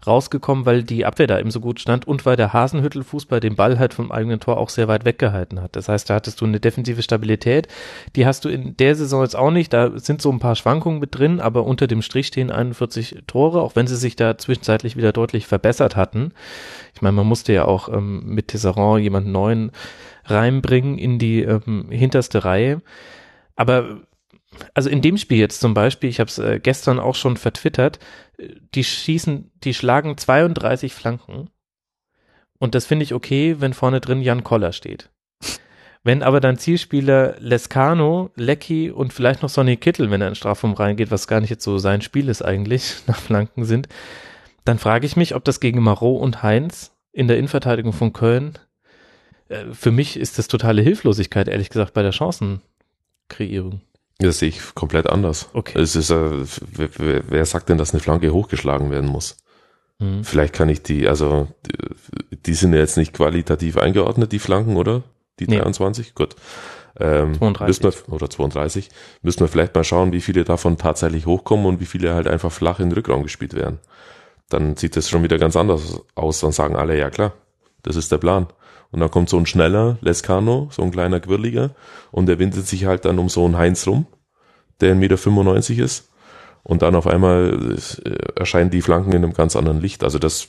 rausgekommen, weil die Abwehr da eben so gut stand und weil der Hasenhüttel-Fußball den Ball halt vom eigenen Tor auch sehr weit weggehalten hat. Das heißt, da hattest du eine defensive Stabilität, die hast du in der Saison jetzt auch nicht. Da sind so ein paar Schwankungen mit drin, aber unter dem Strich stehen 41 Tore, auch wenn sie sich da zwischenzeitlich wieder deutlich verbessert hatten. Ich meine, man musste ja auch ähm, mit Tesserand jemanden neuen reinbringen in die ähm, hinterste Reihe. Aber also in dem Spiel jetzt zum Beispiel, ich habe es äh, gestern auch schon vertwittert, die schießen, die schlagen 32 Flanken. Und das finde ich okay, wenn vorne drin Jan Koller steht. Wenn aber dann Zielspieler Lescano, Lecky und vielleicht noch Sonny Kittel, wenn er in Strafraum reingeht, was gar nicht jetzt so sein Spiel ist eigentlich, nach Flanken sind, dann frage ich mich, ob das gegen Marot und Heinz in der Innenverteidigung von Köln äh, für mich ist das totale Hilflosigkeit, ehrlich gesagt, bei der Chancenkreierung. Das sehe ich komplett anders. Okay. Es ist, äh, wer, wer sagt denn, dass eine Flanke hochgeschlagen werden muss? Hm. Vielleicht kann ich die, also die, sind ja jetzt nicht qualitativ eingeordnet, die Flanken, oder? Die nee. 23? Gut. Ähm, 32. Wir, oder 32. Müssen wir vielleicht mal schauen, wie viele davon tatsächlich hochkommen und wie viele halt einfach flach in den Rückraum gespielt werden. Dann sieht das schon wieder ganz anders aus. Dann sagen alle, ja klar, das ist der Plan. Und dann kommt so ein schneller Lescano, so ein kleiner Quirliger, und der windet sich halt dann um so einen Heinz rum, der 1,95 Meter ist. Und dann auf einmal äh, erscheinen die Flanken in einem ganz anderen Licht. Also das,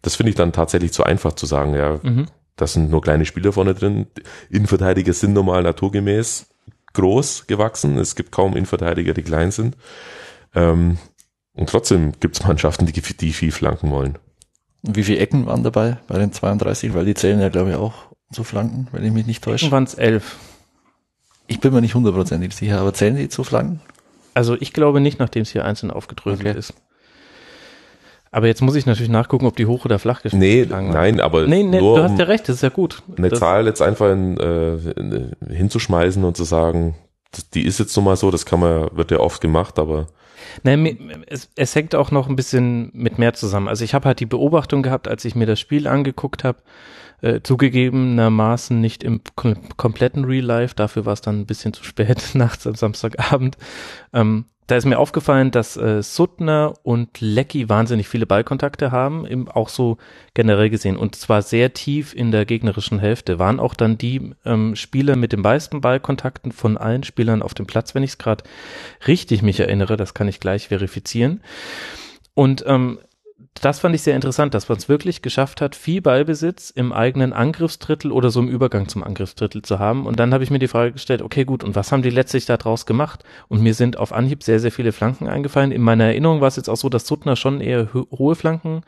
das finde ich dann tatsächlich zu einfach zu sagen, ja, mhm. das sind nur kleine Spieler vorne drin. Innenverteidiger sind normal naturgemäß groß gewachsen. Es gibt kaum Innenverteidiger, die klein sind. Ähm, und trotzdem gibt es Mannschaften, die, die viel flanken wollen. Wie viele Ecken waren dabei bei den 32? Weil die zählen ja, glaube ich, auch zu Flanken, wenn ich mich nicht täusche. waren es elf. Ich bin mir nicht hundertprozentig sicher, aber zählen die zu Flanken? Also ich glaube nicht, nachdem es hier einzeln aufgedröselt okay. ist. Aber jetzt muss ich natürlich nachgucken, ob die hoch oder flach gespielt Nee, nein, aber nee, nee, nur, du hast ja recht, das ist ja gut. Eine das Zahl jetzt einfach in, äh, hinzuschmeißen und zu sagen, die ist jetzt nun mal so, das kann man, wird ja oft gemacht, aber Nein, es, es hängt auch noch ein bisschen mit mehr zusammen. Also ich habe halt die Beobachtung gehabt, als ich mir das Spiel angeguckt habe, äh, zugegebenermaßen nicht im kom kompletten Real Life, dafür war es dann ein bisschen zu spät nachts am Samstagabend. Ähm, da ist mir aufgefallen, dass äh, Suttner und Lecky wahnsinnig viele Ballkontakte haben, im, auch so generell gesehen. Und zwar sehr tief in der gegnerischen Hälfte. Waren auch dann die ähm, Spieler mit den meisten Ballkontakten von allen Spielern auf dem Platz, wenn ich es gerade richtig mich erinnere. Das kann ich gleich verifizieren. Und ähm, das fand ich sehr interessant, dass man es wirklich geschafft hat, viel Ballbesitz im eigenen Angriffsdrittel oder so im Übergang zum Angriffsdrittel zu haben. Und dann habe ich mir die Frage gestellt, okay, gut, und was haben die letztlich daraus gemacht? Und mir sind auf Anhieb sehr, sehr viele Flanken eingefallen. In meiner Erinnerung war es jetzt auch so, dass Suttner schon eher ho hohe Flanken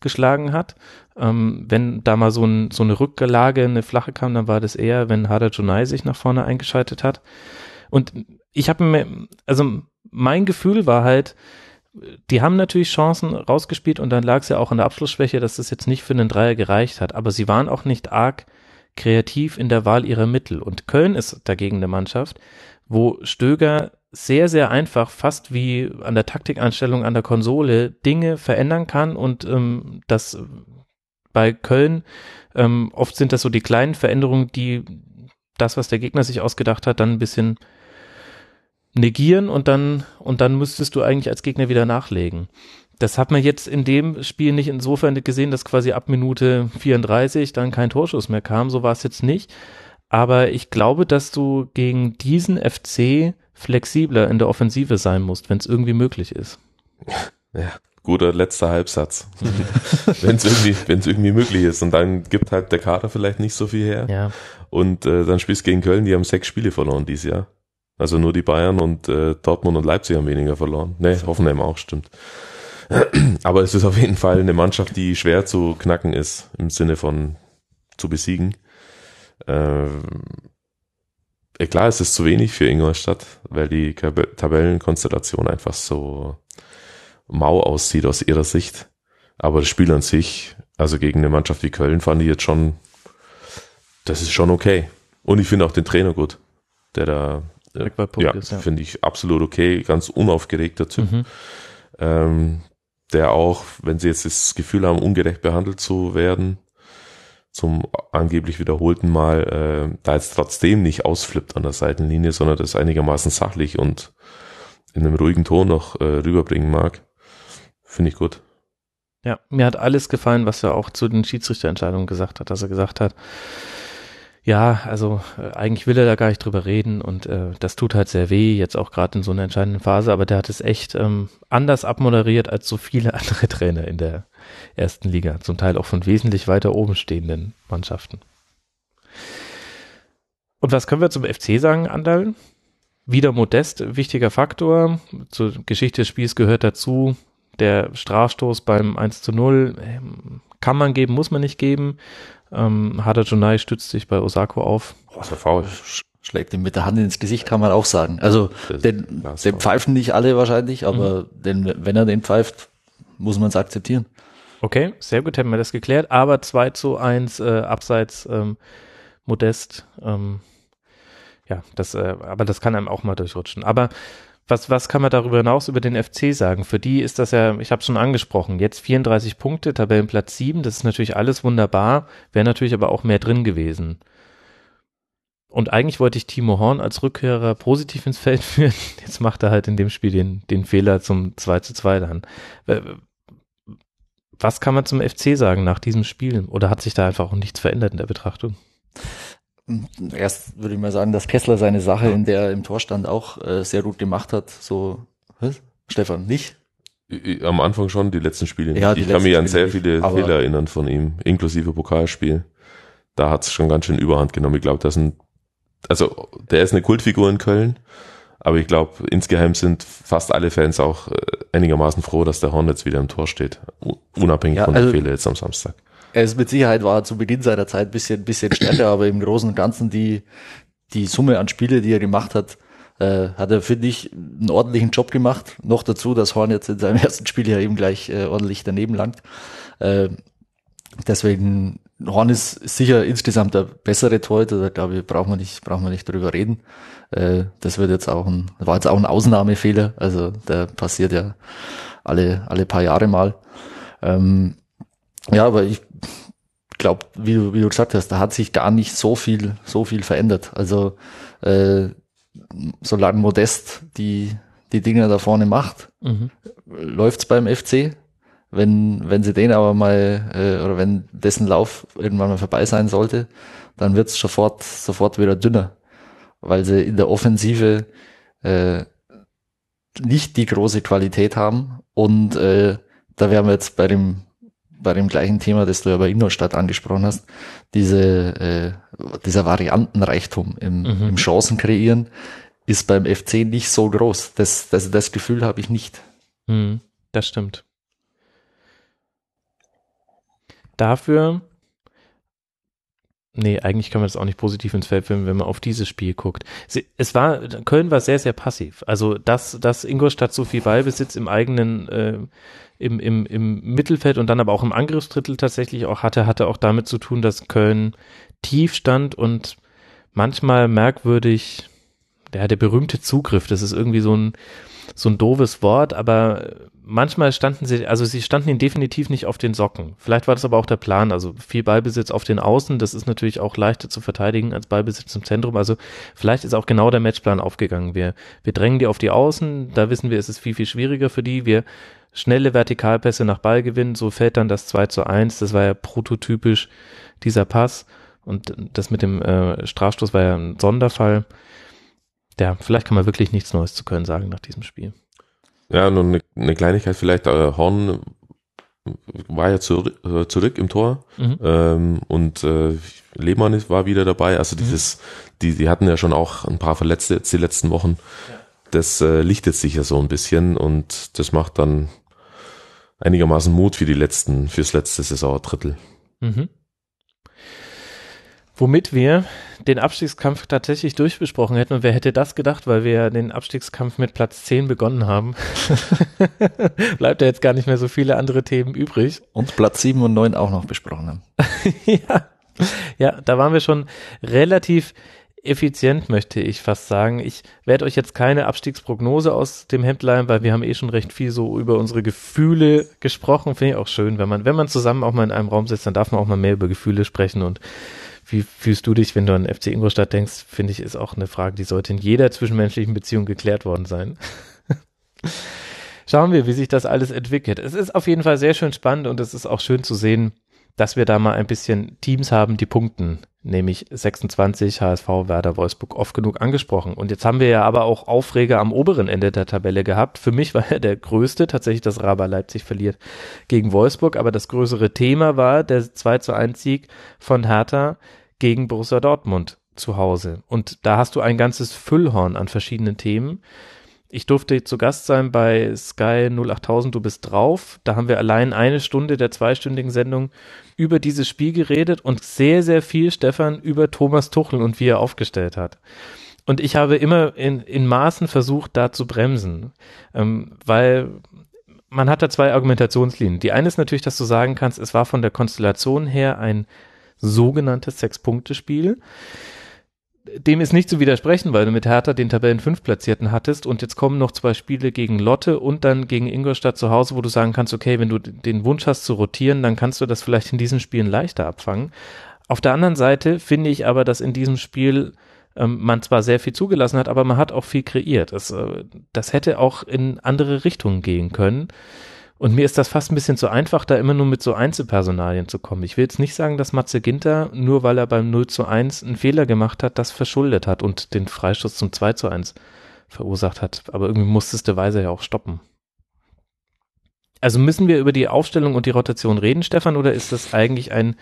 geschlagen hat. Ähm, wenn da mal so, ein, so eine Rücklage, eine flache kam, dann war das eher, wenn Hada Junai sich nach vorne eingeschaltet hat. Und ich habe mir, also mein Gefühl war halt, die haben natürlich Chancen rausgespielt und dann lag es ja auch an der Abschlussschwäche, dass das jetzt nicht für einen Dreier gereicht hat. Aber sie waren auch nicht arg kreativ in der Wahl ihrer Mittel. Und Köln ist dagegen eine Mannschaft, wo Stöger sehr, sehr einfach, fast wie an der Taktikeinstellung an der Konsole, Dinge verändern kann und ähm, das bei Köln ähm, oft sind das so die kleinen Veränderungen, die das, was der Gegner sich ausgedacht hat, dann ein bisschen negieren und dann, und dann müsstest du eigentlich als Gegner wieder nachlegen. Das hat man jetzt in dem Spiel nicht insofern gesehen, dass quasi ab Minute 34 dann kein Torschuss mehr kam. So war es jetzt nicht. Aber ich glaube, dass du gegen diesen FC flexibler in der Offensive sein musst, wenn es irgendwie möglich ist. Ja, guter letzter Halbsatz. wenn es irgendwie, wenn es irgendwie möglich ist. Und dann gibt halt der Kader vielleicht nicht so viel her. Ja. Und äh, dann spielst du gegen Köln, die haben sechs Spiele verloren dieses Jahr. Also nur die Bayern und äh, Dortmund und Leipzig haben weniger verloren. Ne, Hoffenheim auch, stimmt. Aber es ist auf jeden Fall eine Mannschaft, die schwer zu knacken ist, im Sinne von zu besiegen. Ähm, klar, es ist zu wenig für Ingolstadt, weil die Tabellenkonstellation einfach so mau aussieht aus ihrer Sicht. Aber das Spiel an sich, also gegen eine Mannschaft wie Köln, fand ich jetzt schon, das ist schon okay. Und ich finde auch den Trainer gut, der da, ja, ja. finde ich absolut okay, ganz unaufgeregter Typ. Mhm. Ähm, der auch, wenn sie jetzt das Gefühl haben, ungerecht behandelt zu werden, zum angeblich wiederholten Mal, äh, da jetzt trotzdem nicht ausflippt an der Seitenlinie, sondern das einigermaßen sachlich und in einem ruhigen Ton noch äh, rüberbringen mag. Finde ich gut. Ja, mir hat alles gefallen, was er auch zu den Schiedsrichterentscheidungen gesagt hat, dass er gesagt hat, ja, also äh, eigentlich will er da gar nicht drüber reden und äh, das tut halt sehr weh, jetzt auch gerade in so einer entscheidenden Phase, aber der hat es echt ähm, anders abmoderiert als so viele andere Trainer in der ersten Liga, zum Teil auch von wesentlich weiter oben stehenden Mannschaften. Und was können wir zum FC sagen, Andal? Wieder Modest, wichtiger Faktor. Zur Geschichte des Spiels gehört dazu, der Strafstoß beim 1 zu 0 ähm, kann man geben, muss man nicht geben. Ähm, Hada Junai stützt sich bei Osako auf. Oh, ist faul. Schlägt ihm mit der Hand ins Gesicht, kann man auch sagen. Also den, den pfeifen nicht alle wahrscheinlich, aber mhm. den, wenn er den pfeift, muss man es akzeptieren. Okay, sehr gut, hätten wir das geklärt. Aber 2 zu 1 äh, abseits ähm, Modest. Ähm, ja, das, äh, aber das kann einem auch mal durchrutschen. Aber was, was kann man darüber hinaus über den FC sagen? Für die ist das ja, ich habe schon angesprochen, jetzt 34 Punkte, Tabellenplatz 7, das ist natürlich alles wunderbar, wäre natürlich aber auch mehr drin gewesen. Und eigentlich wollte ich Timo Horn als Rückkehrer positiv ins Feld führen. Jetzt macht er halt in dem Spiel den, den Fehler zum 2 zu 2 dann. Was kann man zum FC sagen nach diesem Spiel? Oder hat sich da einfach auch nichts verändert in der Betrachtung? Erst würde ich mal sagen, dass Kessler seine Sache, in der er im Torstand auch äh, sehr gut gemacht hat. So, was? Stefan, nicht? Am Anfang schon, die letzten Spiele. Ja, ich kann mich an sehr viele Fehler erinnern von ihm, inklusive Pokalspiel. Da hat es schon ganz schön Überhand genommen. Ich glaube, das sind, also der ist eine Kultfigur in Köln, aber ich glaube, insgeheim sind fast alle Fans auch äh, einigermaßen froh, dass der Horn jetzt wieder im Tor steht, unabhängig ja, von also, der Fehler jetzt am Samstag. Er ist mit Sicherheit war zu Beginn seiner Zeit ein bisschen, bisschen stärker, aber im Großen und Ganzen die, die Summe an Spiele, die er gemacht hat, äh, hat er, finde ich, einen ordentlichen Job gemacht. Noch dazu, dass Horn jetzt in seinem ersten Spiel ja eben gleich äh, ordentlich daneben langt. Äh, deswegen, Horn ist sicher insgesamt der bessere Torhüter, da glaube ich, brauchen wir nicht, brauchen wir nicht drüber reden. Äh, das wird jetzt auch ein, war jetzt auch ein Ausnahmefehler, also der passiert ja alle, alle paar Jahre mal. Ähm, ja, aber ich glaube, wie du, wie du gesagt hast, da hat sich gar nicht so viel, so viel verändert. Also äh, solange Modest die, die Dinge da vorne macht, mhm. läuft's beim FC. Wenn, wenn sie den aber mal, äh, oder wenn dessen Lauf irgendwann mal vorbei sein sollte, dann wird's sofort, sofort wieder dünner. Weil sie in der Offensive äh, nicht die große Qualität haben. Und äh, da wären wir jetzt bei dem bei dem gleichen Thema, das du ja bei Ingolstadt angesprochen hast, diese, äh, dieser Variantenreichtum im, mhm. im Chancen kreieren ist beim FC nicht so groß. Das, das, das Gefühl habe ich nicht. Mhm, das stimmt. Dafür Nee, eigentlich kann man das auch nicht positiv ins Feld filmen, wenn man auf dieses Spiel guckt. es war, Köln war sehr, sehr passiv. Also, dass, dass Ingolstadt so viel Ballbesitz im eigenen, äh, im, im, im Mittelfeld und dann aber auch im Angriffsdrittel tatsächlich auch hatte, hatte auch damit zu tun, dass Köln tief stand und manchmal merkwürdig, der, der berühmte Zugriff, das ist irgendwie so ein, so ein doofes Wort, aber manchmal standen sie, also sie standen ihn definitiv nicht auf den Socken. Vielleicht war das aber auch der Plan, also viel Ballbesitz auf den Außen, das ist natürlich auch leichter zu verteidigen als Ballbesitz im Zentrum. Also vielleicht ist auch genau der Matchplan aufgegangen. Wir, wir drängen die auf die Außen, da wissen wir, es ist viel, viel schwieriger für die. Wir schnelle Vertikalpässe nach Ballgewinn, so fällt dann das 2 zu 1. Das war ja prototypisch dieser Pass. Und das mit dem äh, Strafstoß war ja ein Sonderfall ja, vielleicht kann man wirklich nichts Neues zu Köln sagen nach diesem Spiel. Ja, nur eine, eine Kleinigkeit vielleicht, äh, Horn war ja zurück, äh, zurück im Tor mhm. ähm, und äh, Lehmann war wieder dabei. Also mhm. dieses, die, die hatten ja schon auch ein paar Verletzte jetzt die letzten Wochen. Ja. Das äh, lichtet sich ja so ein bisschen und das macht dann einigermaßen Mut für die letzten, fürs letzte Saisondrittel. Mhm. Womit wir den Abstiegskampf tatsächlich durchbesprochen hätten. Und wer hätte das gedacht, weil wir ja den Abstiegskampf mit Platz 10 begonnen haben. Bleibt ja jetzt gar nicht mehr so viele andere Themen übrig. Und Platz 7 und 9 auch noch besprochen haben. ja. ja, da waren wir schon relativ effizient, möchte ich fast sagen. Ich werde euch jetzt keine Abstiegsprognose aus dem Hemd leihen, weil wir haben eh schon recht viel so über unsere Gefühle gesprochen. Finde ich auch schön, wenn man, wenn man zusammen auch mal in einem Raum sitzt, dann darf man auch mal mehr über Gefühle sprechen und wie fühlst du dich, wenn du an FC Ingolstadt denkst, finde ich, ist auch eine Frage, die sollte in jeder zwischenmenschlichen Beziehung geklärt worden sein. Schauen wir, wie sich das alles entwickelt. Es ist auf jeden Fall sehr schön spannend und es ist auch schön zu sehen, dass wir da mal ein bisschen Teams haben, die punkten, nämlich 26 HSV, Werder, Wolfsburg oft genug angesprochen. Und jetzt haben wir ja aber auch Aufreger am oberen Ende der Tabelle gehabt. Für mich war ja der größte tatsächlich, dass Raba Leipzig verliert gegen Wolfsburg, aber das größere Thema war der 2 zu 1 Sieg von Hertha gegen Borussia Dortmund zu Hause. Und da hast du ein ganzes Füllhorn an verschiedenen Themen. Ich durfte zu Gast sein bei Sky 08000, du bist drauf. Da haben wir allein eine Stunde der zweistündigen Sendung über dieses Spiel geredet und sehr, sehr viel, Stefan, über Thomas Tuchel und wie er aufgestellt hat. Und ich habe immer in, in Maßen versucht, da zu bremsen, ähm, weil man hat da zwei Argumentationslinien. Die eine ist natürlich, dass du sagen kannst, es war von der Konstellation her ein sogenanntes Sechs-Punkte-Spiel dem ist nicht zu widersprechen, weil du mit Hertha den Tabellen 5 Platzierten hattest und jetzt kommen noch zwei Spiele gegen Lotte und dann gegen Ingolstadt zu Hause, wo du sagen kannst, okay, wenn du den Wunsch hast zu rotieren, dann kannst du das vielleicht in diesen Spielen leichter abfangen. Auf der anderen Seite finde ich aber, dass in diesem Spiel ähm, man zwar sehr viel zugelassen hat, aber man hat auch viel kreiert. Das, äh, das hätte auch in andere Richtungen gehen können. Und mir ist das fast ein bisschen zu einfach, da immer nur mit so Einzelpersonalien zu kommen. Ich will jetzt nicht sagen, dass Matze Ginter, nur weil er beim 0 zu 1 einen Fehler gemacht hat, das verschuldet hat und den Freistoß zum 2 zu 1 verursacht hat. Aber irgendwie musstest du Weise ja auch stoppen. Also müssen wir über die Aufstellung und die Rotation reden, Stefan, oder ist das eigentlich ein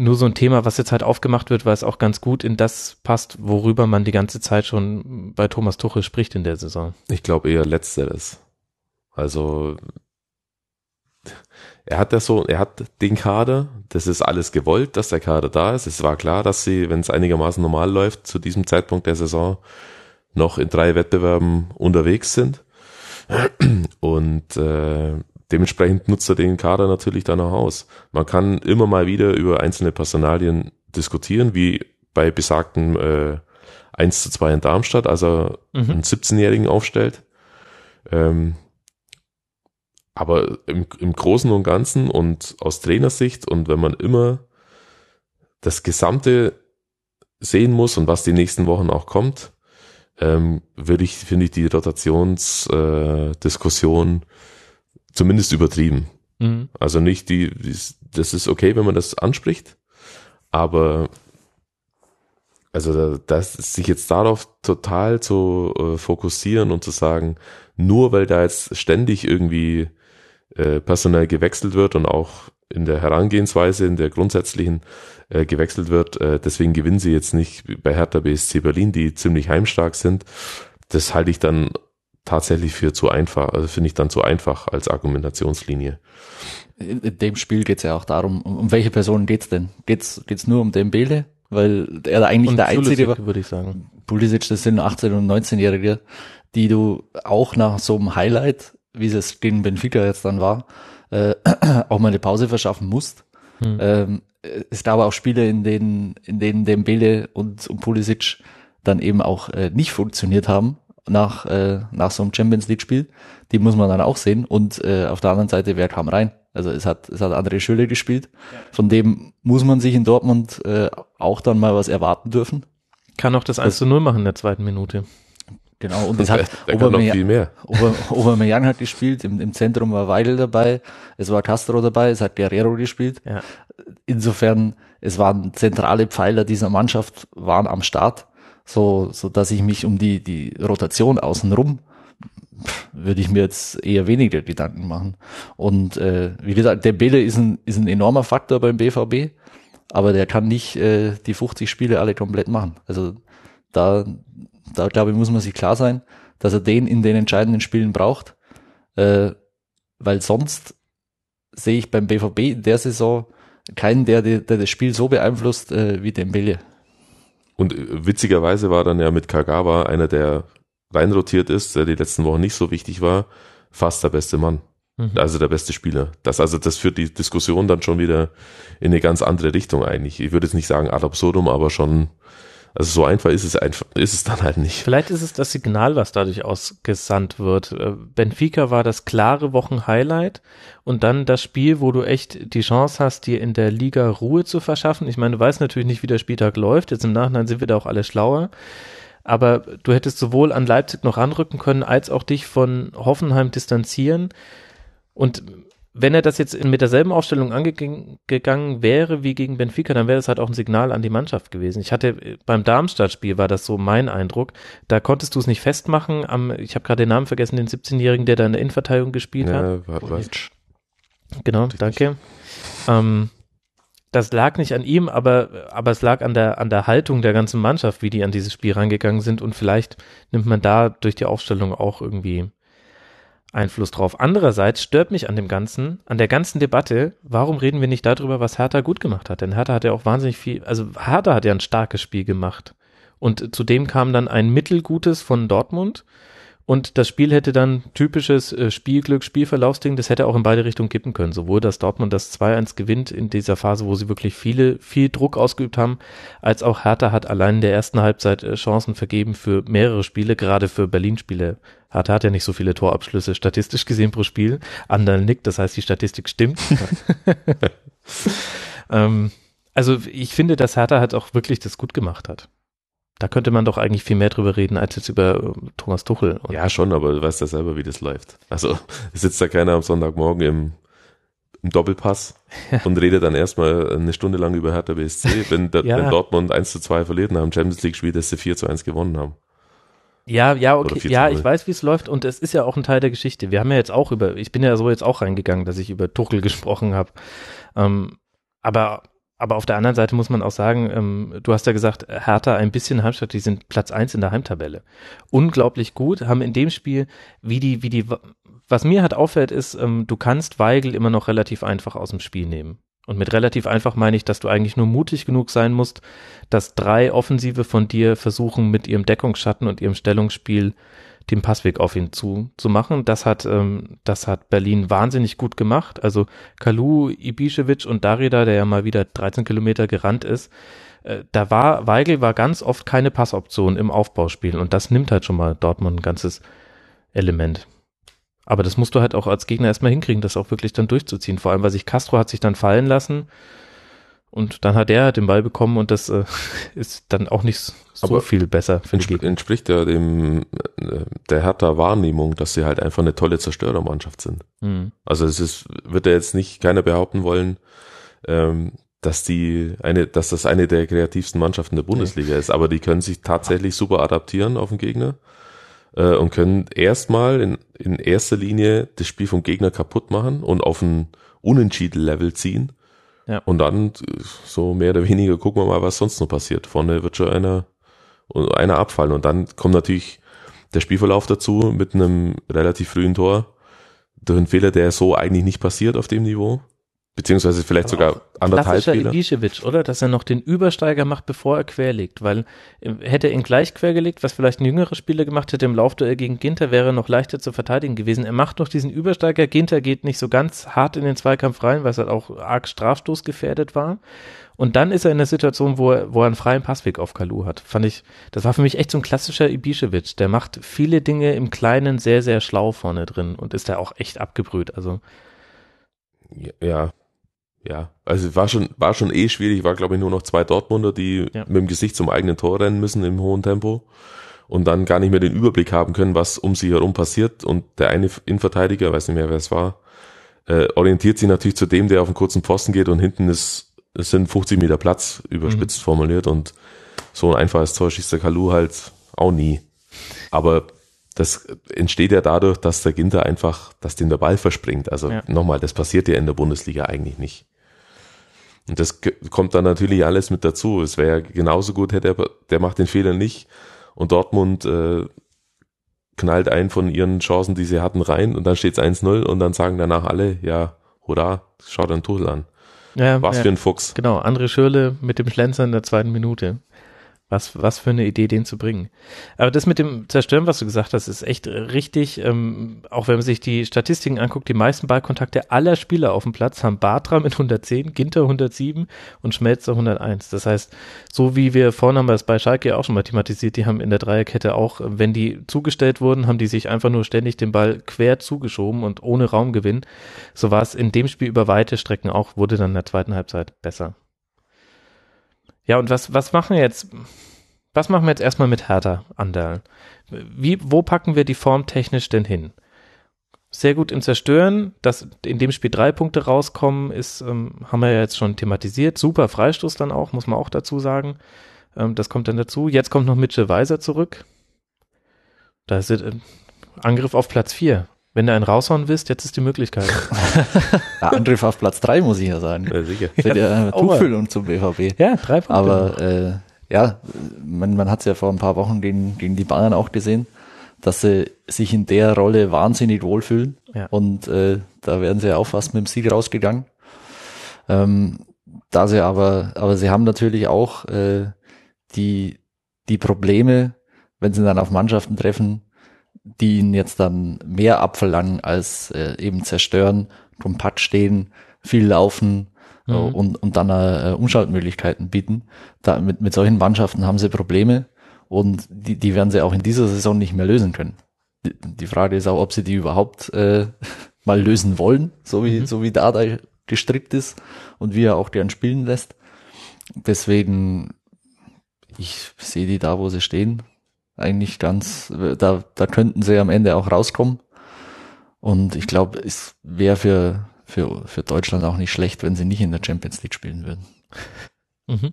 nur so ein Thema, was jetzt halt aufgemacht wird, weil es auch ganz gut in das passt, worüber man die ganze Zeit schon bei Thomas Tuchel spricht in der Saison? Ich glaube eher letzteres. Also er hat das so, er hat den Kader, das ist alles gewollt, dass der Kader da ist. Es war klar, dass sie, wenn es einigermaßen normal läuft, zu diesem Zeitpunkt der Saison noch in drei Wettbewerben unterwegs sind. Und äh, dementsprechend nutzt er den Kader natürlich dann auch aus. Man kann immer mal wieder über einzelne Personalien diskutieren, wie bei besagten äh, 1 zu 2 in Darmstadt, als er mhm. einen 17-Jährigen aufstellt. Ähm, aber im, im Großen und Ganzen und aus Trainersicht und wenn man immer das Gesamte sehen muss und was die nächsten Wochen auch kommt, ähm, würde ich, finde ich die Rotationsdiskussion äh, zumindest übertrieben. Mhm. Also nicht die, das ist okay, wenn man das anspricht, aber also das sich jetzt darauf total zu äh, fokussieren und zu sagen, nur weil da jetzt ständig irgendwie äh, personell gewechselt wird und auch in der Herangehensweise, in der grundsätzlichen äh, gewechselt wird. Äh, deswegen gewinnen sie jetzt nicht bei Hertha BSC Berlin, die ziemlich heimstark sind. Das halte ich dann tatsächlich für zu einfach, also finde ich dann zu einfach als Argumentationslinie. In dem Spiel geht es ja auch darum, um, welche Personen geht's denn? Geht's geht's nur um Dembele? Weil er eigentlich und der Pulisic, Einzige war. würde ich sagen. Pulisic, das sind 18- und 19-Jährige, die du auch nach so einem Highlight wie es gegen Benfica jetzt dann war, äh, auch mal eine Pause verschaffen musst. Hm. Ähm, es gab aber auch Spiele, in denen, in denen Dembele und, und Pulisic dann eben auch äh, nicht funktioniert haben nach, äh, nach so einem Champions League Spiel. Die muss man dann auch sehen. Und äh, auf der anderen Seite, wer kam rein? Also es hat, es hat André Schöle gespielt. Von dem muss man sich in Dortmund äh, auch dann mal was erwarten dürfen. Kann auch das 1 zu 0 machen in der zweiten Minute. Genau, und es hat Aubameyang, viel mehr. Aubameyang hat gespielt, im, im Zentrum war Weidel dabei, es war Castro dabei, es hat Guerrero gespielt. Ja. Insofern, es waren zentrale Pfeiler dieser Mannschaft, waren am Start, so, so dass ich mich um die, die Rotation außenrum würde ich mir jetzt eher weniger Gedanken machen. Und äh, wie gesagt, der Bälle ist ein, ist ein enormer Faktor beim BVB, aber der kann nicht äh, die 50 Spiele alle komplett machen. Also da, da glaube ich, muss man sich klar sein, dass er den in den entscheidenden Spielen braucht, äh, weil sonst sehe ich beim BVB in der Saison keinen, der, der das Spiel so beeinflusst äh, wie Dembele. Und äh, witzigerweise war dann ja mit Kagawa einer, der reinrotiert ist, der die letzten Wochen nicht so wichtig war, fast der beste Mann. Mhm. Also der beste Spieler. Das, also das führt die Diskussion dann schon wieder in eine ganz andere Richtung eigentlich. Ich würde jetzt nicht sagen ad absurdum, aber schon also so einfach ist es einfach, ist es dann halt nicht. Vielleicht ist es das Signal, was dadurch ausgesandt wird. Äh, Benfica war das klare Wochenhighlight und dann das Spiel, wo du echt die Chance hast, dir in der Liga Ruhe zu verschaffen. Ich meine, du weißt natürlich nicht, wie der Spieltag läuft. Jetzt im Nachhinein sind wir da auch alle schlauer. Aber du hättest sowohl an Leipzig noch ranrücken können, als auch dich von Hoffenheim distanzieren. Und wenn er das jetzt mit derselben Aufstellung angegangen wäre wie gegen Benfica, dann wäre das halt auch ein Signal an die Mannschaft gewesen. Ich hatte beim Darmstadt-Spiel war das so mein Eindruck. Da konntest du es nicht festmachen. Am, ich habe gerade den Namen vergessen, den 17-Jährigen, der da in der Innenverteidigung gespielt ja, hat. War, war. Genau, Richtig. danke. Ähm, das lag nicht an ihm, aber, aber es lag an der, an der Haltung der ganzen Mannschaft, wie die an dieses Spiel rangegangen sind. Und vielleicht nimmt man da durch die Aufstellung auch irgendwie Einfluss drauf. Andererseits stört mich an dem Ganzen, an der ganzen Debatte, warum reden wir nicht darüber, was Hertha gut gemacht hat? Denn Hertha hat ja auch wahnsinnig viel, also Hertha hat ja ein starkes Spiel gemacht. Und zudem kam dann ein mittelgutes von Dortmund. Und das Spiel hätte dann typisches äh, Spielglück, Spielverlaufsding, das hätte auch in beide Richtungen kippen können. Sowohl, dass Dortmund das 2-1 gewinnt in dieser Phase, wo sie wirklich viele, viel Druck ausgeübt haben, als auch Hertha hat allein in der ersten Halbzeit äh, Chancen vergeben für mehrere Spiele, gerade für Berlin-Spiele. Hertha hat ja nicht so viele Torabschlüsse statistisch gesehen pro Spiel. Anderl nickt, das heißt, die Statistik stimmt. ähm, also ich finde, dass Hertha halt auch wirklich das gut gemacht hat. Da könnte man doch eigentlich viel mehr drüber reden, als jetzt über äh, Thomas Tuchel. ja, schon, aber du weißt ja selber, wie das läuft. Also sitzt da keiner am Sonntagmorgen im, im Doppelpass ja. und redet dann erstmal eine Stunde lang über Hertha BSC, wenn, ja. wenn Dortmund 1 zu 2 verliert haben, Champions League Spiel, dass sie 4 zu 1 gewonnen haben. Ja, ja, okay, ja, ich weiß, wie es läuft und es ist ja auch ein Teil der Geschichte. Wir haben ja jetzt auch über, ich bin ja so jetzt auch reingegangen, dass ich über Tuchel gesprochen habe. Ähm, aber aber auf der anderen Seite muss man auch sagen, ähm, du hast ja gesagt, Hertha ein bisschen Heimstadt, die sind Platz eins in der Heimtabelle. Unglaublich gut, haben in dem Spiel, wie die, wie die, was mir halt auffällt, ist, ähm, du kannst Weigel immer noch relativ einfach aus dem Spiel nehmen. Und mit relativ einfach meine ich, dass du eigentlich nur mutig genug sein musst, dass drei Offensive von dir versuchen, mit ihrem Deckungsschatten und ihrem Stellungsspiel den Passweg auf ihn zu, zu machen. Das hat, ähm, das hat Berlin wahnsinnig gut gemacht. Also Kalu, Ibišević und Darida, der ja mal wieder 13 Kilometer gerannt ist, äh, da war, Weigel war ganz oft keine Passoption im Aufbauspiel und das nimmt halt schon mal Dortmund ein ganzes Element. Aber das musst du halt auch als Gegner erstmal hinkriegen, das auch wirklich dann durchzuziehen. Vor allem, weil sich Castro hat sich dann fallen lassen und dann hat er den Ball bekommen und das äh, ist dann auch nicht so Aber viel besser. Entsp entspricht ja dem äh, der Hertha Wahrnehmung, dass sie halt einfach eine tolle Zerstörermannschaft sind. Mhm. Also es ist, wird ja jetzt nicht keiner behaupten wollen, ähm, dass die eine, dass das eine der kreativsten Mannschaften der Bundesliga okay. ist. Aber die können sich tatsächlich super adaptieren auf den Gegner äh, und können erstmal in, in erster Linie das Spiel vom Gegner kaputt machen und auf ein Unentschieden-Level ziehen ja. Und dann so mehr oder weniger gucken wir mal, was sonst noch passiert. Vorne wird schon einer, einer abfallen. Und dann kommt natürlich der Spielverlauf dazu mit einem relativ frühen Tor. Durch einen Fehler, der so eigentlich nicht passiert auf dem Niveau. Beziehungsweise vielleicht Aber sogar anderthalb Fehler. Ibišević, oder? Dass er noch den Übersteiger macht, bevor er querlegt. Weil äh, hätte er ihn gleich quergelegt, was vielleicht ein jüngerer Spieler gemacht hätte im Laufduell gegen Ginter, wäre noch leichter zu verteidigen gewesen. Er macht noch diesen Übersteiger. Ginter geht nicht so ganz hart in den Zweikampf rein, weil es halt auch arg Strafstoß gefährdet war. Und dann ist er in der Situation, wo er, wo er einen freien Passweg auf Kalu hat. Fand ich, das war für mich echt so ein klassischer Ibišević. Der macht viele Dinge im Kleinen sehr, sehr schlau vorne drin und ist da auch echt abgebrüht. Also, ja, ja, also war schon, war schon eh schwierig, war glaube ich nur noch zwei Dortmunder, die ja. mit dem Gesicht zum eigenen Tor rennen müssen im hohen Tempo und dann gar nicht mehr den Überblick haben können, was um sie herum passiert und der eine Innenverteidiger, weiß nicht mehr wer es war, äh, orientiert sich natürlich zu dem, der auf einen kurzen Pfosten geht und hinten ist, es sind 50 Meter Platz, überspitzt mhm. formuliert und so ein einfaches Tor schießt der Kalu halt auch nie. Aber das entsteht ja dadurch, dass der Ginter einfach, dass dem der Ball verspringt. Also Ja. nochmal, das passiert ja in der Bundesliga eigentlich nicht. Und das kommt dann natürlich alles mit dazu. Es wäre ja genauso gut, hätte er, der macht den Fehler nicht und Dortmund äh, knallt einen von ihren Chancen, die sie hatten, rein und dann steht es 1-0 und dann sagen danach alle, ja, hurra, schau dein Tuchel an. Ja, Was ja. für ein Fuchs. Genau, André Schürle mit dem Schlenzer in der zweiten Minute. Was, was für eine Idee, den zu bringen. Aber das mit dem Zerstören, was du gesagt hast, ist echt richtig. Ähm, auch wenn man sich die Statistiken anguckt, die meisten Ballkontakte aller Spieler auf dem Platz haben Bartra mit 110, Ginter 107 und Schmelzer 101. Das heißt, so wie wir vorhin haben wir das bei Schalke auch schon mal thematisiert, die haben in der Dreierkette auch, wenn die zugestellt wurden, haben die sich einfach nur ständig den Ball quer zugeschoben und ohne Raumgewinn. So war es in dem Spiel über weite Strecken auch, wurde dann in der zweiten Halbzeit besser. Ja, und was, was machen wir jetzt? Was machen wir jetzt erstmal mit Hertha Anderl? Wie, wo packen wir die Form technisch denn hin? Sehr gut im Zerstören, dass in dem Spiel drei Punkte rauskommen, ist, ähm, haben wir ja jetzt schon thematisiert. Super Freistoß dann auch, muss man auch dazu sagen. Ähm, das kommt dann dazu. Jetzt kommt noch Mitchell Weiser zurück. Da ist äh, Angriff auf Platz vier. Wenn du einen raushauen willst, jetzt ist die Möglichkeit. Ja, Angriff auf Platz drei muss ich ja sagen. Ja, sicher. Seht ihr, äh, Aua. Tuchfüllung zum BVB. ja, drei Punkte. Aber äh, ja, man, man hat es ja vor ein paar Wochen gegen, gegen die Bayern auch gesehen, dass sie sich in der Rolle wahnsinnig wohlfühlen. Ja. Und äh, da wären sie ja auch fast mit dem Sieg rausgegangen. Ähm, da sie aber, aber sie haben natürlich auch äh, die, die Probleme, wenn sie dann auf Mannschaften treffen, die ihnen jetzt dann mehr abverlangen als äh, eben zerstören, kompakt stehen, viel laufen äh, Mhm. und, und dann äh, Umschaltmöglichkeiten bieten. Da, mit, mit solchen Mannschaften haben sie Probleme und die, die werden sie auch in dieser Saison nicht mehr lösen können. Die, die Frage ist auch, ob sie die überhaupt äh, mal lösen wollen, so wie, so wie Dada gestrickt ist und wie er auch gern spielen lässt. Deswegen, ich sehe die da, wo sie stehen, eigentlich ganz, da, da könnten sie am Ende auch rauskommen. Und ich glaube, es wäre für, für, für Deutschland auch nicht schlecht, wenn sie nicht in der Champions League spielen würden. mhm.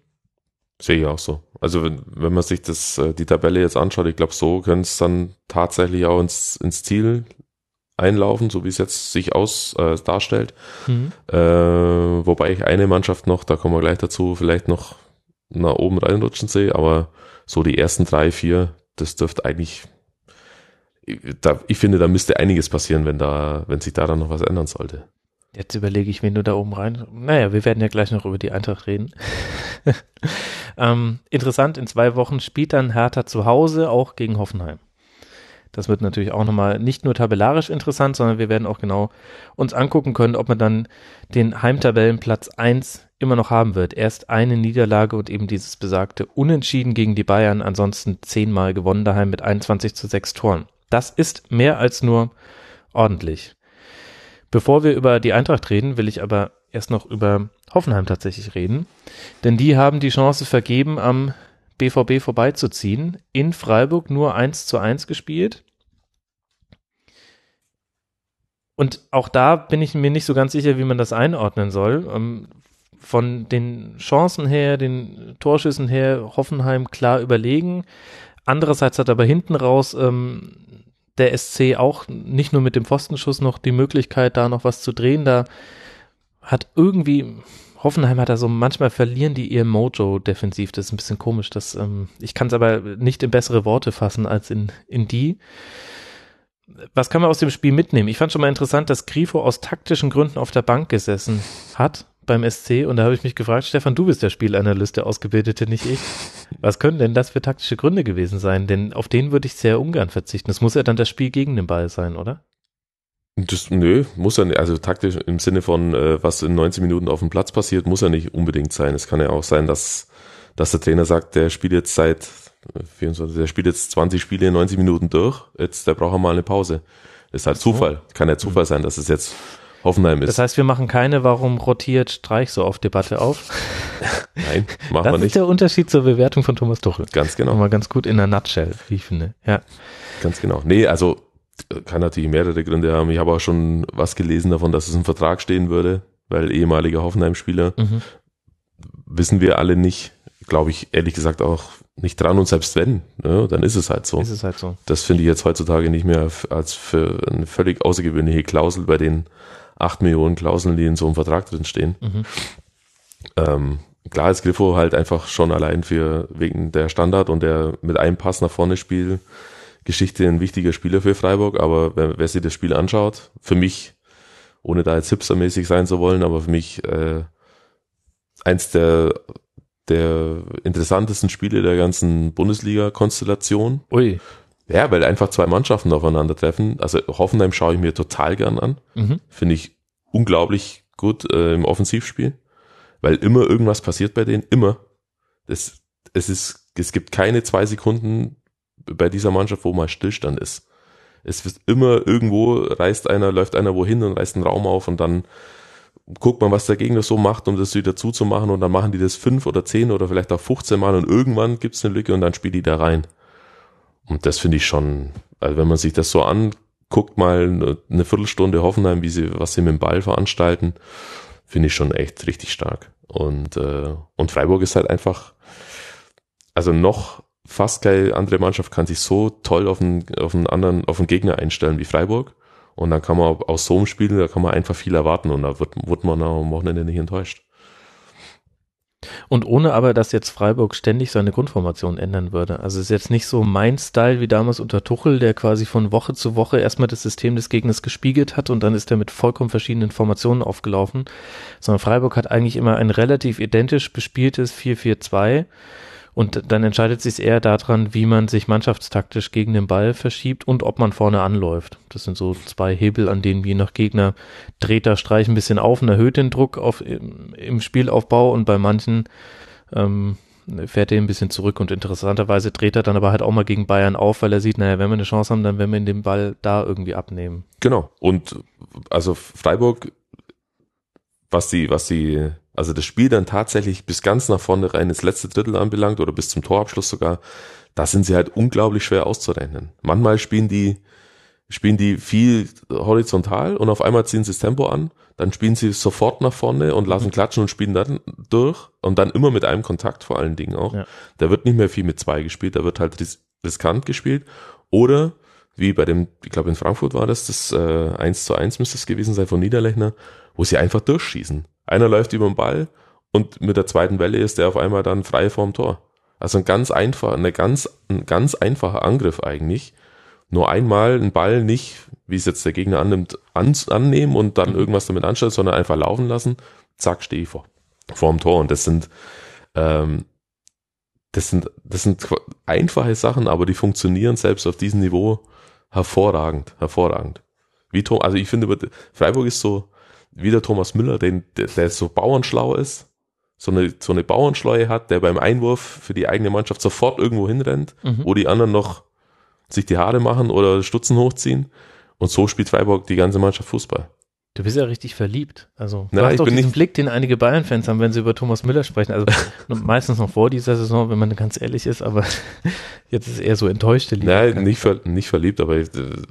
Sehe ich auch so. Also wenn, wenn man sich das, äh, die Tabelle jetzt anschaut, ich glaube, so könnte es dann tatsächlich auch ins, ins Ziel einlaufen, so wie es jetzt sich aus äh, darstellt. Mhm. Äh, wobei ich eine Mannschaft noch, da kommen wir gleich dazu, vielleicht noch nach oben reinrutschen sehe, aber so die ersten drei, vier, das dürfte eigentlich, da, ich finde, da müsste einiges passieren, wenn da, wenn sich da dann noch was ändern sollte. Jetzt überlege ich, wen du da oben rein. Naja, wir werden ja gleich noch über die Eintracht reden. ähm, interessant, in zwei Wochen spielt dann Hertha zu Hause auch gegen Hoffenheim. Das wird natürlich auch nochmal nicht nur tabellarisch interessant, sondern wir werden auch genau uns angucken können, ob man dann den Heimtabellenplatz 1 immer noch haben wird. Erst eine Niederlage und eben dieses besagte Unentschieden gegen die Bayern, ansonsten zehnmal gewonnen daheim mit 21 zu 6 Toren. Das ist mehr als nur ordentlich. Bevor wir über die Eintracht reden, will ich aber erst noch über Hoffenheim tatsächlich reden. Denn die haben die Chance vergeben, am BVB vorbeizuziehen. In Freiburg nur 1 zu 1 gespielt. Und auch da bin ich mir nicht so ganz sicher, wie man das einordnen soll. Von den Chancen her, den Torschüssen her, Hoffenheim klar überlegen. Andererseits hat aber hinten raus ähm, der SC auch nicht nur mit dem Pfostenschuss noch die Möglichkeit, da noch was zu drehen. Da hat irgendwie, Hoffenheim hat da so, manchmal verlieren die ihr Mojo defensiv. Das ist ein bisschen komisch. Das, ähm, ich kann es aber nicht in bessere Worte fassen als in, in die. Was kann man aus dem Spiel mitnehmen? Ich fand schon mal interessant, dass Grifo aus taktischen Gründen auf der Bank gesessen hat beim SC und da habe ich mich gefragt, Stefan, du bist der Spielanalyst, der Ausgebildete, nicht ich. Was können denn das für taktische Gründe gewesen sein? Denn auf den würde ich sehr ungern verzichten. Das muss ja dann das Spiel gegen den Ball sein, oder? Das, nö, muss ja nicht, also taktisch im Sinne von, äh, was in 90 Minuten auf dem Platz passiert, muss ja nicht unbedingt sein. Es kann ja auch sein, dass, dass der Trainer sagt, der spielt jetzt seit äh, 24, der spielt jetzt 20 Spiele in 90 Minuten durch, jetzt, der braucht mal eine Pause. Das ist halt Zufall. Kann ja Zufall sein, dass es jetzt Hoffenheim ist. Das heißt, wir machen keine, warum rotiert Streich so oft Debatte auf. Nein, machen Das wir ist nicht. der Unterschied zur Bewertung von Thomas Tuchel. Ganz genau. Nochmal ganz gut in der Nutshell, wie ich finde. Ja. Ganz genau. Nee, also äh, kann natürlich mehrere Gründe haben. Ich habe auch schon was gelesen davon, dass es im Vertrag stehen würde, weil ehemaliger Hoffenheim-Spieler Mhm. wissen wir alle nicht. Glaube ich ehrlich gesagt auch nicht dran und selbst wenn, ne, dann ist es halt so. Ist es halt so. Das finde ich jetzt heutzutage nicht mehr als für eine völlig außergewöhnliche Klausel bei den acht Millionen Klauseln, die in so einem Vertrag drin stehen. Mhm. Ähm, klar ist Griffo halt einfach schon allein für wegen der Standard und der mit einem Pass nach vorne Spiel Geschichte ein wichtiger Spieler für Freiburg, aber wer, wer sich das Spiel anschaut, für mich, ohne da jetzt hipstermäßig sein zu wollen, aber für mich äh, eins der der interessantesten Spiele der ganzen Bundesliga-Konstellation. Ui. Ja, weil einfach zwei Mannschaften aufeinandertreffen. Also Hoffenheim schaue ich mir total gern an. Mhm. Finde ich unglaublich gut äh, im Offensivspiel. Weil immer irgendwas passiert bei denen. Immer. Das, es ist, es gibt keine zwei Sekunden bei dieser Mannschaft, wo mal Stillstand ist. Es wird immer irgendwo reißt einer, läuft einer wohin und reißt einen Raum auf und dann guckt man, was der Gegner so macht, um das wieder zuzumachen und dann machen die das fünf oder zehn oder vielleicht auch 15 Mal und irgendwann gibt's eine Lücke und dann spielt die da rein. Und das finde ich schon, also wenn man sich das so anguckt, mal eine Viertelstunde Hoffenheim, wie sie, was sie mit dem Ball veranstalten, finde ich schon echt richtig stark. Und, äh, und Freiburg ist halt einfach, also noch fast keine andere Mannschaft kann sich so toll auf einen, auf einen anderen, auf einen Gegner einstellen wie Freiburg. Und dann kann man aus so einem Spiel, da kann man einfach viel erwarten und da wird, wird man am Wochenende nicht enttäuscht. Und ohne aber, dass jetzt Freiburg ständig seine Grundformation ändern würde. Also es ist jetzt nicht so mein Style wie damals unter Tuchel, der quasi von Woche zu Woche erstmal das System des Gegners gespiegelt hat und dann ist er mit vollkommen verschiedenen Formationen aufgelaufen, sondern Freiburg hat eigentlich immer ein relativ identisch bespieltes 4-4-2 und dann entscheidet sich eher daran, wie man sich mannschaftstaktisch gegen den Ball verschiebt und ob man vorne anläuft. Das sind so zwei Hebel, an denen je nach Gegner dreht der Streich ein bisschen auf und erhöht den Druck auf, im, Spielaufbau und bei manchen ähm, fährt er ein bisschen zurück und interessanterweise dreht er dann aber halt auch mal gegen Bayern auf, weil er sieht, naja, wenn wir eine Chance haben, dann werden wir den Ball da irgendwie abnehmen. Genau. Und also Freiburg, was die, was die also das Spiel dann tatsächlich bis ganz nach vorne rein ins letzte Drittel anbelangt oder bis zum Torabschluss sogar, da sind sie halt unglaublich schwer auszurechnen. Manchmal spielen die, spielen die viel horizontal und auf einmal ziehen sie das Tempo an, dann spielen sie sofort nach vorne und lassen klatschen und spielen dann durch und dann immer mit einem Kontakt vor allen Dingen auch. Ja. Da wird nicht mehr viel mit zwei gespielt, da wird halt ris riskant gespielt oder wie bei dem, ich glaube in Frankfurt war das, das äh, 1 zu 1 müsste es gewesen sein von Niederlechner, wo sie einfach durchschießen. Einer läuft über den Ball und mit der zweiten Welle ist der auf einmal dann frei vorm Tor. Also ein ganz einfach, eine ganz, ein ganz einfacher Angriff eigentlich. Nur einmal einen Ball nicht, wie es jetzt der Gegner annimmt, an, annehmen und dann irgendwas damit anstellen, sondern einfach laufen lassen. Zack, stehe ich vor, vorm Tor. Und das sind, ähm, das sind, das sind einfache Sachen, aber die funktionieren selbst auf diesem Niveau hervorragend, hervorragend. Wie Tom, also ich finde, Freiburg ist so, wie der Thomas Müller, den, der, der so bauernschlau ist, so eine, so eine Bauernschleue hat, der beim Einwurf für die eigene Mannschaft sofort irgendwo hinrennt, Mhm. wo die anderen noch sich die Haare machen oder Stutzen hochziehen. Und so spielt Freiburg die ganze Mannschaft Fußball. Du bist ja richtig verliebt. Also du Na, hast ich doch diesen nicht- Blick, den einige Bayern-Fans haben, wenn sie über Thomas Müller sprechen. Also meistens noch vor dieser Saison, wenn man ganz ehrlich ist, aber jetzt ist eher so enttäuschte Liebe. Nein, nicht, ver, nicht verliebt, aber äh,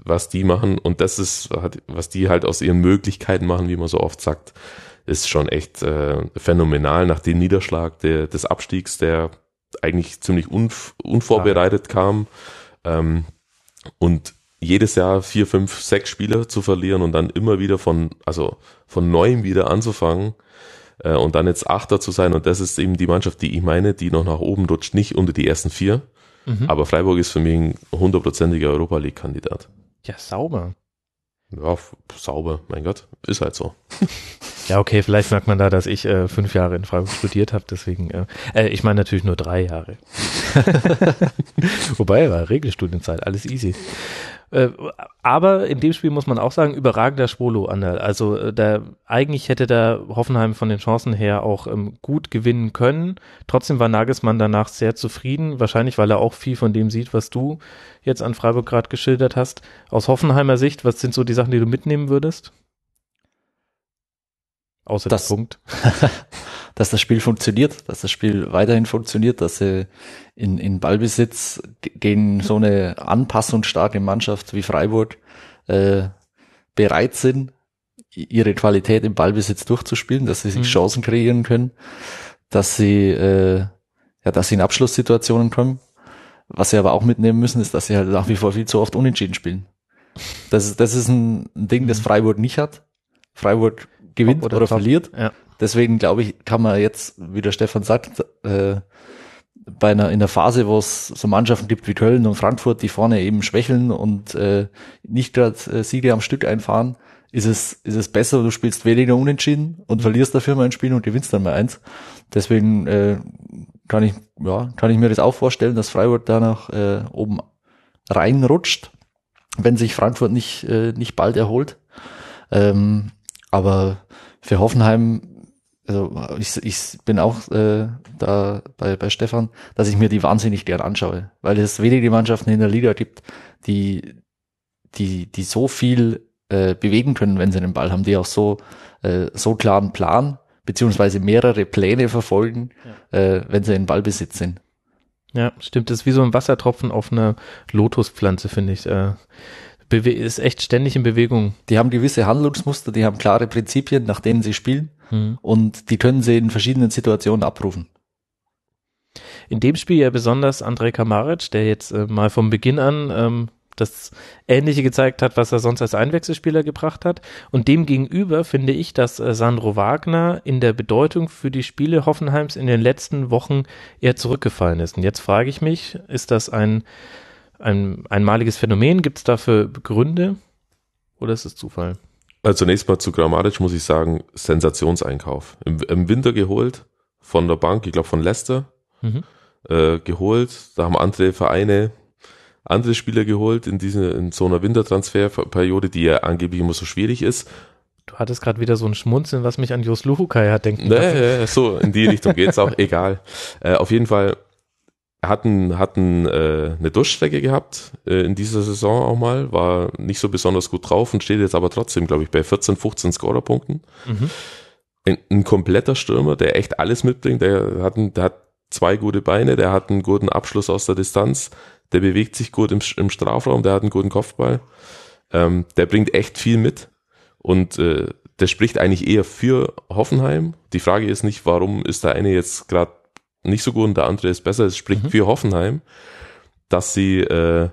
was die machen und das ist, was die halt aus ihren Möglichkeiten machen, wie man so oft sagt, ist schon echt äh, phänomenal nach dem Niederschlag der, des Abstiegs, der eigentlich ziemlich unv unvorbereitet kam. Ähm, und jedes Jahr vier, fünf, sechs Spieler zu verlieren und dann immer wieder von, also von neuem wieder anzufangen äh, und dann jetzt Achter zu sein. Und das ist eben die Mannschaft, die ich meine, die noch nach oben rutscht, nicht unter die ersten vier. Mhm. Aber Freiburg ist für mich ein hundertprozentiger Europa League-Kandidat. Ja, sauber. Ja, sauber, mein Gott, ist halt so. Ja, okay, vielleicht merkt man da, dass ich äh, fünf Jahre in Freiburg studiert habe, deswegen, äh, äh, ich meine natürlich nur drei Jahre. Wobei, war Regelstudienzeit, alles easy. Äh, aber in dem Spiel muss man auch sagen, überragender Schwolo Anderl. Also äh, da eigentlich hätte da Hoffenheim von den Chancen her auch ähm, gut gewinnen können. Trotzdem war Nagelsmann danach sehr zufrieden, wahrscheinlich weil er auch viel von dem sieht, was du jetzt an Freiburg gerade geschildert hast. Aus Hoffenheimer Sicht, was sind so die Sachen, die du mitnehmen würdest? Außer Das- Punkt. dass das Spiel funktioniert, dass das Spiel weiterhin funktioniert, dass sie in, in Ballbesitz gegen so eine anpassungsstarke Mannschaft wie Freiburg äh, bereit sind, ihre Qualität im Ballbesitz durchzuspielen, dass sie sich Mhm. Chancen kreieren können, dass sie äh, ja, dass sie in Abschlusssituationen kommen. Was sie aber auch mitnehmen müssen, ist, dass sie halt nach wie vor viel zu oft unentschieden spielen. Das ist, das ist ein, ein Ding, das Freiburg nicht hat. Freiburg gewinnt oder, oder verliert. Ja. Deswegen glaube ich, kann man jetzt, wie der Stefan sagt, äh, bei einer in der Phase, wo es so Mannschaften gibt wie Köln und Frankfurt, die vorne eben schwächeln und äh, nicht gerade äh, Siege am Stück einfahren, ist es ist es besser, du spielst weniger unentschieden und verlierst dafür mal ein Spiel und gewinnst dann mal eins. Deswegen äh, kann ich ja kann ich mir das auch vorstellen, dass Freiburg da nach äh, oben reinrutscht, wenn sich Frankfurt nicht äh, nicht bald erholt. Ähm, aber für Hoffenheim also ich, ich bin auch äh, da bei, bei Stefan, dass ich mir die wahnsinnig gern anschaue, weil es wenige Mannschaften in der Liga gibt, die, die, die so viel äh, bewegen können, wenn sie den Ball haben, die auch so, äh, so klaren Plan, beziehungsweise mehrere Pläne verfolgen, äh, wenn sie in Ballbesitz sind. Ja, stimmt. Das ist wie so ein Wassertropfen auf einer Lotuspflanze, finde ich. Äh, ist echt ständig in Bewegung. Die haben gewisse Handlungsmuster, die haben klare Prinzipien, nach denen sie spielen Hm. und die können sie in verschiedenen Situationen abrufen. In dem Spiel ja besonders Andrej Kamaric, der jetzt äh, mal vom Beginn an ähm, das Ähnliche gezeigt hat, was er sonst als Einwechselspieler gebracht hat. Und dem gegenüber finde ich, dass äh, Sandro Wagner in der Bedeutung für die Spiele Hoffenheims in den letzten Wochen eher zurückgefallen ist. Und jetzt frage ich mich, ist das ein, ein einmaliges Phänomen? Gibt es dafür Gründe? Oder ist es Zufall? Also zunächst mal zu Grammaric muss ich sagen, Sensationseinkauf. Im, Im Winter geholt, von der Bank, ich glaube von Leicester, Mhm. äh, geholt. Da haben andere Vereine andere Spieler geholt in diese, in so einer Wintertransferperiode, die ja angeblich immer so schwierig ist. Du hattest gerade wieder so ein Schmunzeln, was mich an Jos Luhukai hat denken lassen. Nee, so in die Richtung geht's auch, egal. Äh, auf jeden Fall hatten hatten äh, eine Durchstrecke gehabt äh, in dieser Saison auch mal, war nicht so besonders gut drauf und steht jetzt aber trotzdem, glaube ich, bei 14, 15 Scorerpunkten. Mhm. Ein, ein kompletter Stürmer, der echt alles mitbringt, der hat, ein, der hat zwei gute Beine, der hat einen guten Abschluss aus der Distanz, der bewegt sich gut im, im Strafraum, der hat einen guten Kopfball, ähm, der bringt echt viel mit und äh, der spricht eigentlich eher für Hoffenheim. Die Frage ist nicht, warum ist der eine jetzt gerade nicht so gut und der andere ist besser. Es spricht Mhm. für Hoffenheim, dass sie, äh,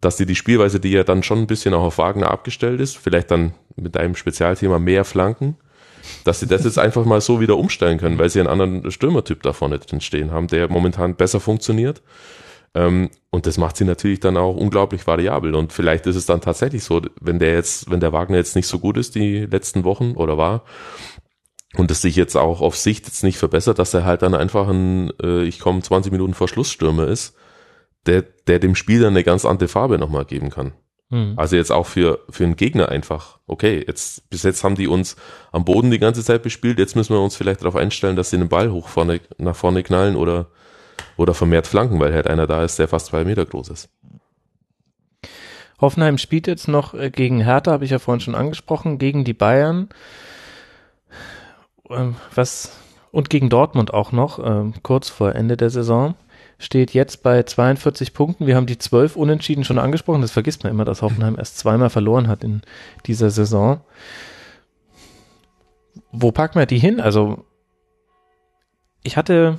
dass sie die Spielweise, die ja dann schon ein bisschen auch auf Wagner abgestellt ist, vielleicht dann mit einem Spezialthema mehr Flanken, dass sie das jetzt einfach mal so wieder umstellen können, weil sie einen anderen Stürmertyp da vorne drin stehen haben, der momentan besser funktioniert. Ähm, und das macht sie natürlich dann auch unglaublich variabel. Und vielleicht ist es dann tatsächlich so, wenn der jetzt, wenn der Wagner jetzt nicht so gut ist die letzten Wochen oder war, und es sich jetzt auch auf Sicht jetzt nicht verbessert, dass er halt dann einfach ein, äh, ich komme 20 Minuten vor Schlussstürmer ist, der, der dem Spiel dann eine ganz andere Farbe nochmal geben kann. Mhm. Also jetzt auch für, für einen Gegner einfach, okay, jetzt, bis jetzt haben die uns am Boden die ganze Zeit bespielt, jetzt müssen wir uns vielleicht darauf einstellen, dass sie den Ball hoch vorne, nach vorne knallen oder, oder vermehrt flanken, weil halt einer da ist, der fast zwei Meter groß ist. Hoffenheim spielt jetzt noch äh, gegen Hertha, habe ich ja vorhin schon angesprochen, gegen die Bayern. Ähm, was und gegen Dortmund auch noch, ähm, kurz vor Ende der Saison. Steht jetzt bei 42 Punkten. Wir haben die 12 Unentschieden schon angesprochen. Das vergisst man immer, dass Hoffenheim erst zweimal verloren hat in dieser Saison. Wo packen wir die hin? Also, ich hatte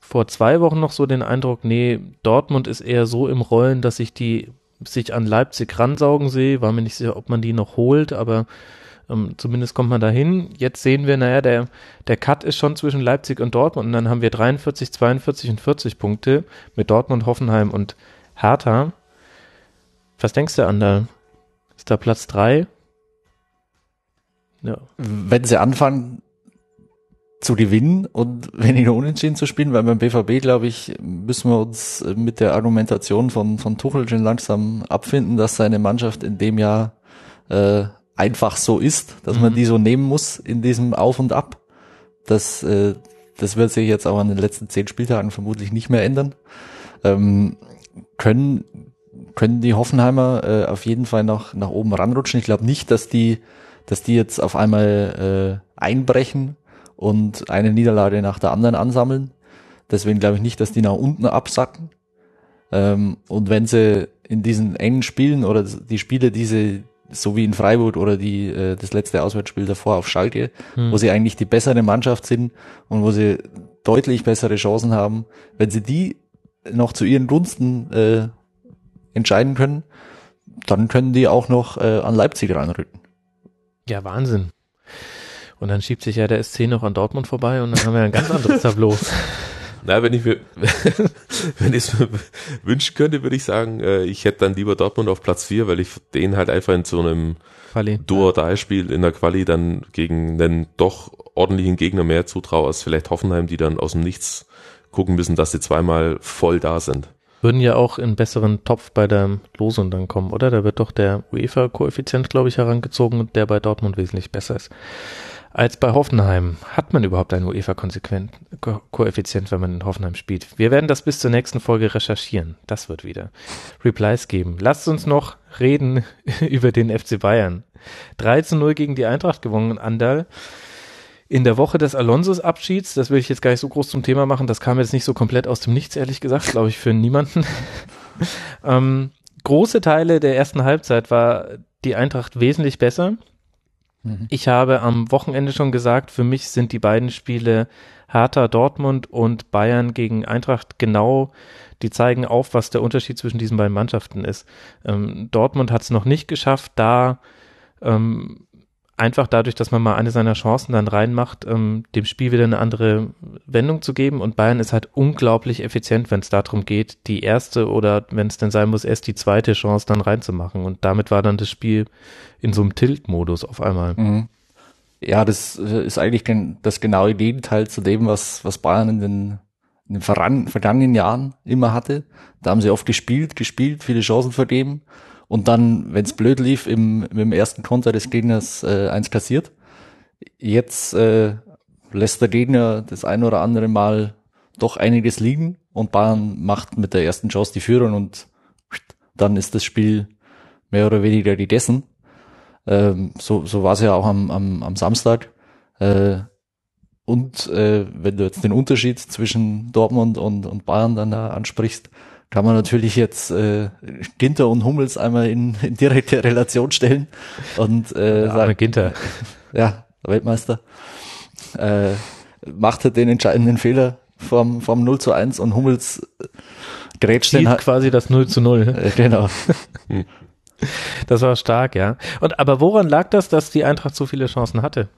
vor zwei Wochen noch so den Eindruck, nee, Dortmund ist eher so im Rollen, dass ich die sich an Leipzig ransaugen sehe. War mir nicht sicher, ob man die noch holt, aber ähm, zumindest kommt man dahin. Jetzt sehen wir, naja, der, der Cut ist schon zwischen Leipzig und Dortmund und dann haben wir 43, 42 und 40 Punkte mit Dortmund, Hoffenheim und Hertha. Was denkst du, Ander? Ist da Platz drei? Ja. wenn sie anfangen zu gewinnen und weniger unentschieden zu spielen, weil beim BVB, glaube ich, müssen wir uns mit der Argumentation von, von Tuchel schon langsam abfinden, dass seine Mannschaft in dem Jahr äh, einfach so ist, dass man Mhm. die so nehmen muss in diesem Auf und Ab. Das, äh, das wird sich jetzt auch an den letzten zehn Spieltagen vermutlich nicht mehr ändern. Ähm, können, können die Hoffenheimer äh, auf jeden Fall nach, nach oben ranrutschen. Ich glaube nicht, dass die dass die jetzt auf einmal äh, einbrechen und eine Niederlage nach der anderen ansammeln. Deswegen glaube ich nicht, dass die nach unten absacken. Ähm, und wenn sie in diesen engen Spielen oder die Spiele, diese so wie in Freiburg oder die äh, das letzte Auswärtsspiel davor auf Schalke, Hm. wo sie eigentlich die bessere Mannschaft sind und wo sie deutlich bessere Chancen haben, wenn sie die noch zu ihren Gunsten äh, entscheiden können, dann können die auch noch äh, an Leipzig ranrücken. Ja, Wahnsinn. Und dann schiebt sich ja der SC noch an Dortmund vorbei und dann haben wir ein ganz anderes Tableau. Na, wenn ich mir, wenn ich es mir wünschen könnte, würde ich sagen, äh, ich hätte dann lieber Dortmund auf Platz 4, weil ich den halt einfach in so einem. Duo-Dai-Spiel in der Quali dann gegen einen doch ordentlichen Gegner mehr zutraue als vielleicht Hoffenheim, die dann aus dem Nichts gucken müssen, dass sie zweimal voll da sind. Würden ja auch in besseren Topf bei der Losung dann kommen, oder? Da wird doch der UEFA-Koeffizient, glaube ich, herangezogen, der bei Dortmund wesentlich besser ist als bei Hoffenheim. Hat man überhaupt einen UEFA-Koeffizient, wenn man in Hoffenheim spielt? Wir werden das bis zur nächsten Folge recherchieren. Das wird wieder Replies geben. Lasst uns noch reden über den FC Bayern. 3 zu 0 gegen die Eintracht gewonnen, Andal in der Woche des Alonsos Abschieds, das will ich jetzt gar nicht so groß zum Thema machen, das kam jetzt nicht so komplett aus dem Nichts, ehrlich gesagt, glaube ich, für niemanden. ähm, große Teile der ersten Halbzeit war die Eintracht wesentlich besser. Mhm. Ich habe am Wochenende schon gesagt, für mich sind die beiden Spiele Hertha Dortmund und Bayern gegen Eintracht genau, die zeigen auf, was der Unterschied zwischen diesen beiden Mannschaften ist. Ähm, Dortmund hat es noch nicht geschafft, da ähm, einfach dadurch, dass man mal eine seiner Chancen dann reinmacht, ähm, dem Spiel wieder eine andere Wendung zu geben. Und Bayern ist halt unglaublich effizient, wenn es darum geht, die erste oder wenn es denn sein muss, erst die zweite Chance dann reinzumachen. Und damit war dann das Spiel in so einem Tilt-Modus auf einmal. Mhm. Ja, das äh, ist eigentlich das genaue Gegenteil zu dem, was, was Bayern in den, in den vergangenen Jahren immer hatte. Da haben sie oft gespielt, gespielt, viele Chancen vergeben und dann, wenn es blöd lief, im, im ersten Konter des Gegners äh, eins kassiert. Jetzt äh, lässt der Gegner das ein oder andere Mal doch einiges liegen und Bayern macht mit der ersten Chance die Führung und dann ist das Spiel mehr oder weniger gegessen. Ähm, so so war es ja auch am, am, am Samstag. Äh, und äh, wenn du jetzt den Unterschied zwischen Dortmund und, und Bayern dann da ansprichst, kann man natürlich jetzt äh, Ginter und Hummels einmal in, in direkte Relation stellen und äh, ja, sagen, Ginter. ja, Weltmeister, äh, machte den entscheidenden Fehler vom, vom 0 zu 1 und Hummels grätscht den halt. quasi das 0 zu 0. Äh, genau. Das war stark, ja. Und aber woran lag das, dass die Eintracht so viele Chancen hatte?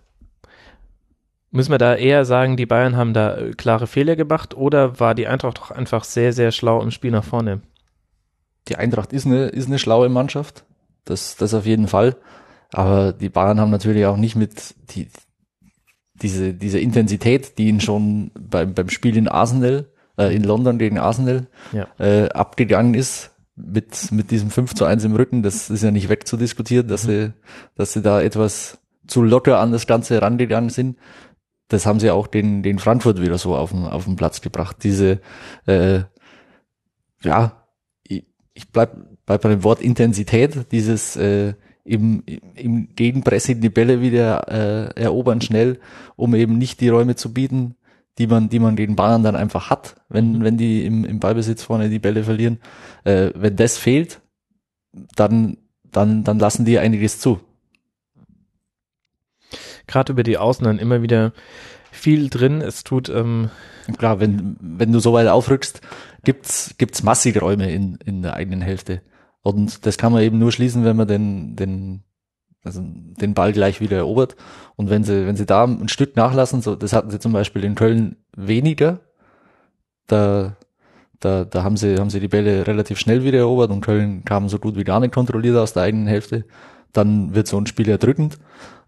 Müssen wir da eher sagen, die Bayern haben da äh, klare Fehler gemacht oder war die Eintracht doch einfach sehr, sehr schlau im Spiel nach vorne? Die Eintracht ist eine, ist eine schlaue Mannschaft. Das, das auf jeden Fall. Aber die Bayern haben natürlich auch nicht mit die, diese, diese Intensität, die ihnen schon beim, beim Spiel in Arsenal, äh, in London gegen Arsenal, ja. äh, abgegangen ist, mit, mit diesem 5 zu 1 im Rücken, das ist ja nicht wegzudiskutieren, dass mhm. sie, dass sie da etwas zu locker an das Ganze rangegangen sind das haben sie auch den, den Frankfurt wieder so auf den, auf den Platz gebracht. Diese, äh, ja, ich, ich bleib, bleib bei dem Wort Intensität, dieses äh, im, im Gegenpressing die Bälle wieder äh, erobern schnell, um eben nicht die Räume zu bieten, die man, die man gegen Bayern dann einfach hat, wenn, mhm. wenn die im, im Ballbesitz vorne die Bälle verlieren. Äh, wenn das fehlt, dann, dann, dann lassen die einiges zu gerade über die Außen dann immer wieder viel drin. Es tut ähm klar, wenn wenn du so weit aufrückst, gibt's gibt's massig Räume in in der eigenen Hälfte und das kann man eben nur schließen, wenn man den den also den Ball gleich wieder erobert und wenn sie wenn sie da ein Stück nachlassen, so das hatten sie zum Beispiel in Köln weniger, da da, da haben sie, haben sie die Bälle relativ schnell wieder erobert und Köln kam so gut wie gar nicht kontrolliert aus der eigenen Hälfte. Dann wird so ein Spiel erdrückend.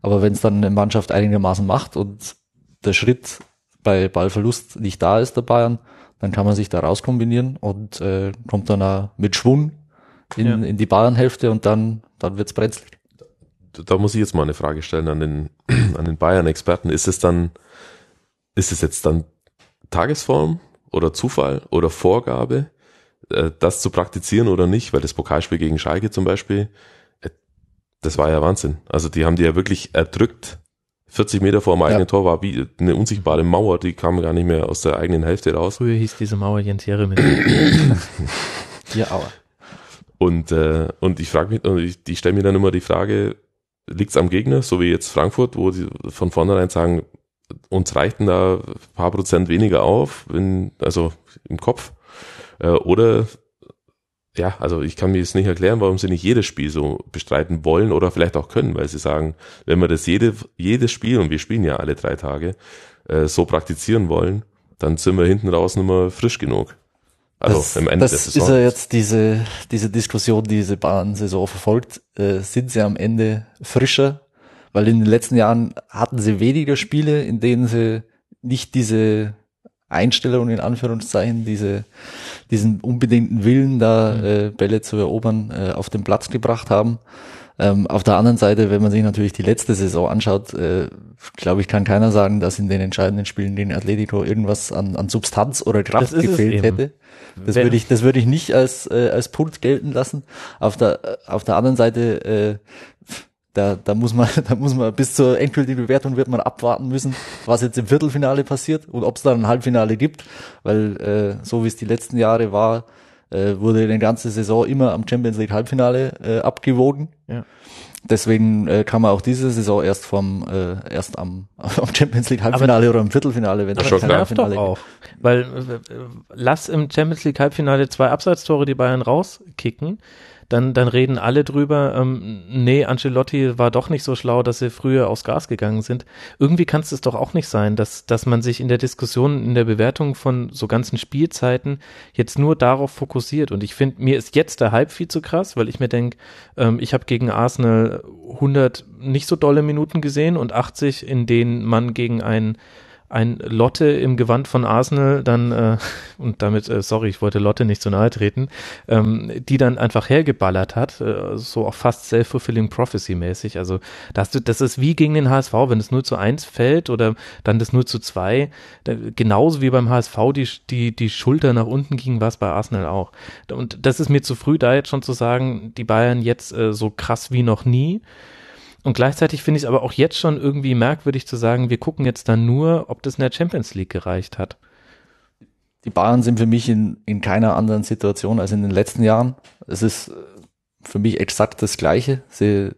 Aber wenn es dann eine Mannschaft einigermaßen macht und der Schritt bei Ballverlust nicht da ist der Bayern, dann kann man sich da rauskombinieren und äh, kommt dann auch mit Schwung in, ja. in die Bayern-Hälfte und dann, dann wird's brenzlig. Da, da muss ich jetzt mal eine Frage stellen an den, an den Bayern-Experten. Ist es dann, ist es jetzt dann Tagesform oder Zufall oder Vorgabe, äh, das zu praktizieren oder nicht? Weil das Pokalspiel gegen Schalke zum Beispiel, das war ja Wahnsinn. Also die haben die ja wirklich erdrückt. 40 Meter vor dem eigenen ja. Tor war wie eine unsichtbare Mauer, die kam gar nicht mehr aus der eigenen Hälfte raus. Früher hieß diese Mauer Jens Jeremy. ja, aber. Und, äh, und ich frage mich, und ich, ich stelle mir dann immer die Frage, liegt's am Gegner, so wie jetzt Frankfurt, wo sie von vornherein sagen, uns reichten da ein paar Prozent weniger auf, in, also im Kopf. Äh, oder ja, also ich kann mir jetzt nicht erklären, warum sie nicht jedes Spiel so bestreiten wollen oder vielleicht auch können, weil sie sagen, wenn wir das jede, jedes Spiel, und wir spielen ja alle drei Tage, äh, so praktizieren wollen, dann sind wir hinten raus nicht mehr frisch genug. Also das, im Ende das ist ja jetzt diese, diese Diskussion, die diese Bahn-Saison verfolgt. Äh, sind sie am Ende frischer? Weil in den letzten Jahren hatten sie weniger Spiele, in denen sie nicht diese Einstellung in Anführungszeichen, diese, diesen unbedingten Willen, da mhm. äh, Bälle zu erobern, äh, auf den Platz gebracht haben. Ähm, auf der anderen Seite, wenn man sich natürlich die letzte Saison anschaut, äh, glaube ich, kann keiner sagen, dass in den entscheidenden Spielen den Atletico irgendwas an, an Substanz oder Kraft gefehlt hätte. Das würde ich, das würde ich nicht als äh, als Punkt gelten lassen. Auf der auf der anderen Seite äh, da, da muss man, da muss man bis zur endgültigen Bewertung wird man abwarten müssen, was jetzt im Viertelfinale passiert und ob es dann ein Halbfinale gibt, weil äh, so wie es die letzten Jahre war, äh, wurde die ganze Saison immer am Champions League Halbfinale äh, abgewogen. Ja. Deswegen äh, kann man auch diese Saison erst vom äh, erst am, am Champions League Halbfinale aber, oder im Viertelfinale, wenn das schon nervt doch auch, weil äh, lass im Champions League Halbfinale zwei Abseitstore die Bayern rauskicken dann, dann reden alle drüber, ähm, nee, Ancelotti war doch nicht so schlau, dass sie früher aufs Gas gegangen sind. Irgendwie kann es doch auch nicht sein, dass, dass man sich in der Diskussion, in der Bewertung von so ganzen Spielzeiten jetzt nur darauf fokussiert. Und ich finde, mir ist jetzt der Hype viel zu krass, weil ich mir denke, ähm, ich habe gegen Arsenal 100 nicht so dolle Minuten gesehen und 80, in denen man gegen einen ein Lotte im Gewand von Arsenal dann, äh, und damit, äh, sorry, ich wollte Lotte nicht zu nahe treten, ähm, die dann einfach hergeballert hat, äh, so auch fast self-fulfilling prophecy mäßig. Also das, das ist wie gegen den HSV, wenn es 0 zu 1 fällt oder dann das 0 zu 2, da, genauso wie beim HSV die, die, die Schulter nach unten ging, war es bei Arsenal auch. Und das ist mir zu früh, da jetzt schon zu sagen, die Bayern jetzt äh, so krass wie noch nie. Und gleichzeitig finde ich es aber auch jetzt schon irgendwie merkwürdig zu sagen, wir gucken jetzt dann nur, ob das in der Champions League gereicht hat. Die Bayern sind für mich in, in keiner anderen Situation als in den letzten Jahren. Es ist äh, für mich exakt das Gleiche. Sie äh,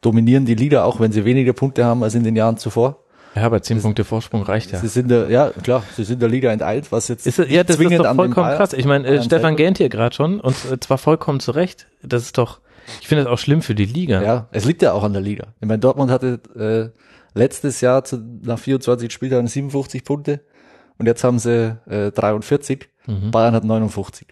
dominieren die Liga, auch wenn sie weniger Punkte haben als in den Jahren zuvor. Ja, aber zehn Punkte Vorsprung reicht ja. Sie sind der, ja klar, sie sind der Liga enteilt, was jetzt ist, ja, das ist doch vollkommen krass. Ich meine, äh, Stefan Gähnt hier gerade schon und äh, zwar vollkommen zu Recht. Das ist doch, ich finde das auch schlimm für die Liga. Ja, es liegt ja auch an der Liga. Ich meine, Dortmund hatte äh, letztes Jahr zu, nach 24 Spieltagen 57 Punkte und jetzt haben sie äh, 43. Mhm. Bayern hat 59.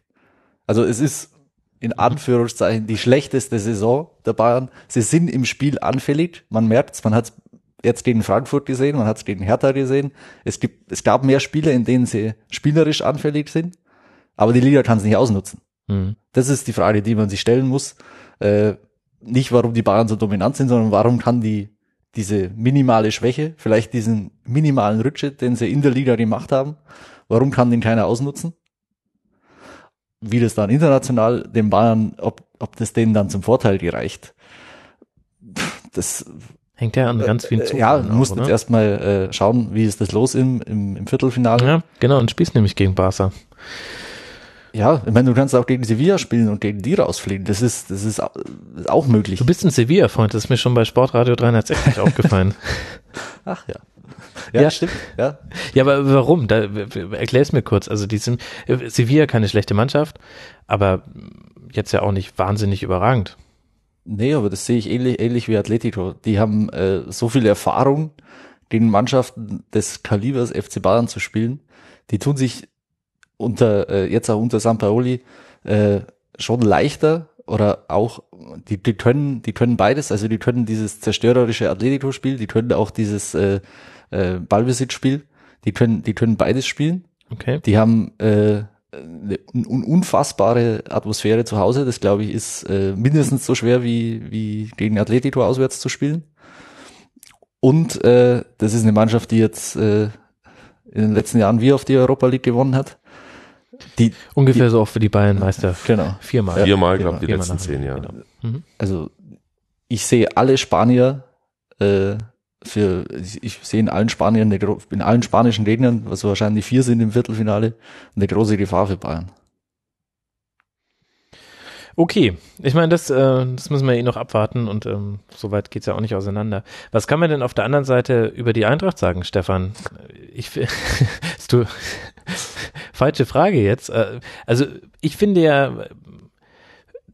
Also es ist in Anführungszeichen die schlechteste Saison der Bayern. Sie sind im Spiel anfällig. Man merkt es, man hat es jetzt gegen Frankfurt gesehen, man hat es gegen Hertha gesehen. Es gibt, es gab mehr Spiele, in denen sie spielerisch anfällig sind, aber die Liga kann es nicht ausnutzen. Mhm. Das ist die Frage, die man sich stellen muss äh, nicht warum die Bayern so dominant sind, sondern warum kann die diese minimale Schwäche, vielleicht diesen minimalen Rückschritt, den sie in der Liga gemacht haben, warum kann den keiner ausnutzen? Wie das dann international den Bayern, ob, ob das denen dann zum Vorteil gereicht, das hängt ja an ganz vielen äh, Zufällen. Ja, du musst jetzt erstmal äh, schauen, wie ist das los im, im, im Viertelfinale. Ja, genau, und spielst nämlich gegen Barca. Ja, ich meine, du kannst auch gegen Sevilla spielen und gegen die rausfliegen. Das ist, das ist auch möglich. Du bist ein Sevilla-Freund, das ist mir schon bei Sportradio 360 aufgefallen. Ach ja. Ja, ja, stimmt. Ja. ja, aber warum? Da, erklär es mir kurz. Also die sind, Sevilla keine schlechte Mannschaft, aber jetzt ja auch nicht wahnsinnig überragend. Nee, aber das sehe ich ähnlich, ähnlich wie Atletico. Die haben äh, so viel Erfahrung, gegen Mannschaften des Kalibers FC Bayern zu spielen. Die tun sich unter äh, jetzt auch unter Sampaoli äh, schon leichter oder auch die, die können die können beides. Also die können dieses zerstörerische Atletico-Spiel die können auch dieses äh, äh, Ballbesitzspiel die können die können beides spielen. Okay. Die haben äh, eine unfassbare Atmosphäre zu Hause. Das glaube ich ist äh, mindestens so schwer wie wie gegen Atletico auswärts zu spielen. Und äh, das ist eine Mannschaft die jetzt äh, in den letzten Jahren wie auf die Europa League gewonnen hat die, Ungefähr die, so auch für die Bayern-Meister. Genau. Viermal. Viermal, glaube ich, die letzten zehn Jahre. Genau. Mhm. Also ich sehe alle Spanier äh, für ich sehe in allen Spaniern in allen spanischen Gegnern, was wahrscheinlich vier sind im Viertelfinale, eine große Gefahr für Bayern. Okay, ich meine, das, äh, das müssen wir eh noch abwarten und ähm, soweit geht's ja auch nicht auseinander. Was kann man denn auf der anderen Seite über die Eintracht sagen, Stefan? Ich du falsche Frage jetzt. Äh, also ich finde ja,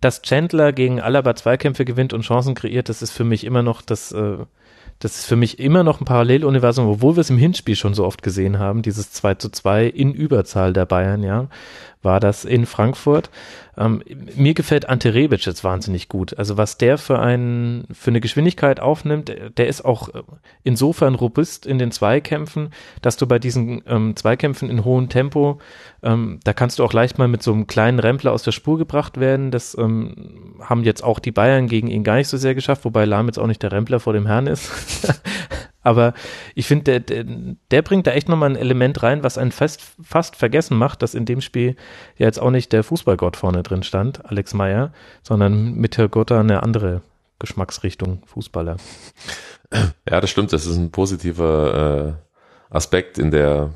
dass Chandler gegen Alaba Zweikämpfe gewinnt und Chancen kreiert, das ist für mich immer noch das äh, das ist für mich immer noch ein Paralleluniversum, obwohl wir es im Hinspiel schon so oft gesehen haben, dieses 2 zu 2 in Überzahl der Bayern, ja, war das in Frankfurt. Ähm, mir gefällt Ante Rebic jetzt wahnsinnig gut. Also was der für einen, für eine Geschwindigkeit aufnimmt, der ist auch äh, insofern robust in den Zweikämpfen, dass du bei diesen ähm, Zweikämpfen in hohem Tempo, ähm, da kannst du auch leicht mal mit so einem kleinen Rempler aus der Spur gebracht werden. Das ähm, haben jetzt auch die Bayern gegen ihn gar nicht so sehr geschafft, wobei Lahm jetzt auch nicht der Rempler vor dem Herrn ist. Aber ich finde, der, der, der bringt da echt nochmal ein Element rein, was einen fast, fast vergessen macht, dass in dem Spiel ja jetzt auch nicht der Fußballgott vorne drin stand, Alex Meyer, sondern mit Herr Gotta eine andere Geschmacksrichtung Fußballer. Ja, das stimmt. Das ist ein positiver äh, Aspekt in der,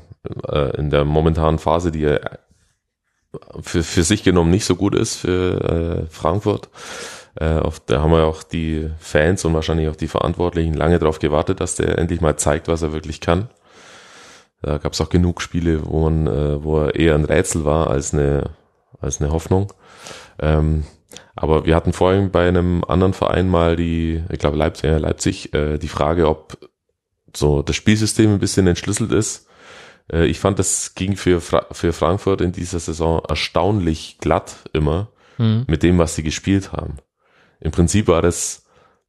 äh, in der momentanen Phase, die ja für, für sich genommen nicht so gut ist für äh, Frankfurt. Äh, auf, da haben wir auch die Fans und wahrscheinlich auch die Verantwortlichen lange darauf gewartet, dass der endlich mal zeigt, was er wirklich kann. Da gab es auch genug Spiele, wo man, äh, wo er eher ein Rätsel war als eine, als eine Hoffnung. Ähm, aber wir hatten vorhin bei einem anderen Verein mal die, ich glaube Leipzig, äh, Leipzig, äh, die Frage, ob so das Spielsystem ein bisschen entschlüsselt ist. Äh, ich fand, das ging für, Fra für Frankfurt in dieser Saison erstaunlich glatt immer mhm. mit dem, was sie gespielt haben. Im Prinzip war das,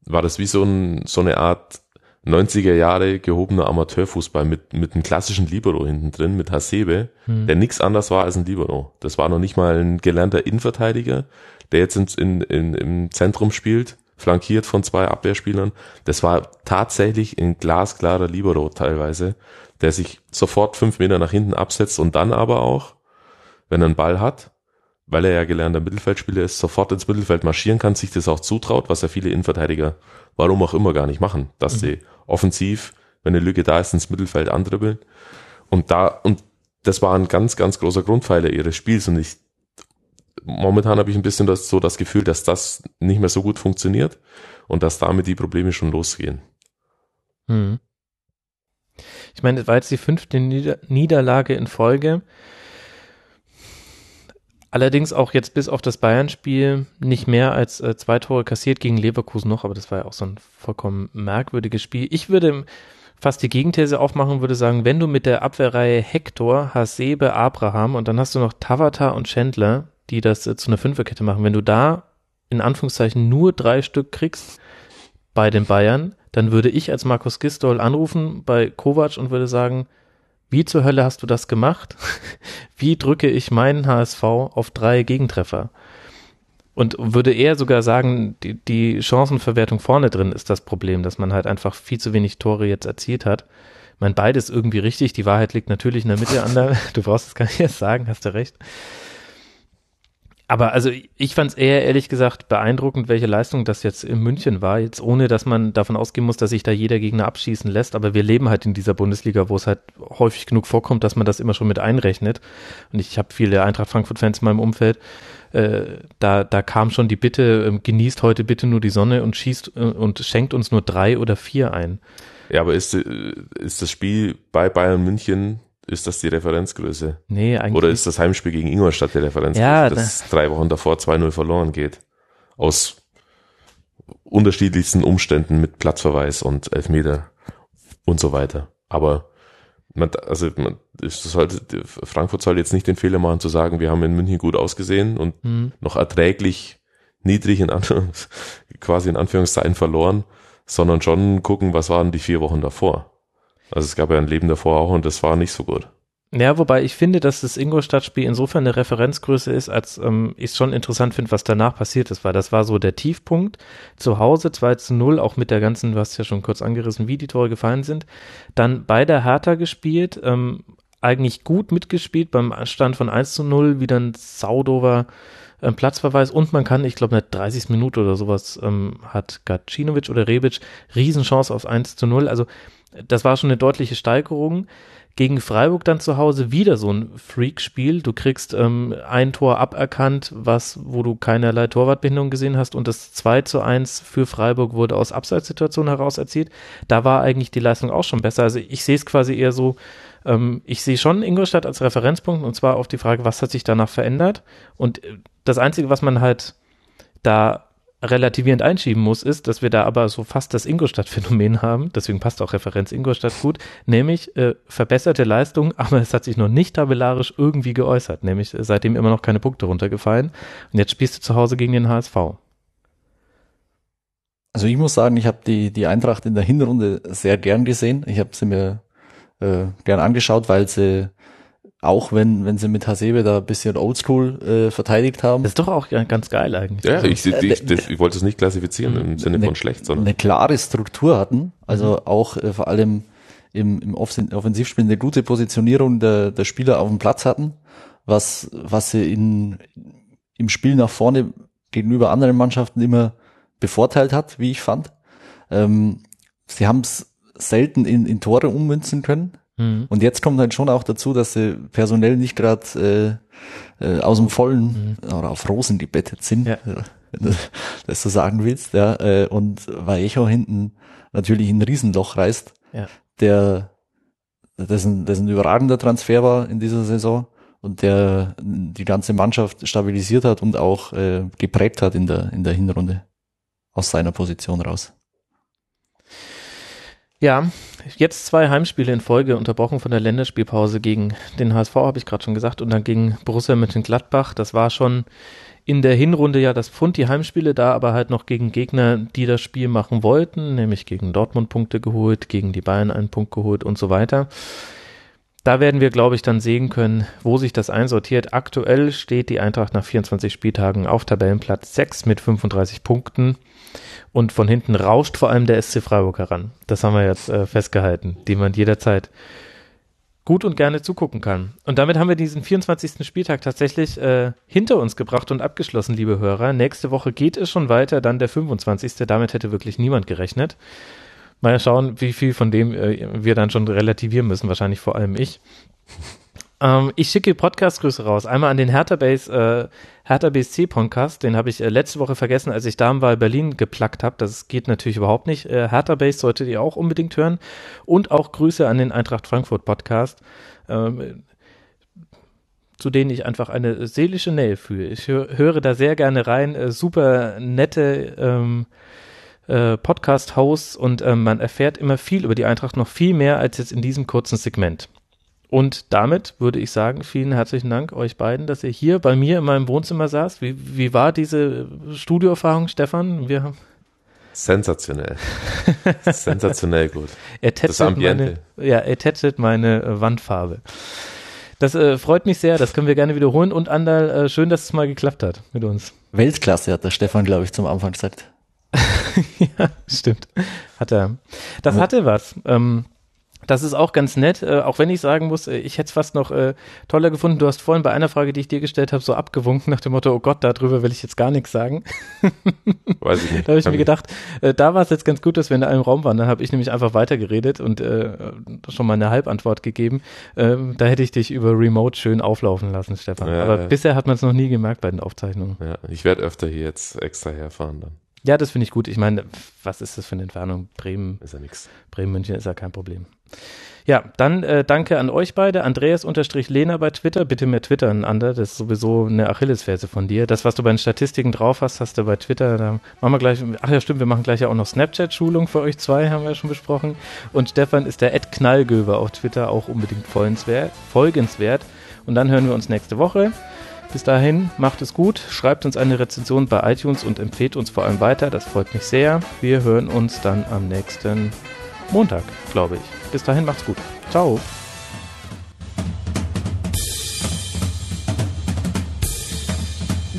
war das wie so, ein, so eine Art 90er Jahre gehobener Amateurfußball mit, mit einem klassischen Libero hinten drin, mit Hasebe, hm. der nichts anderes war als ein Libero. Das war noch nicht mal ein gelernter Innenverteidiger, der jetzt in, in, in, im Zentrum spielt, flankiert von zwei Abwehrspielern. Das war tatsächlich ein glasklarer Libero teilweise, der sich sofort fünf Meter nach hinten absetzt und dann aber auch, wenn er einen Ball hat, weil er ja gelernter Mittelfeldspieler ist, sofort ins Mittelfeld marschieren kann, sich das auch zutraut, was ja viele Innenverteidiger, warum auch immer, gar nicht machen, dass mhm. sie offensiv, wenn eine Lücke da ist, ins Mittelfeld andribbeln. Und da, und das war ein ganz, ganz großer Grundpfeiler ihres Spiels und ich, momentan habe ich ein bisschen das, so das Gefühl, dass das nicht mehr so gut funktioniert und dass damit die Probleme schon losgehen. Hm. Ich meine, das war jetzt die fünfte Nieder Niederlage in Folge. Allerdings auch jetzt bis auf das Bayern-Spiel nicht mehr als äh, zwei Tore kassiert gegen Leverkusen noch, aber das war ja auch so ein vollkommen merkwürdiges Spiel. Ich würde fast die Gegenthese aufmachen, würde sagen, wenn du mit der Abwehrreihe Hector, Hasebe, Abraham und dann hast du noch Tavata und Chandler, die das äh, zu einer Fünferkette machen, wenn du da in Anführungszeichen nur drei Stück kriegst bei den Bayern, dann würde ich als Markus Gistol anrufen bei Kovac und würde sagen, wie zur Hölle hast du das gemacht? Wie drücke ich meinen HSV auf drei Gegentreffer? Und würde eher sogar sagen, die, die Chancenverwertung vorne drin ist das Problem, dass man halt einfach viel zu wenig Tore jetzt erzielt hat. Ich meine, beides irgendwie richtig. Die Wahrheit liegt natürlich in der Mitte an der, du brauchst es gar nicht erst sagen, hast du recht. Aber also ich fand es eher ehrlich gesagt beeindruckend, welche Leistung das jetzt in München war, jetzt ohne dass man davon ausgehen muss, dass sich da jeder Gegner abschießen lässt. Aber wir leben halt in dieser Bundesliga, wo es halt häufig genug vorkommt, dass man das immer schon mit einrechnet. Und ich habe viele Eintracht Frankfurt-Fans in meinem Umfeld. Äh, da, da kam schon die Bitte, äh, genießt heute bitte nur die Sonne und schießt äh, und schenkt uns nur drei oder vier ein. Ja, aber ist, äh, ist das Spiel bei Bayern München ist das die Referenzgröße? Nee, eigentlich. Oder ist das Heimspiel gegen Ingolstadt die Referenzgröße, ja, das drei Wochen davor 2-0 verloren geht? Aus unterschiedlichsten Umständen mit Platzverweis und Elfmeter und so weiter. Aber man, also man, das halt, Frankfurt soll jetzt nicht den Fehler machen zu sagen, wir haben in München gut ausgesehen und mhm. noch erträglich niedrig in Anführungs, quasi in Anführungszeichen verloren, sondern schon gucken, was waren die vier Wochen davor. Also es gab ja ein Leben davor auch und das war nicht so gut. Ja, wobei ich finde, dass das Ingolstadt-Spiel insofern eine Referenzgröße ist, als ähm, ich schon interessant finde, was danach passiert ist, weil das war so der Tiefpunkt. Zu Hause 2 zu 0, auch mit der ganzen, du hast ja schon kurz angerissen, wie die Tore gefallen sind. Dann bei der Hertha gespielt, ähm, eigentlich gut mitgespielt, beim Stand von 1 zu 0, wieder ein Saudover ähm, Platzverweis und man kann, ich glaube, eine 30 Minuten oder sowas ähm, hat Gacinovic oder Rebic Riesenchance auf 1 zu 0. Also das war schon eine deutliche Steigerung. Gegen Freiburg dann zu Hause wieder so ein Freak-Spiel. Du kriegst ähm, ein Tor aberkannt, was, wo du keinerlei Torwartbehinderung gesehen hast und das 2 zu 1 für Freiburg wurde aus Abseitssituationen heraus erzielt. Da war eigentlich die Leistung auch schon besser. Also ich sehe es quasi eher so, ähm, ich sehe schon Ingolstadt als Referenzpunkt und zwar auf die Frage, was hat sich danach verändert? Und äh, das Einzige, was man halt da relativierend einschieben muss, ist, dass wir da aber so fast das Ingolstadt-Phänomen haben, deswegen passt auch Referenz Ingolstadt gut, nämlich äh, verbesserte Leistung, aber es hat sich noch nicht tabellarisch irgendwie geäußert, nämlich äh, seitdem immer noch keine Punkte runtergefallen. Und jetzt spielst du zu Hause gegen den HSV. Also ich muss sagen, ich habe die, die Eintracht in der Hinrunde sehr gern gesehen. Ich habe sie mir äh, gern angeschaut, weil sie auch wenn, wenn sie mit Hasebe da ein bisschen oldschool äh, verteidigt haben. Das ist doch auch ganz geil eigentlich. Ja, ich, ich, ich, das, ich wollte es nicht klassifizieren im Sinne eine, von schlecht, sondern. Eine klare Struktur hatten, also mhm. auch äh, vor allem im, im Offensivspiel eine gute Positionierung der, der Spieler auf dem Platz hatten, was, was sie in, im Spiel nach vorne gegenüber anderen Mannschaften immer bevorteilt hat, wie ich fand. Ähm, sie haben es selten in, in Tore ummünzen können. Mhm. Und jetzt kommt halt schon auch dazu, dass sie personell nicht gerade äh, äh, aus dem Vollen mhm. oder auf Rosen gebettet sind, ja. wenn du das so sagen willst. Ja, äh, und Vallejo hinten natürlich ein Riesenloch reißt, ja. der das ein überragender Transfer war in dieser Saison und der die ganze Mannschaft stabilisiert hat und auch äh, geprägt hat in der in der Hinrunde aus seiner Position raus. Ja, jetzt zwei Heimspiele in Folge, unterbrochen von der Länderspielpause gegen den HSV, habe ich gerade schon gesagt, und dann gegen Borussia Mönchengladbach. Das war schon in der Hinrunde ja das Pfund, die Heimspiele da, aber halt noch gegen Gegner, die das Spiel machen wollten, nämlich gegen Dortmund Punkte geholt, gegen die Bayern einen Punkt geholt und so weiter. Da werden wir, glaube ich, dann sehen können, wo sich das einsortiert. Aktuell steht die Eintracht nach 24 Spieltagen auf Tabellenplatz 6 mit 35 Punkten und von hinten rauscht vor allem der SC Freiburg heran. Das haben wir jetzt äh, festgehalten, die man jederzeit gut und gerne zugucken kann. Und damit haben wir diesen 24. Spieltag tatsächlich äh, hinter uns gebracht und abgeschlossen, liebe Hörer. Nächste Woche geht es schon weiter, dann der 25. Damit hätte wirklich niemand gerechnet. Mal schauen, wie viel von dem äh, wir dann schon relativieren müssen, wahrscheinlich vor allem ich. Ähm, ich schicke Podcast-Grüße raus. Einmal an den Hertha Base, äh, Hertha BSC Podcast. Den habe ich äh, letzte Woche vergessen, als ich Damenwahl Berlin geplackt habe. Das geht natürlich überhaupt nicht. Äh, Hertha Base solltet ihr auch unbedingt hören. Und auch Grüße an den Eintracht Frankfurt Podcast. Ähm, zu denen ich einfach eine seelische Nähe fühle. Ich hör, höre da sehr gerne rein. Äh, super nette ähm, äh, Podcast-Hosts und äh, man erfährt immer viel über die Eintracht, noch viel mehr als jetzt in diesem kurzen Segment. Und damit würde ich sagen, vielen herzlichen Dank euch beiden, dass ihr hier bei mir in meinem Wohnzimmer saßt. Wie, wie war diese Studioerfahrung, Stefan? Wir haben Sensationell. Sensationell gut. Er tätschelt meine, ja, er tätschelt meine äh, Wandfarbe. Das äh, freut mich sehr, das können wir gerne wiederholen. Und Andal, äh, schön, dass es mal geklappt hat mit uns. Weltklasse hat der Stefan, glaube ich, zum Anfang gesagt. ja, stimmt. Hat er. Das hatte was. Ähm, das ist auch ganz nett, äh, auch wenn ich sagen muss, äh, ich hätte es fast noch äh, toller gefunden. Du hast vorhin bei einer Frage, die ich dir gestellt habe, so abgewunken nach dem Motto, oh Gott, darüber will ich jetzt gar nichts sagen. Weiß ich nicht. da habe ich mir gedacht, äh, da war es jetzt ganz gut, dass wir in einem Raum waren. Dann habe ich nämlich einfach weitergeredet und äh, schon mal eine Halbantwort gegeben. Ähm, da hätte ich dich über Remote schön auflaufen lassen, Stefan. Ja, Aber ja. bisher hat man es noch nie gemerkt bei den Aufzeichnungen. Ja, ich werde öfter hier jetzt extra herfahren dann. Ja, das finde ich gut. Ich meine, was ist das für eine Entfernung? Bremen. Ist ja nichts. Bremen, München ist ja kein Problem. Ja, dann äh, danke an euch beide. Andreas-Lena bei Twitter. Bitte mehr twittern, Ander. Das ist sowieso eine Achillesferse von dir. Das, was du bei den Statistiken drauf hast, hast du bei Twitter. Da machen wir gleich. Ach ja, stimmt. Wir machen gleich ja auch noch Snapchat-Schulung für euch zwei, haben wir ja schon besprochen. Und Stefan ist der Ed Knallgöber auf Twitter auch unbedingt folgenswert. Und dann hören wir uns nächste Woche. Bis dahin, macht es gut, schreibt uns eine Rezension bei iTunes und empfehlt uns vor allem weiter. Das freut mich sehr. Wir hören uns dann am nächsten Montag, glaube ich. Bis dahin, macht's gut. Ciao.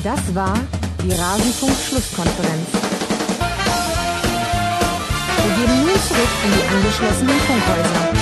Das war die Rasenfunk-Schlusskonferenz. Wir gehen nun zurück in die angeschlossenen Funkhäuser.